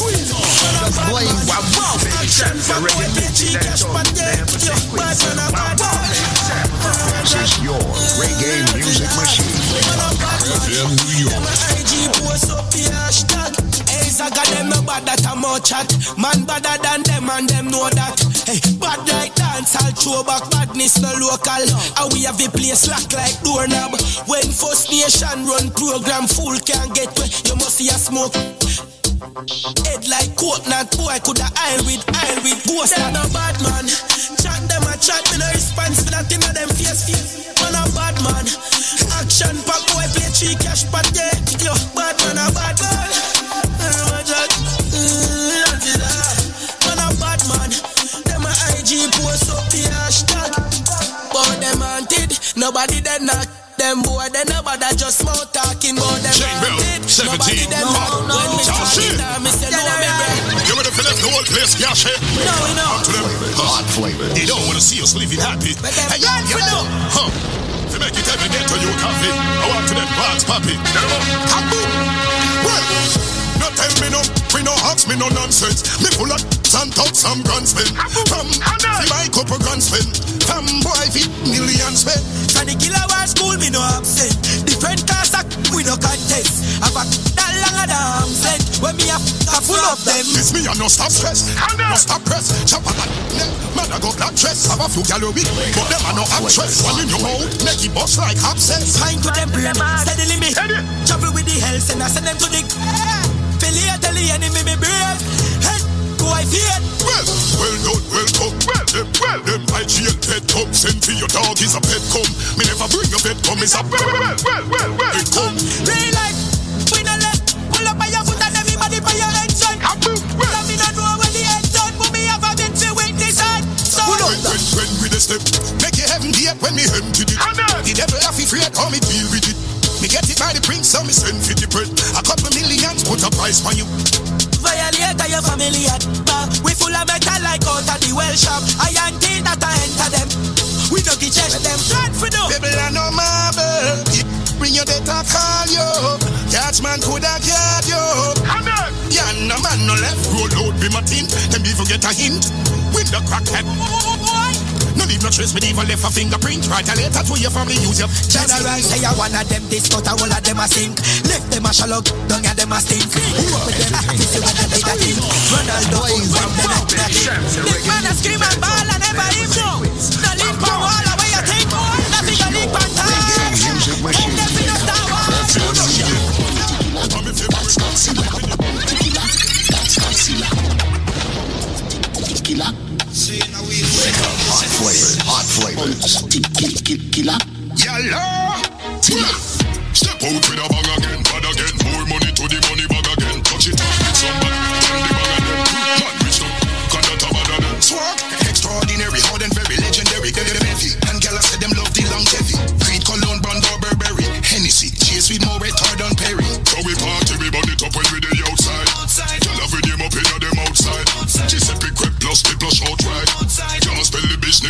Boy, wow, wow, action for boy, bitchy cash but yeah, yo, bad man a bad man. Ah, this is your reggae music machine. FM New York. IG post up the hashtag. Hey, Zaga them no bad that I'm more chat. Man badder than them and them know that. Hey, bad like dance, I'll throw back badness no local. And we have a place lock like doorknob. When First Nation run program, fool can't get where you must see a smoke. Head like coconut boy coulda aisle with aisle with ghost. Them no bad man. Chat them a chat me no response for that inna them face face. Man a bad man. Action pack boy play three cash pot yeah. Yo bad man a bad man. Nobody dead knock. Them boy, they nobody just mouth talking about them Chain Bell, 17. Nobody them No, no. When me Tell talking shit. down, me say no me break. You ready for left the whole place, cash it? No, we know. Talk to them. Hot flavor. They don't want to see us living happy. Hey, yo, yo, huh? To make it every day to you coffee. I want to them parts, papi. Kaboom! Well, no tell me no, we no ask me no nonsense. Me full of and talk some grand spend. From see my couple grand spend. From boy fit million spend. For the killer war school, me no absent. Different class act, we no contest. Have a that long of the arm set. When me a, a full of them. This me and no stop stress, no stop press. Chop on that neck, man I go black dress. Have a few gallery, but them are no actress. One in your mouth, make it bust like abscess. Pine to them brain, steadily me. Travel with the health and I send them to the. Tell the enemy me brave. Head to I fear. Well, well done, well done. Well, them, well, them IGL pet come. Send for your dog is a pet come. Me never bring a pet come. It's a well, well, well, well, well, it come. Real life, we no let. Pull up by your foot and everybody by your head, son. Well, me no know where the head done, but me have a bit to witness on. So, When, when, when we the step, make you heaven when me empty it. The devil have to afraid how me deal with it. Me get it by the prince, so me send for the bread. A couple millions, put a price on you. Violate your family at bar. We full of metal like out of the well shop. I ain't think that I enter them. We don't get check them. Blood for no. People are no marble. Bring your data, call you. Catch man could have card you. Come Yeah, no man no left. Roll out be my team. Them even get a hint. With the crackhead. No leave no trace, me even left a fingerprint. Write a letter to your family, use your General say I one of them this, but I all of them a sink. Left them a shallow, don't get them a stink. Who up with them? This is when they did that thing. Ronaldo, who from them up that thing. Big man a scream and ball and never him no. No lead for wall, away you think. Nothing a leak pan time. Them them in a star wars. Hot flavors. Hot flavors. Oh, Yalla! Step out with a bang again, bad again. More money to the money bag again. Touch it up with some bag, turn the bag again. Man, rich no, can that a bad again. Swag, extraordinary, hard and very legendary. Them them heavy, and gala said them love the longevity. Creed, Cologne, Brando, Burberry, Hennessy. Chase with more retard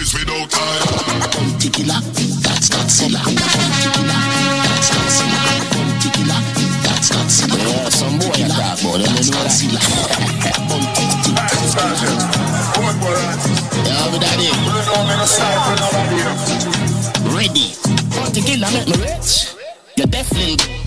this without tire. Come tequila, that's got silla. Tequila, that's got silla. Tequila, that's got silla. Yeah, some boy like that, boy. Let me know that. That's got silla. Yeah, with. Ready. Tequila make me rich. You're definitely.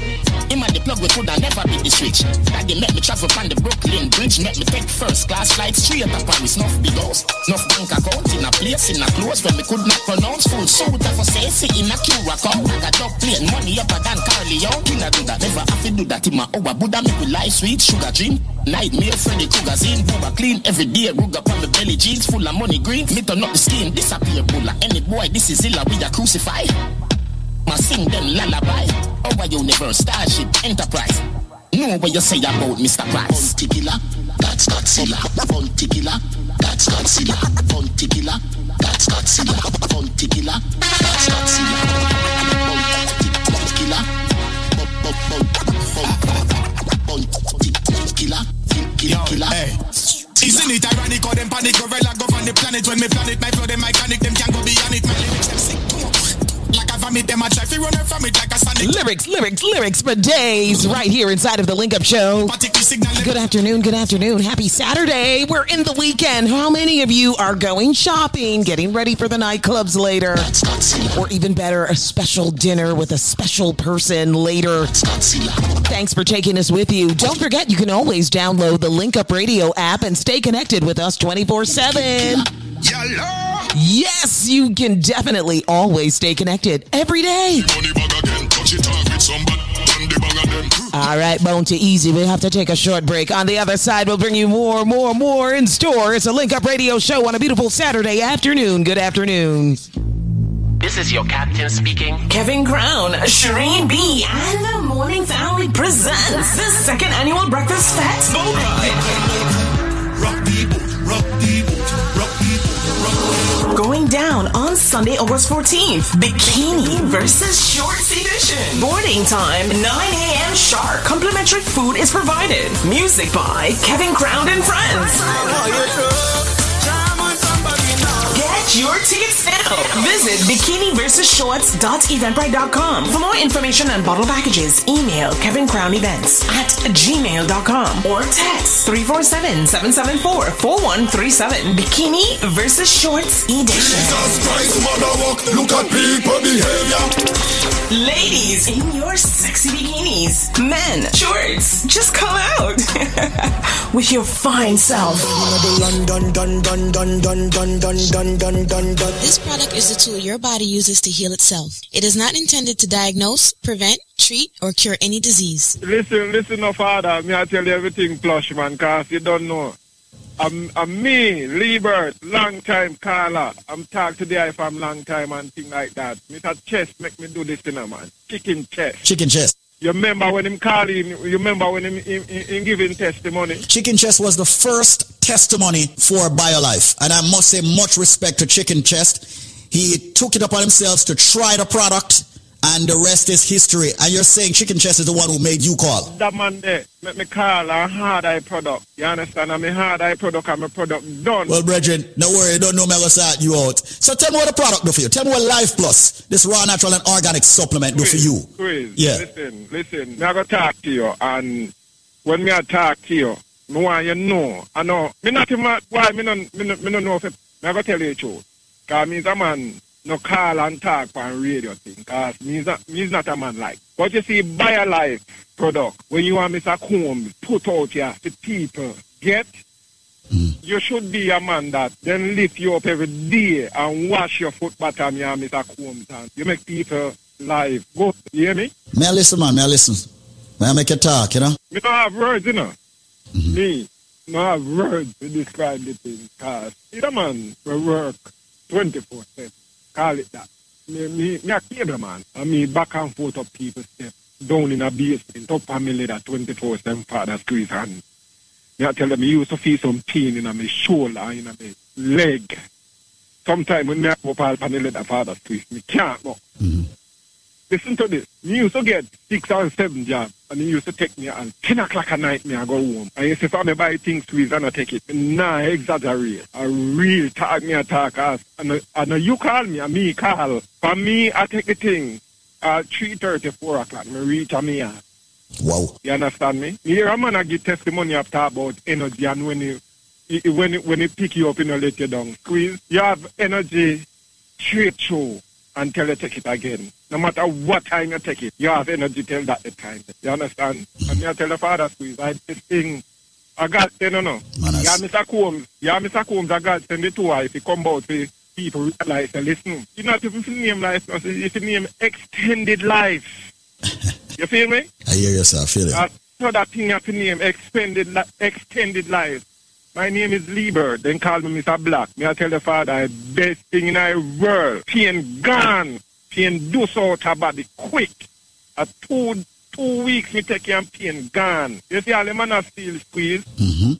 Him and the plug we coulda never be the switch. That they make me travel on the Brooklyn Bridge, make me take first class flight straight up Paris. Snuff big house, snuff bank account in a place in a close when me could not pronounce full suit of a say in a queue account. I got up plane money up than Carly Young. Killer do that, never have to do that in my over Buddha make me life sweet sugar dream. Nightmare Freddy Krueger zine, booba clean every day. Rug up on my belly jeans full of money green. Me turn up the skin, disappear bulla. Any boy, this is illa, we a crucify. Ma sing them lullaby. Our universe, starship, enterprise. Know what you say about Mr. Price. Bounty killer, that's Godzilla. Bounty killer, that's Godzilla. Bounty killer, that's Godzilla. Bounty killer, that's Godzilla. Bounty killer, bounty killer, killer, killer. Hey. Isn't it ironic how them panic gorilla go on the planet when me planet my flow them mechanic them can't go beyond it my lyrics them sick like a them a try to run from it like a sonic Lyrics, lyrics, lyrics for days right here inside of the Link Up Show. Good afternoon, good afternoon. Happy Saturday. We're in the weekend. How many of you are going shopping, getting ready for the nightclubs later? Or even better, a special dinner with a special person later? Thanks for taking us with you. Don't forget, you can always download the Link Up Radio app and stay connected with us 24 7. Yes, you can definitely always stay connected every day. All right, bone to easy. We have to take a short break. On the other side, we'll bring you more, more, more in store. It's a Link Up Radio show on a beautiful Saturday afternoon. Good afternoon. This is your captain speaking. Kevin Crown, Shireen B, and the Morning Family presents the second annual Breakfast Fest. Boat Going down on Sunday, August 14th. Bikini versus Shorts Edition. Boarding time, 9 a.m. sharp. Complimentary food is provided. Music by Kevin Crown and Friends. Oh, Get your tickets now. Visit bikiniversusshorts.eventbrite.com. For more information on bottle packages, email Kevin Crown Events at gmail.com or text 347-774-4137. Bikini versus Shorts Edition. Jesus Christ, mother walk, look at people behavior. Ladies in your sexy bikinis. Men, shorts, just come out with your fine self. This product is a tool your body uses to heal itself. It is not intended to diagnose, prevent, treat, or cure any disease. Listen, listen, no father. Me I tell you everything plush, man, cause you don't know. I'm, I'm me, Liebert, long time caller. I'm talk to the if I'm long time and thing like that. Me that chest make me do this, you know, man. Chicken chest. Chicken chest. You remember when him calling, you remember when him, him, him, giving testimony? Chicken Chest was the first testimony for BioLife. And I must say much respect to Chicken Chest. He took it upon himself to try the product and the rest is history. And you're saying Chicken Chest is the one who made you call. That man there, make me call a hard eye product. You understand? I'm a hard eye product, I'm a product done. Well, brethren, don't worry, don't know me, going to you out. So tell me what the product do for you. Tell me what Life Plus, this raw, natural, and organic supplement do for you. Chris, Yeah. listen, listen. Me I go talk to you, and when me I talk to you, me want you know. I know. Me not even why me no me no, me no know if it, me I go tell you the truth. Cause me's a man no call and talk on radio thing. Cause me's not me's not a man like. But you see, buy a life product when you are Mr. Combs put out here to people get. Hmm. You should be a man that then lift you up every day and wash your foot bottom here, Mr. Combs. And you make people live go. You hear me? May I listen, man? May I listen? May I make a talk, you know? Me don't have words, you know. Mm-hmm. Me, no have words to describe the thing. Cause it's a man will work 24 7. Call it that. Me, me, me a cable man. I mean, back and forth of people step. Down in a basement, up on me ladder 24 7 father squeeze hand. Me I tell them, me used to feel some pain in my shoulder in my leg. Sometimes when me up up all the ladder father squeeze, me can't go. Mm-hmm. Listen to this. Me used to get six or seven jobs, and he used to take me at 10 o'clock at night, me I go home. And he said, if I buy things squeeze and I take it, nah, I exaggerate. I real talk me a talk as, and, and you call me, and me call. For me, I take the thing at 3.30, 4 o'clock, me reach a me house. Wow. You understand me? Here, I'm gonna give testimony after about energy and when you he- he- when it, when it pick you up, you know, let you down. Squeeze, you have energy straight through until you take it again. No matter what time you take it, you have energy till that the time. You understand? And I tell the father squeeze, I this thing, I got, you know, no. Yeah, Mr. Combs, yeah, Mr. Combs, I got send it to her if he come out for people realize and listen. You not even for name life, it's a name extended life. you feel me? I hear you, sir. I feel it. Uh, so that thing have to name extended, li- extended life. My name is Lieber, then call me Mr. Black. Me I tell the father, i best thing in the world. Pain gone. Pain do so out of body quick. A two two weeks me take your pain gone. You see all the man still squeeze. Mm-hmm.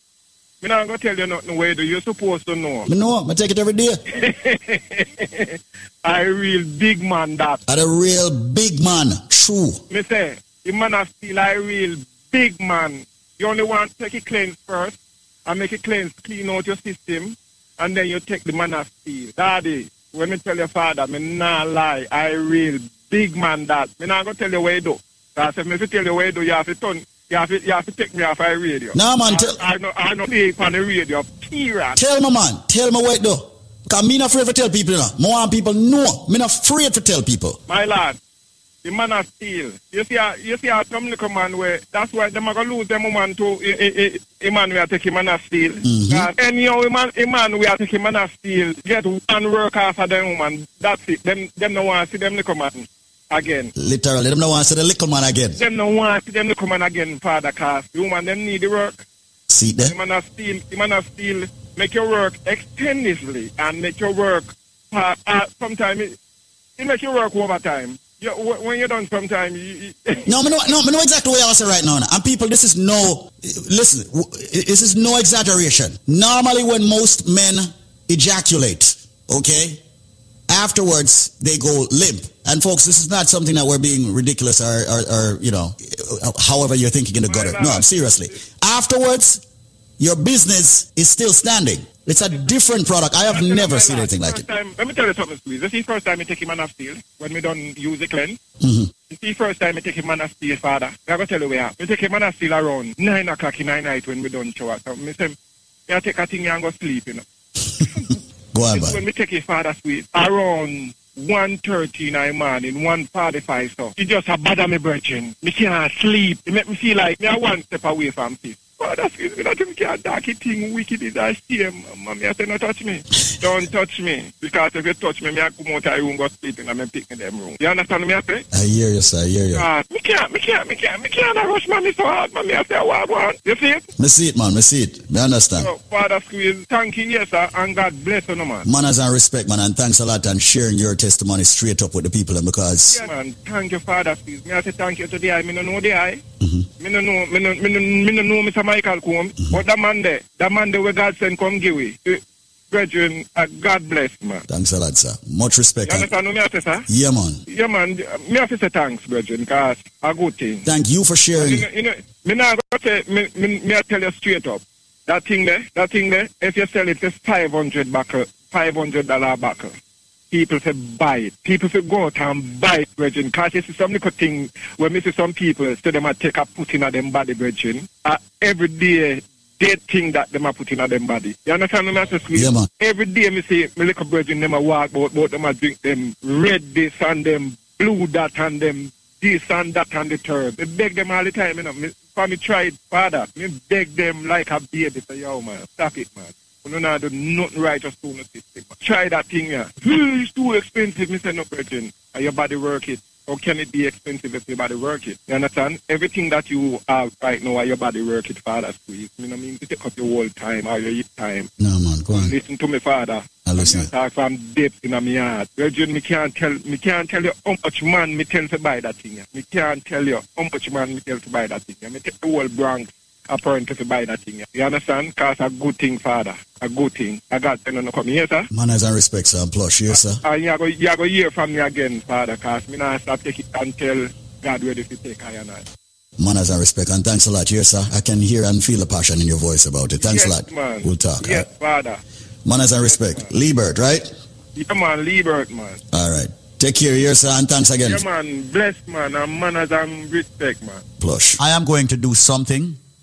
Me not gonna tell you nothing where do you supposed to know. Me know, I take it every day. I real big man that. I'm a real big man. True. Me say, the man a still I real big man. You only want to take it cleanse first and make it cleanse, clean out your system, and then you take the man of steel. Daddy, when me tell your father, me nah lie, I real big man that. Me not gonna tell you where you do. Because if me fi tell you where you do, you have to turn, you have to, you have to take me off the radio. Nah, man, I, tell- I know, I know play on the radio, period. Tell me, man. Tell me what it do. Because me not afraid to tell people, you know. More people know. Me not afraid to tell people. My lad, the man of steel. You see, uh, you see, uh, some little man where that's why them are gonna lose them woman to a, a, a, a man we are taking man of steel. Mm-hmm. Uh, anyhow, a man, a man we are taking man of steel get one work after them woman. That's it. Them, them no want to see them little man again. Literally, them no want to see the little man again. Them no want to see them little man again, father, cause the woman them need the work. See there? The man of steel, the man of steel make your work extensively and make your work. Uh, uh, sometimes it, it make your work overtime. You, when you're done, sometimes you, No, me know, no, me know exactly what I was saying right now. And people, this is no, listen, this is no exaggeration. Normally when most men ejaculate, okay, afterwards they go limp. And folks, this is not something that we're being ridiculous or, or, or you know, however you're thinking in the gutter. No, I'm seriously. Afterwards, your business is still standing. It's a different product. I have never seen anything like it. Time, let me tell you something, please. This is the first time I take him on a steel when we don't use the cleanse. Mhm. This is the first time I take him on a steel, father. I'm going to tell you where. We take him on a steel around 9 o'clock in the night when we don't shower. So I say, I take a thing and go sleep, you know. Go on, man. when we take his father sweet around 1.30 in the morning, 1.45 so. He just a bother me virgin. Me can't sleep. It make me feel like me one step away from this. Father squeeze me that him can't thing wicked is a shame. Mommy I say no touch me. Don't touch me. Because if you touch me, me I come out of room go in and me pick in them room. You understand me I say? I hear you, sir. I hear you. God, me can't, me can't, me can't, me can't rush mommy so hard. Mommy I say what I want. You see it? Me see it, man. Me see it. Me understand. So, Father squeeze, thank you, yes sir, and God bless you, no man. Manners and respect, man, and thanks a lot and sharing your testimony straight up with the people and because Yeah, man. Thank you, Father, please. Me I say thank you to the eye. Me no know the eye. Mm-hmm. Me no know, me no, me no, me no know Mr. Michael Combs. But that man there, that man there where God send come give Brethren, uh, God bless, man. thanks a lot, sir. Much respect. You and- understand what I say, sir? yeah, man. Yeah, man. Me have to say thanks, brethren, because a good thing. Thank you for sharing. You know, you know, me now go say, me, me, me I tell you straight up. That thing there, that thing there, if you sell it for 500 buckle, 500 dollar buckle, people say buy it. People say go out and buy it, brethren. Because you see some little thing when me see some people say them a take a put in a them body, brethren. Uh, every day, dead thing that them a put in a them body. You understand what I'm saying? Yeah, man. Every day me see me little brethren them a walk but them a drink them red this and them blue that and them this and that and the third. Me beg them all the time, you know. Me, for me tried, father, me beg them like a baby. Say, yo, man, stop it, man. Know, not do nothing right just to the system. Try that thing, yeah. Hmm, it's too expensive. Say, no, brethren. Are your body work it? How can it be expensive if your body work it? You understand? Everything that you have right now, are your body work it, father, squeeze. You know what I mean? To take up your whole time or your time. No, man. Go on. Listen to me, father. I listen. Me talk from depth in my heart. Virgin, me can't tell me can't tell you how much man me tell to buy that thing. Me can't tell you how much man me tell to buy that thing. Me take the whole Bronx apparently to buy that thing. You understand? Cause a good thing, father. A good thing. I got to know come here, sir. Manners and respect, sir. And plush. Yes, sir. And you go you go hear from me again, father, cause me not stop take it until God ready to take I and I. Manners and respect. And thanks a lot. Yes, sir. I can hear and feel the passion in your voice about it. Thanks yes, a lot. Man. We'll talk. Yes, father. Manners and respect. Liebert, right? Yeah, man, Liebert, man. All right. Take care, yes, sir. And thanks again. Yeah, man, blessed, man, and manners and respect, man. Plush. I am going to do something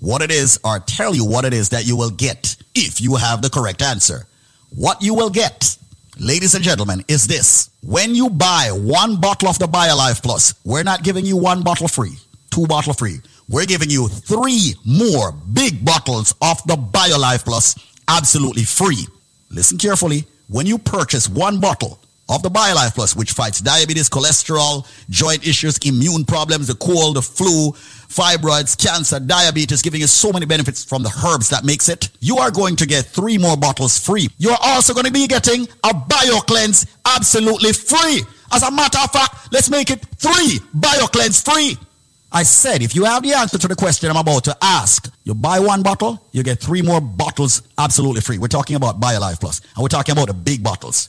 what it is or tell you what it is that you will get if you have the correct answer. What you will get, ladies and gentlemen, is this. When you buy one bottle of the BioLife Plus, we're not giving you one bottle free, two bottle free. We're giving you three more big bottles of the BioLife Plus absolutely free. Listen carefully. When you purchase one bottle of the BioLife Plus, which fights diabetes, cholesterol, joint issues, immune problems, the cold, the flu, fibroids, cancer, diabetes, giving you so many benefits from the herbs that makes it. You are going to get three more bottles free. You're also going to be getting a BioCleanse absolutely free. As a matter of fact, let's make it three BioCleanse free. I said, if you have the answer to the question I'm about to ask, you buy one bottle, you get three more bottles absolutely free. We're talking about BioLife Plus, and we're talking about the big bottles.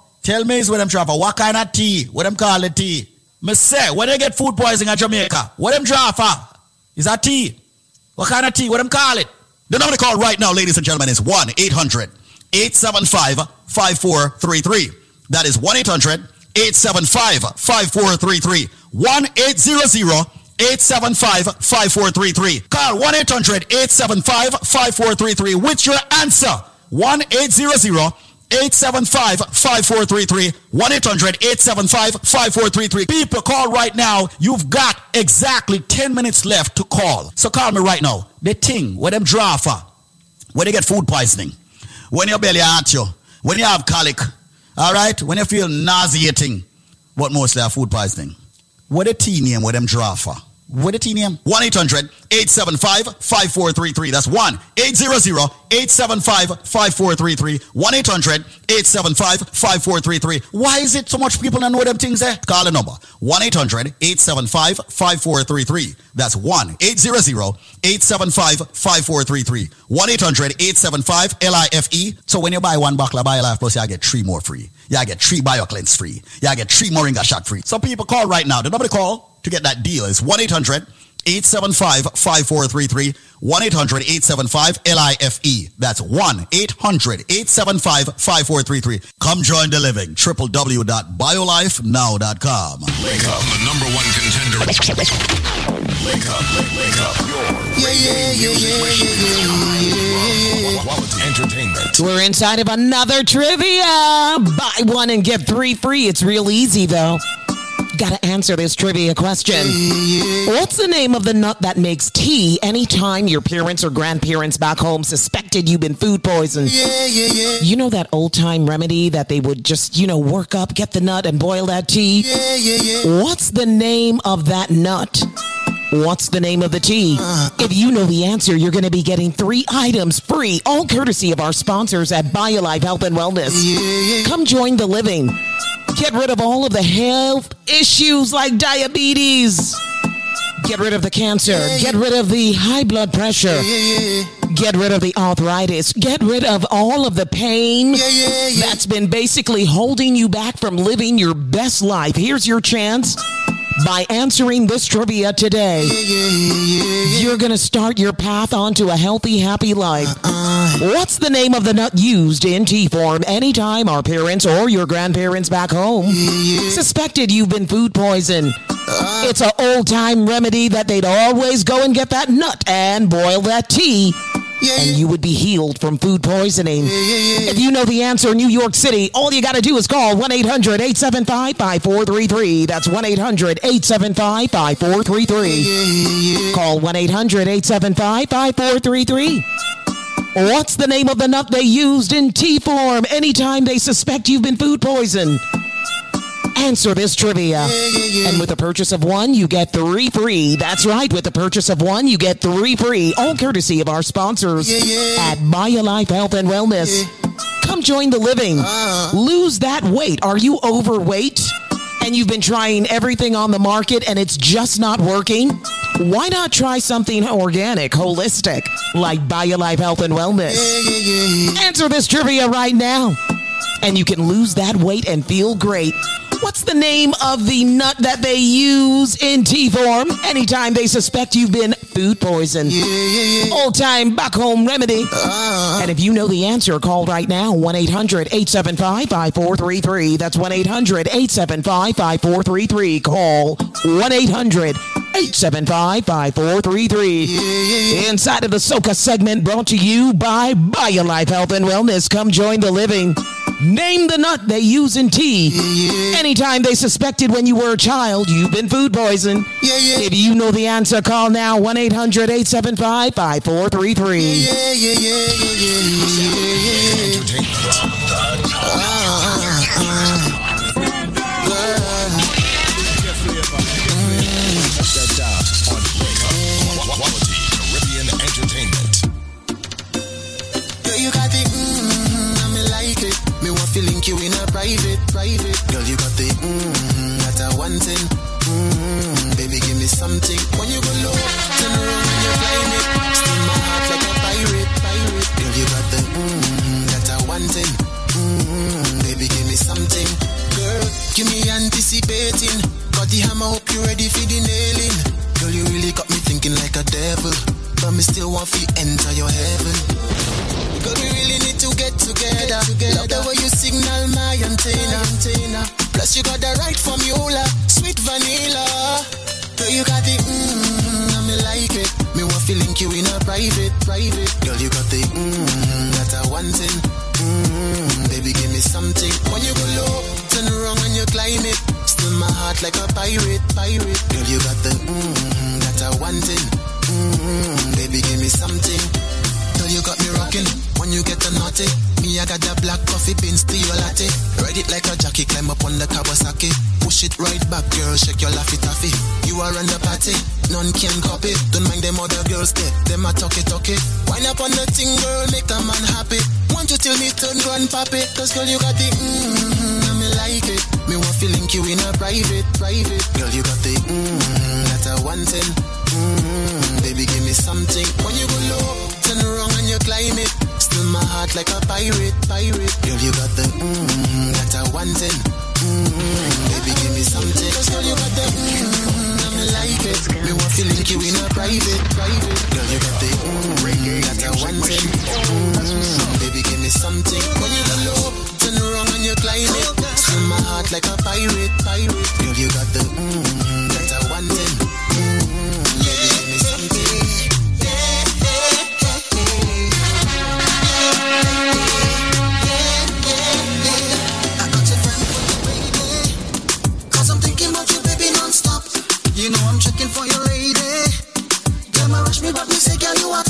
Tell me is what them for. What kind of tea? What them call the tea? Me say, when they get food poisoning in Jamaica, what them draw? Is that tea? What kind of tea? What them call it? The number to call right now, ladies and gentlemen, is 1-800-875-5433. That is 1-800-875-5433. 1-800-875-5433. Call 1-800-875-5433 with your answer. 1-800 875-5433 1-800-875-5433 people call right now. You've got exactly 10 minutes left to call. So call me right now. The thing where them draw for? When you get food poisoning? When your belly hurt you? When you have colic? All right? When you feel nauseating? What mostly have food poisoning? What the tea name where them draw for what the tea name 1-800-875-5433 that's 1-800-875-5433 1-800-875-5433 why is it so much people don't know them things there? Call the number. 1-800-875-5433 that's 1-800-875-5433 1-800-875-LIFE so when you buy one bottle of BioLife Plus you get three more free. You get three BioCleanse free. You get three Moringa shot free. So people call right now. The number to call to get that deal is 1-800 875 5433 1 800 875 LIFE. That's 1 800 875 5433. Come join the living. www.biolifenow.com. Wake up, the number one contender. Wake up, wake, wake up. Yeah, yeah, yeah, yeah, yeah, yeah. Quality entertainment. We're inside of another trivia. Buy one and get three free. It's real easy though. Gotta answer this trivia question. What's the name of the nut that makes tea anytime your parents or grandparents back home suspected you've been food poisoned? Yeah, yeah, yeah. You know that old time remedy that they would just, you know, work up, get the nut and boil that tea? Yeah, yeah, yeah. What's the name of that nut? What's the name of the tea? Uh. If you know the answer, you're going to be getting three items free, all courtesy of our sponsors at BioLife Health and Wellness. Come join the living. Get rid of all of the health issues like diabetes, Get rid of the cancer. Get rid of the high blood pressure. Get rid of the arthritis. Get rid of all of the pain that's been basically holding you back from living your best life. Here's your chance. By answering this trivia today, you're going to start your path onto a healthy, happy life. Uh-uh. What's the name of the nut used in tea form anytime our parents or your grandparents back home suspected you've been food poisoned? Uh-uh. It's an old time remedy that they'd always go and get that nut and boil that tea. And you would be healed from food poisoning. If you know the answer, New York City, all you got to do is call 1 800 875 5433. That's 1 800 875 5433. Call 1 800 875 5433. What's the name of the nut they used in tea form anytime they suspect you've been food poisoned? Answer this trivia. And with the purchase of one, you get three free. That's right. With the purchase of one, you get three free. All courtesy of our sponsors at BioLife Health and Wellness. Come join the living. Uh-huh. Lose that weight. Are you overweight? And you've been trying everything on the market and it's just not working? Why not try something organic, holistic, like BioLife Health and Wellness? Answer this trivia right now. And you can lose that weight and feel great. What's the name of the nut that they use in tea form anytime they suspect you've been food poisoned? Old time back home remedy. Uh-huh. And if you know the answer, call right now 1 800 875 5433. That's 1 800 875 5433. Call 1 800 875 5433. Inside of the Soca segment brought to you by BioLife Health and Wellness. Come join the living. Name the nut they use in tea. Anytime they suspected when you were a child you've been food poisoned. If you know the answer, call now 1 800 875 5433. Quality private, private. Girl, you got the mmm, that I want it. Mmm, baby, give me something. When you go low, turn around and you climb it. Steal my heart like a pirate, pirate. Girl, you got the mmm, that I want it. Mmm, baby, give me something. Girl, give me anticipating. Got the hammer, hope you ready for the nailing. Girl, you really got me thinking like a devil. But me still want to enter your heaven. Girl, we really need to get together. Love the way you signal my antenna. Plus, you got the right formula, sweet vanilla. Girl, you got the mmm, I me like it. Me want to link you in a private, private. Girl, you got the mmm, that I want it. Mmm, baby, give me something. When you go low, turn around and you climb it. Still my heart like a pirate, pirate. Girl, you got the mmm, that I want it. Mmm, baby, give me something. Girl, you got me rocking when you get a naughty. Me, I got that black coffee beans to your latte. Ride it like a jockey, climb up on the Kawasaki. Push it right back, girl, shake your laffy taffy. You are on the party, none can copy. Don't mind them other girls there, them a talk it, talk it. Wind up on the thing, girl, make a man happy. Want you till me turn grandpappy, cause girl, you got the mmm, I me like it. Me want to link you in a private, private. Girl, you got the mmm, that I want it. Mmm, baby, give me something. When you go low, turn around and you climb it. My heart like a pirate, pirate. Girl, you got the mmm, that I want it. Mmm, baby, give me something. Cause girl, you got the mmm, I me like it. Me want to link you in a private, private. Girl, you got the mmm, that I want it. Mmm, baby, give me something. When you low, turn around and you climb it. Still my heart like a pirate, pirate. Girl, you got the mmm, that I want for your lady. Them rush me, but me say, girl, you are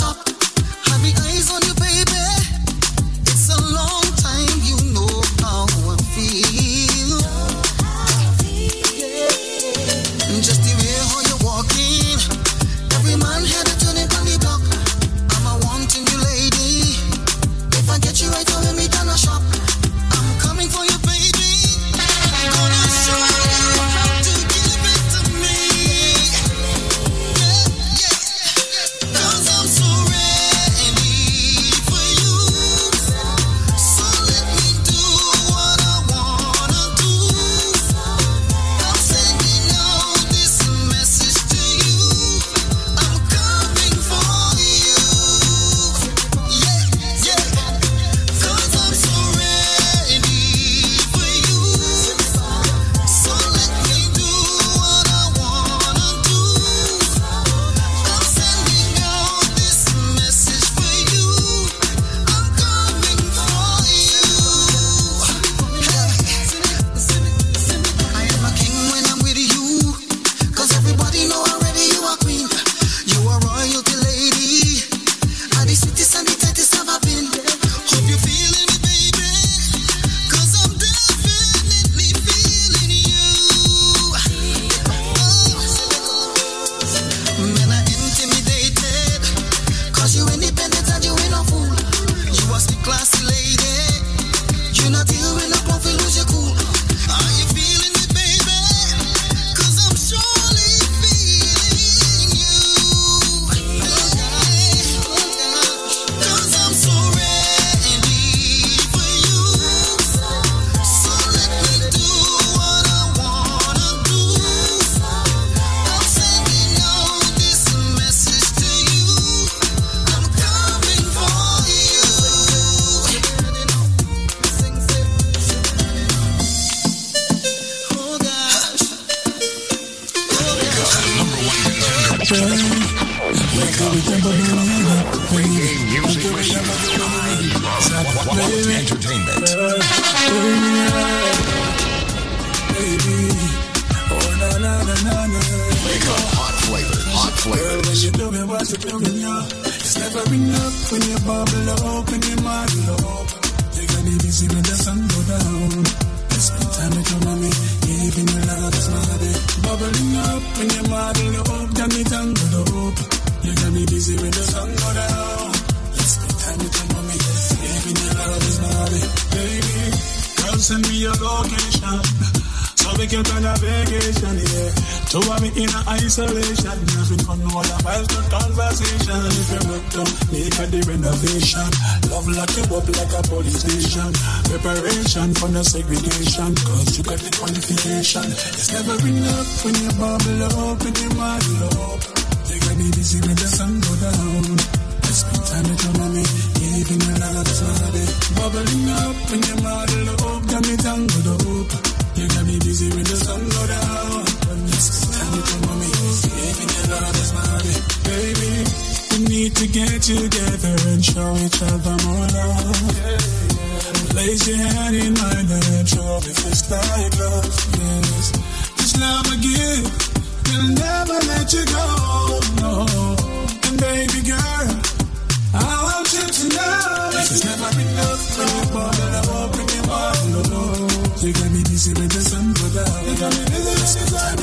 me busy with the sun. You busy with the sun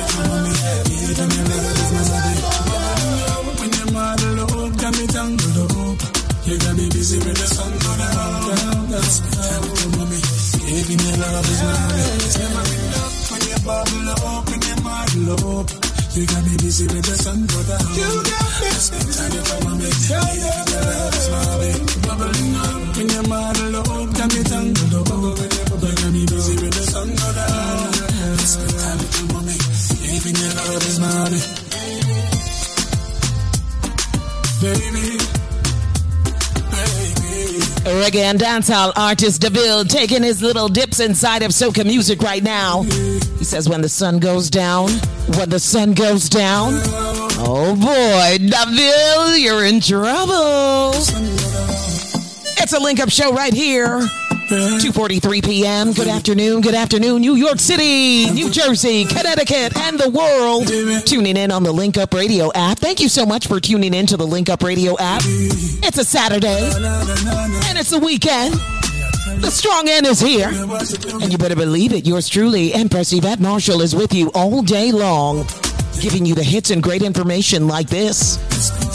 your is. When you model up, got me tangled up. You got me busy with the sun go down. That's my time with your mommy. Even your love is my. It's never enough when you bubble up, when you model up. You got me busy with the sun go down. You got me busy with the sun go down. Even your love is my. Bubbling up when you model up, got me tangled up. Reggae and dancehall artist DeVille taking his little dips inside of soca music right now. He says, when the sun goes down, when the sun goes down. Oh boy, DeVille, you're in trouble. It's a link up show right here. 2:43 p.m. Good afternoon. Good afternoon, New York City, New Jersey, Connecticut, and the world. Tuning in on the Link Up Radio app. Thank you so much for tuning in to the Link Up Radio app. It's a Saturday, and it's a weekend. The strong end is here, and you better believe it. Yours truly, Empress Yvette Marshall, is with you all day long, giving you the hits and great information like this.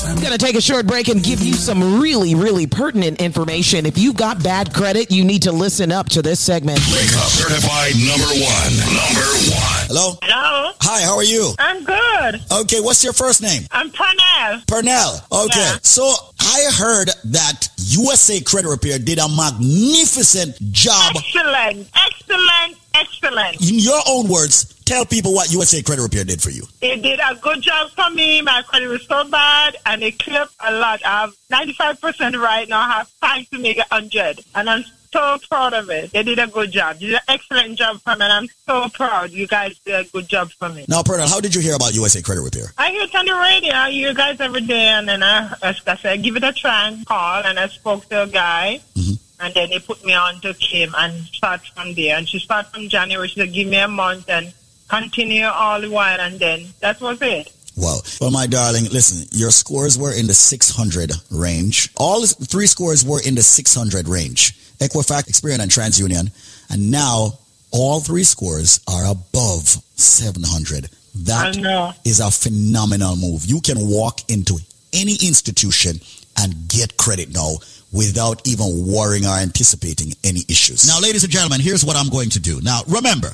I'm going to take a short break and give you some really, really pertinent information. If you've got bad credit, you need to listen up to this segment. Wake up, certified number one. Number one. Hello? Hello. Hi, how are you? I'm good. Okay, what's your first name? I'm Pernell. Pernell. Okay, Yeah. so I heard that USA Credit Repair did a magnificent job. Excellent. Excellent. Excellent. In your own words, tell people what USA Credit Repair did for you. It did a good job for me. My credit was so bad, and it cleared a lot. I have 95% right now. I have time to make it 100. And I'm so proud of it. They did a good job. They did an excellent job for me, and I'm so proud. You guys did a good job for me. Now, Pernell, how did you hear about USA Credit Repair? I hear it on the radio. I hear you guys every day, and then I, I said, give it a try and call, and I spoke to a guy, mm-hmm. And then they put me on to Kim and start from there. And she started from January. She said, give me a month and continue all the while, and then that was it. Wow. Well, my darling, listen, your scores were in the 600 range. All three scores were in the 600 range. Equifax, Experian, and TransUnion. And now all three scores are above 700. That is a phenomenal move. You can walk into any institution and get credit now without even worrying or anticipating any issues. Now, ladies and gentlemen, here's what I'm going to do. Now, remember,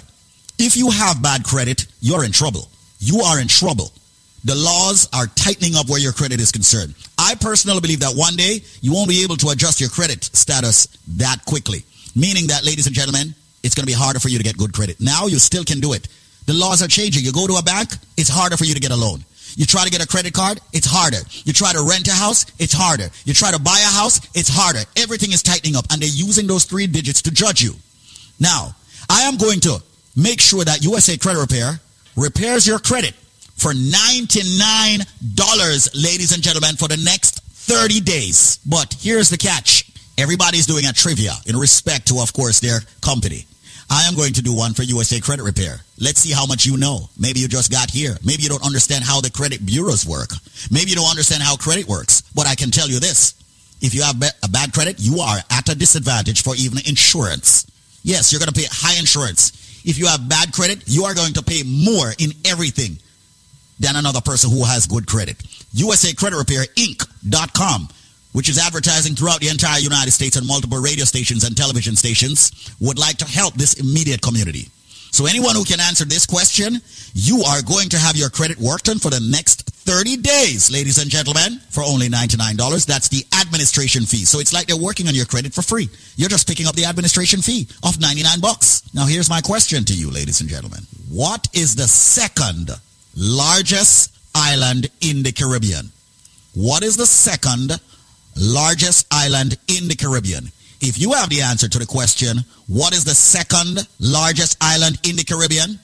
if you have bad credit, you're in trouble. You are in trouble. The laws are tightening up where your credit is concerned. I personally believe that one day you won't be able to adjust your credit status that quickly. Meaning that, ladies and gentlemen, it's going to be harder for you to get good credit. Now you still can do it. The laws are changing. You go to a bank, it's harder for you to get a loan. You try to get a credit card, it's harder. You try to rent a house, it's harder. You try to buy a house, it's harder. Everything is tightening up and they're using those three digits to judge you. Now, I am going to make sure that USA Credit Repair repairs your credit for $99, ladies and gentlemen, for the next 30 days. But here's the catch. Everybody's doing a trivia in respect to, of course, their company. I am going to do one for USA Credit Repair. Let's see how much you know. Maybe you just got here. Maybe you don't understand how the credit bureaus work. Maybe you don't understand how credit works. But I can tell you this. If you have a bad credit, you are at a disadvantage for even insurance. Yes, you're going to pay high insurance. If you have bad credit, you are going to pay more in everything than another person who has good credit. USA Credit Repair Inc.com, which is advertising throughout the entire United States on multiple radio stations and television stations, would like to help this immediate community. So anyone who can answer this question, you are going to have your credit worked on for the next 30 days, ladies and gentlemen, for only $99. That's the administration fee. So it's like they're working on your credit for free. You're just picking up the administration fee of 99 bucks. Now here's my question to you, ladies and gentlemen. What is the second largest island in the Caribbean? What is the second largest island in the Caribbean? If you have the answer to the question, what is the second largest island in the Caribbean?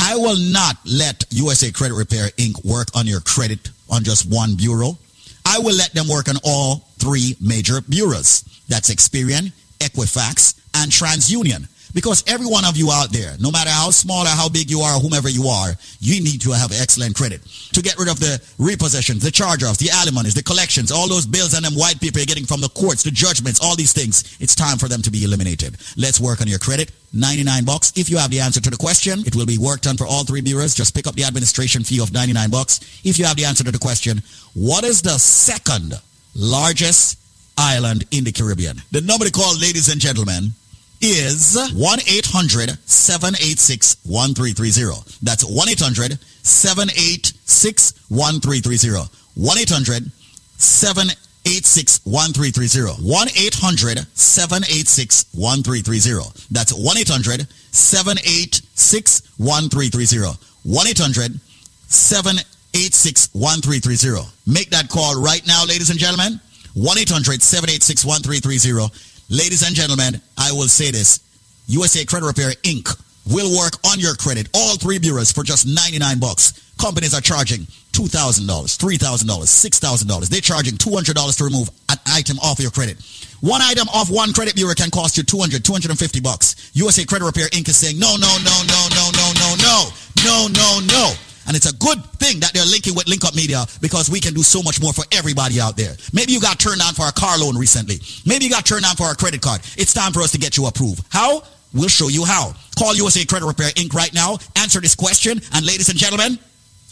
I will not let USA Credit Repair Inc. work on your credit on just one bureau. I will let them work on all three major bureaus. That's Experian, Equifax, and TransUnion. Because every one of you out there, no matter how small or how big you are whomever you are, you need to have excellent credit. To get rid of the repossessions, the charge-offs, the alimonies, the collections, all those bills and them white people you're getting from the courts, the judgments, all these things, it's time for them to be eliminated. Let's work on your credit. 99 bucks. If you have the answer to the question, it will be worked on for all three bureaus. Just pick up the administration fee of 99 bucks. If you have the answer to the question, what is the second largest island in the Caribbean? The number to call, ladies and gentlemen, is 1 800 786 1330. That's 1 800 786 1330. 1 800 786 1330. 1 800 786 1330. That's 1 800 786 1330. 1 800 786 1330. Make that call right now, ladies and gentlemen. 1 800 786 1330 Ladies and gentlemen, I will say this. USA Credit Repair Inc. will work on your credit, all three bureaus, for just 99 bucks. Companies are charging $2,000, $3,000, $6,000. They're charging $200 to remove an item off your credit. One item off one credit bureau can cost you 200, 250 bucks. USA Credit Repair Inc. is saying, no, no, no, no, no, no, no, no, no, no, no. And it's a good thing that they're linking with Link Up Media because we can do so much more for everybody out there. Maybe you got turned on for a car loan recently. Maybe you got turned on for a credit card. It's time for us to get you approved. How? We'll show you how. Call USA Credit Repair Inc. right now. Answer this question. And ladies and gentlemen,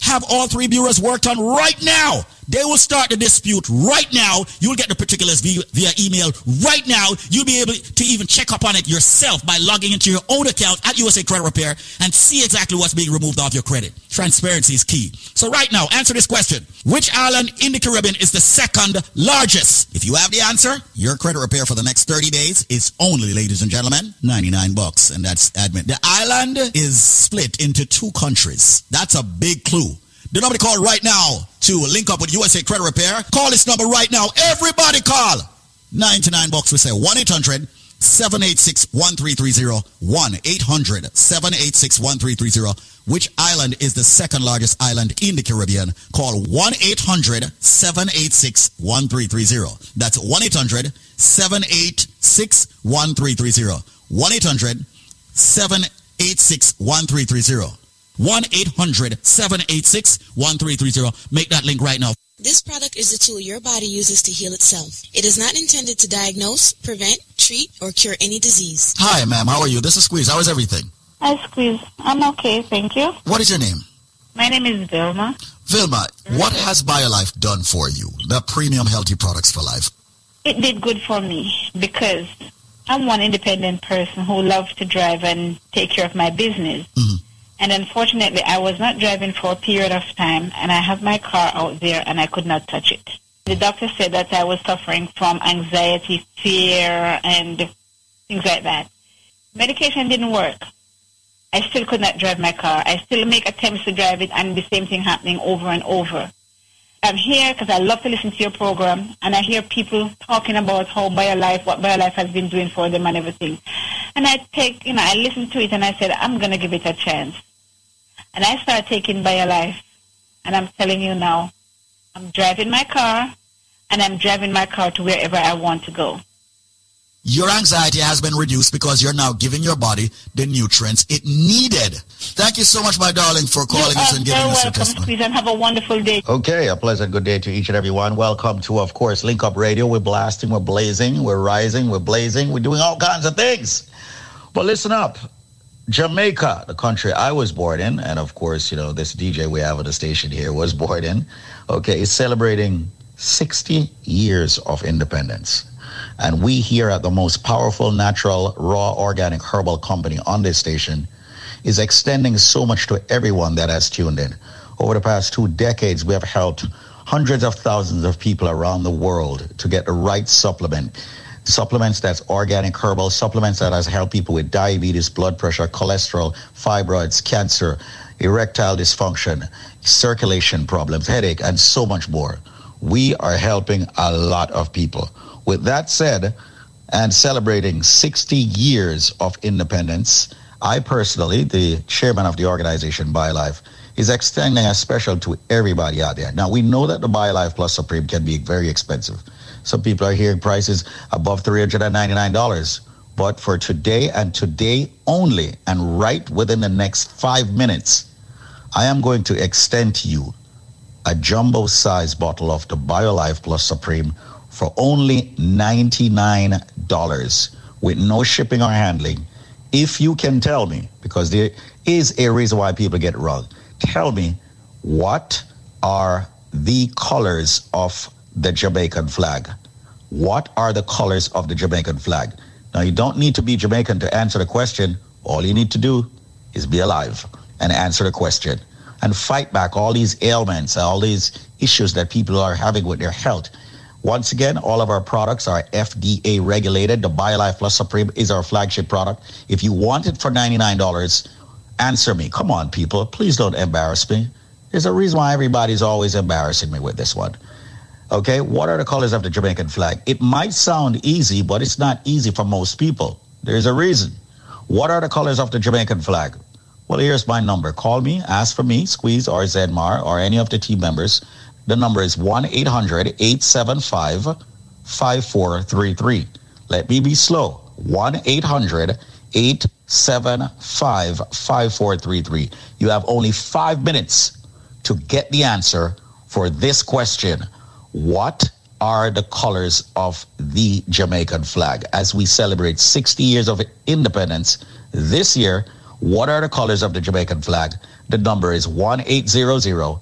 have all three bureaus worked on right now. They will start the dispute right now. You'll get the particulars via, via, email right now. You'll be able to even check up on it yourself by logging into your own account at USA Credit Repair and see exactly what's being removed off your credit. Transparency is key. So right now, answer this question. Which island in the Caribbean is the second largest? If you have the answer, your credit repair for the next 30 days is only, ladies and gentlemen, 99 bucks. And that's admin. The island is split into two countries. That's a big clue. The number to call right now to link up with USA Credit Repair. Call this number right now. Everybody call. 99 bucks. We say 1-800 786-1330. 1-800-786-1330. Which island is the second largest island in the Caribbean? Call 1-800-786-1330. That's 1-800-786-1330. 1-800-786-1330. 1-800-786-1330. Make that link right now. This product is a tool your body uses to heal itself. It is not intended to diagnose, prevent, treat, or cure any disease. Hi, ma'am. How are you? This is Squeeze. How is everything? Hi, Squeeze. I'm okay, thank you. What is your name? My name is Vilma. Vilma, what has BioLife done for you? The premium healthy products for life. It did good for me because I'm one independent person who loves to drive and take care of my business. Mm-hmm. And unfortunately, I was not driving for a period of time, and I have my car out there, and I could not touch it. The doctor said that I was suffering from anxiety, fear, and things like that. Medication didn't work. I still could not drive my car. I still make attempts to drive it, and the same thing happening over and over. I'm here because I love to listen to your program, and I hear people talking about how BioLife, what BioLife has been doing for them and everything. And I take, you know, I listened to it, and I said, I'm going to give it a chance. And I started taking BioLife, And I'm telling you now, I'm driving my car and I'm driving my car to wherever I want to go. Your anxiety has been reduced because you're now giving your body the nutrients it needed. Thank you so much, my darling, for calling us and giving You're us your welcome, testimony. Squeeze, and have a wonderful day. Okay, a pleasant good day to each and every one. Welcome to, of course, Link Up Radio. We're blasting, we're blazing, we're rising, we're blazing, we're doing all kinds of things. But listen up. Jamaica, the country I was born in, and of course, you know, this DJ we have at the station here was born in, okay, is celebrating 60 years of independence. And we here at the most powerful natural, raw, organic herbal company on this station is extending so much to everyone that has tuned in. Over the past two decades, we have helped hundreds of thousands of people around the world to get the right supplement. Supplements that's organic herbal, supplements that has helped people with diabetes, blood pressure, cholesterol, fibroids, cancer, erectile dysfunction, circulation problems, headache, and so much more. We are helping a lot of people. With that said, and celebrating 60 years of independence, I personally, the chairman of the organization BioLife, is extending a special to everybody out there. Now we know that the BioLife Plus Supreme can be very expensive. Some people are hearing prices above $399. But for today and today only, and right within the next five minutes, I am going to extend to you a jumbo size bottle of the BioLife Plus Supreme for only $99 with no shipping or handling. If you can tell me, because there is a reason why people get wrong, tell me what are the colors of the Jamaican flag? What are the colors of the Jamaican flag? Now, you don't need to be Jamaican to answer the question. All you need to do is be alive and answer the question and fight back all these ailments, all these issues that people are having with their health. Once again, all of our products are FDA regulated. The BioLife Plus Supreme is our flagship product. If you want it for $99, answer me. Come on, people. Please don't embarrass me. There's a reason why everybody's always embarrassing me with this one. Okay, what are the colors of the Jamaican flag? It might sound easy, but it's not easy for most people. There's a reason. What are the colors of the Jamaican flag? Well, here's my number. Call me, ask for me, Squeeze or Zedmar or any of the team members. The number is 1 800 875 5433. Let me be slow. 1 800 875 5433. You have only five minutes to get the answer for this question What are the colors of the Jamaican flag? As we celebrate 60 years of independence this year, what are the colors of the Jamaican flag? The number is 1 800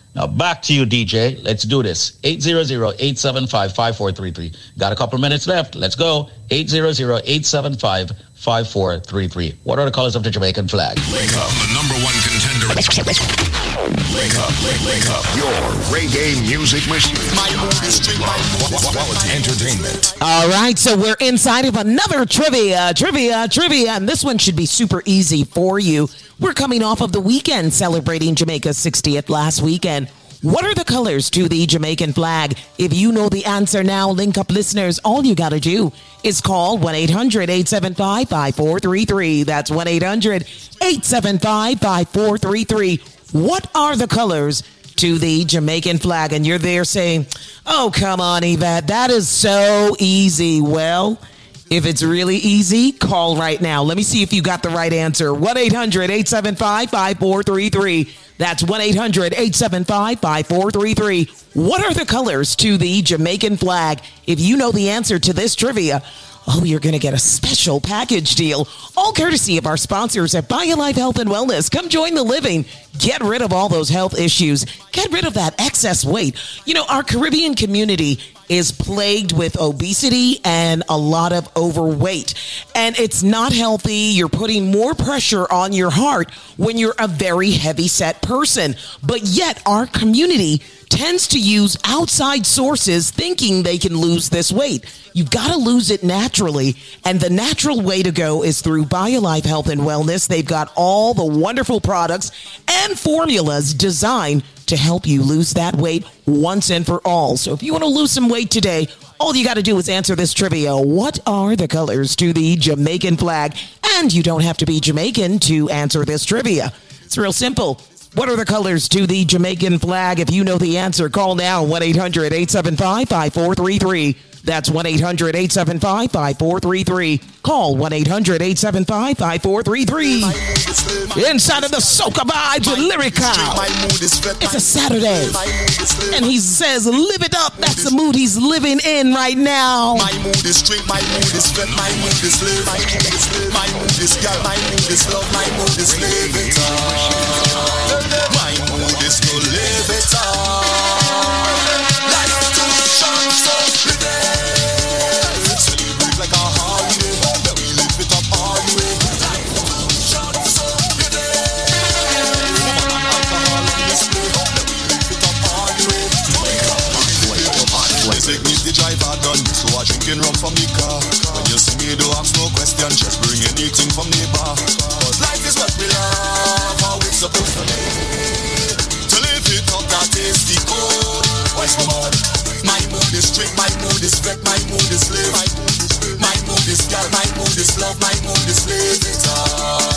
Now back to you, DJ. Let's do this. 800-875-5433. Got a couple minutes left. Let's go. 800-875-5433. What are the colors of the Jamaican flag? Wake up, the number one contender. Wake up, wake, wake up. Your reggae music machine. Quality entertainment. All right, so we're inside of another trivia, trivia, trivia, and this one should be super easy for you. We're coming off of the weekend celebrating Jamaica's 60th last weekend. What are the colors to the Jamaican flag? If you know the answer now, link up listeners, all you got to do is call 1 800 875 5433. That's 1 800 875 5433. What are the colors to the Jamaican flag? And you're there saying, oh, come on, Yvette, that is so easy. Well, If it's really easy, call right now. Let me see if you got the right answer. 1 800 875 5433. That's 1 800 875 5433. What are the colors to the Jamaican flag? If you know the answer to this trivia, oh, you're going to get a special package deal. All courtesy of our sponsors at BioLife Health and Wellness. Come join the living. Get rid of all those health issues. Get rid of that excess weight. You know, our Caribbean community is plagued with obesity and a lot of overweight. And it's not healthy. You're putting more pressure on your heart when you're a very heavy set person. But yet, our community tends to use outside sources thinking they can lose this weight. You've got to lose it naturally. And the natural way to go is through BioLife Health and Wellness. They've got all the wonderful products and formulas designed to help you lose that weight once and for all. So if you want to lose some weight today, all you got to do is answer this trivia. What are the colors to the Jamaican flag? And you don't have to be Jamaican to answer this trivia. It's real simple. What are the colors to the Jamaican flag? If you know the answer, call now 1 800 875 5433. That's 1 800 875 5433. Call 1 800 875 5433. Inside of the Soca Vibes with Lyrikal. It's a Saturday. And he says, Live it up. That's the mood he's living in right now. My mood is straight, my mood is fed, my mood is live. My mood is live, my mood is girl, my mood is love, my mood is live it up. My mood is to live from the car. When you see me, don't ask no question, just bring anything from the bar. Cause life is what we love, how it's supposed to be. To live it up, that is the code. What's my mood? My mood is straight, my mood is fed, my mood is live. My mood is girl, my mood is love, my mood is live.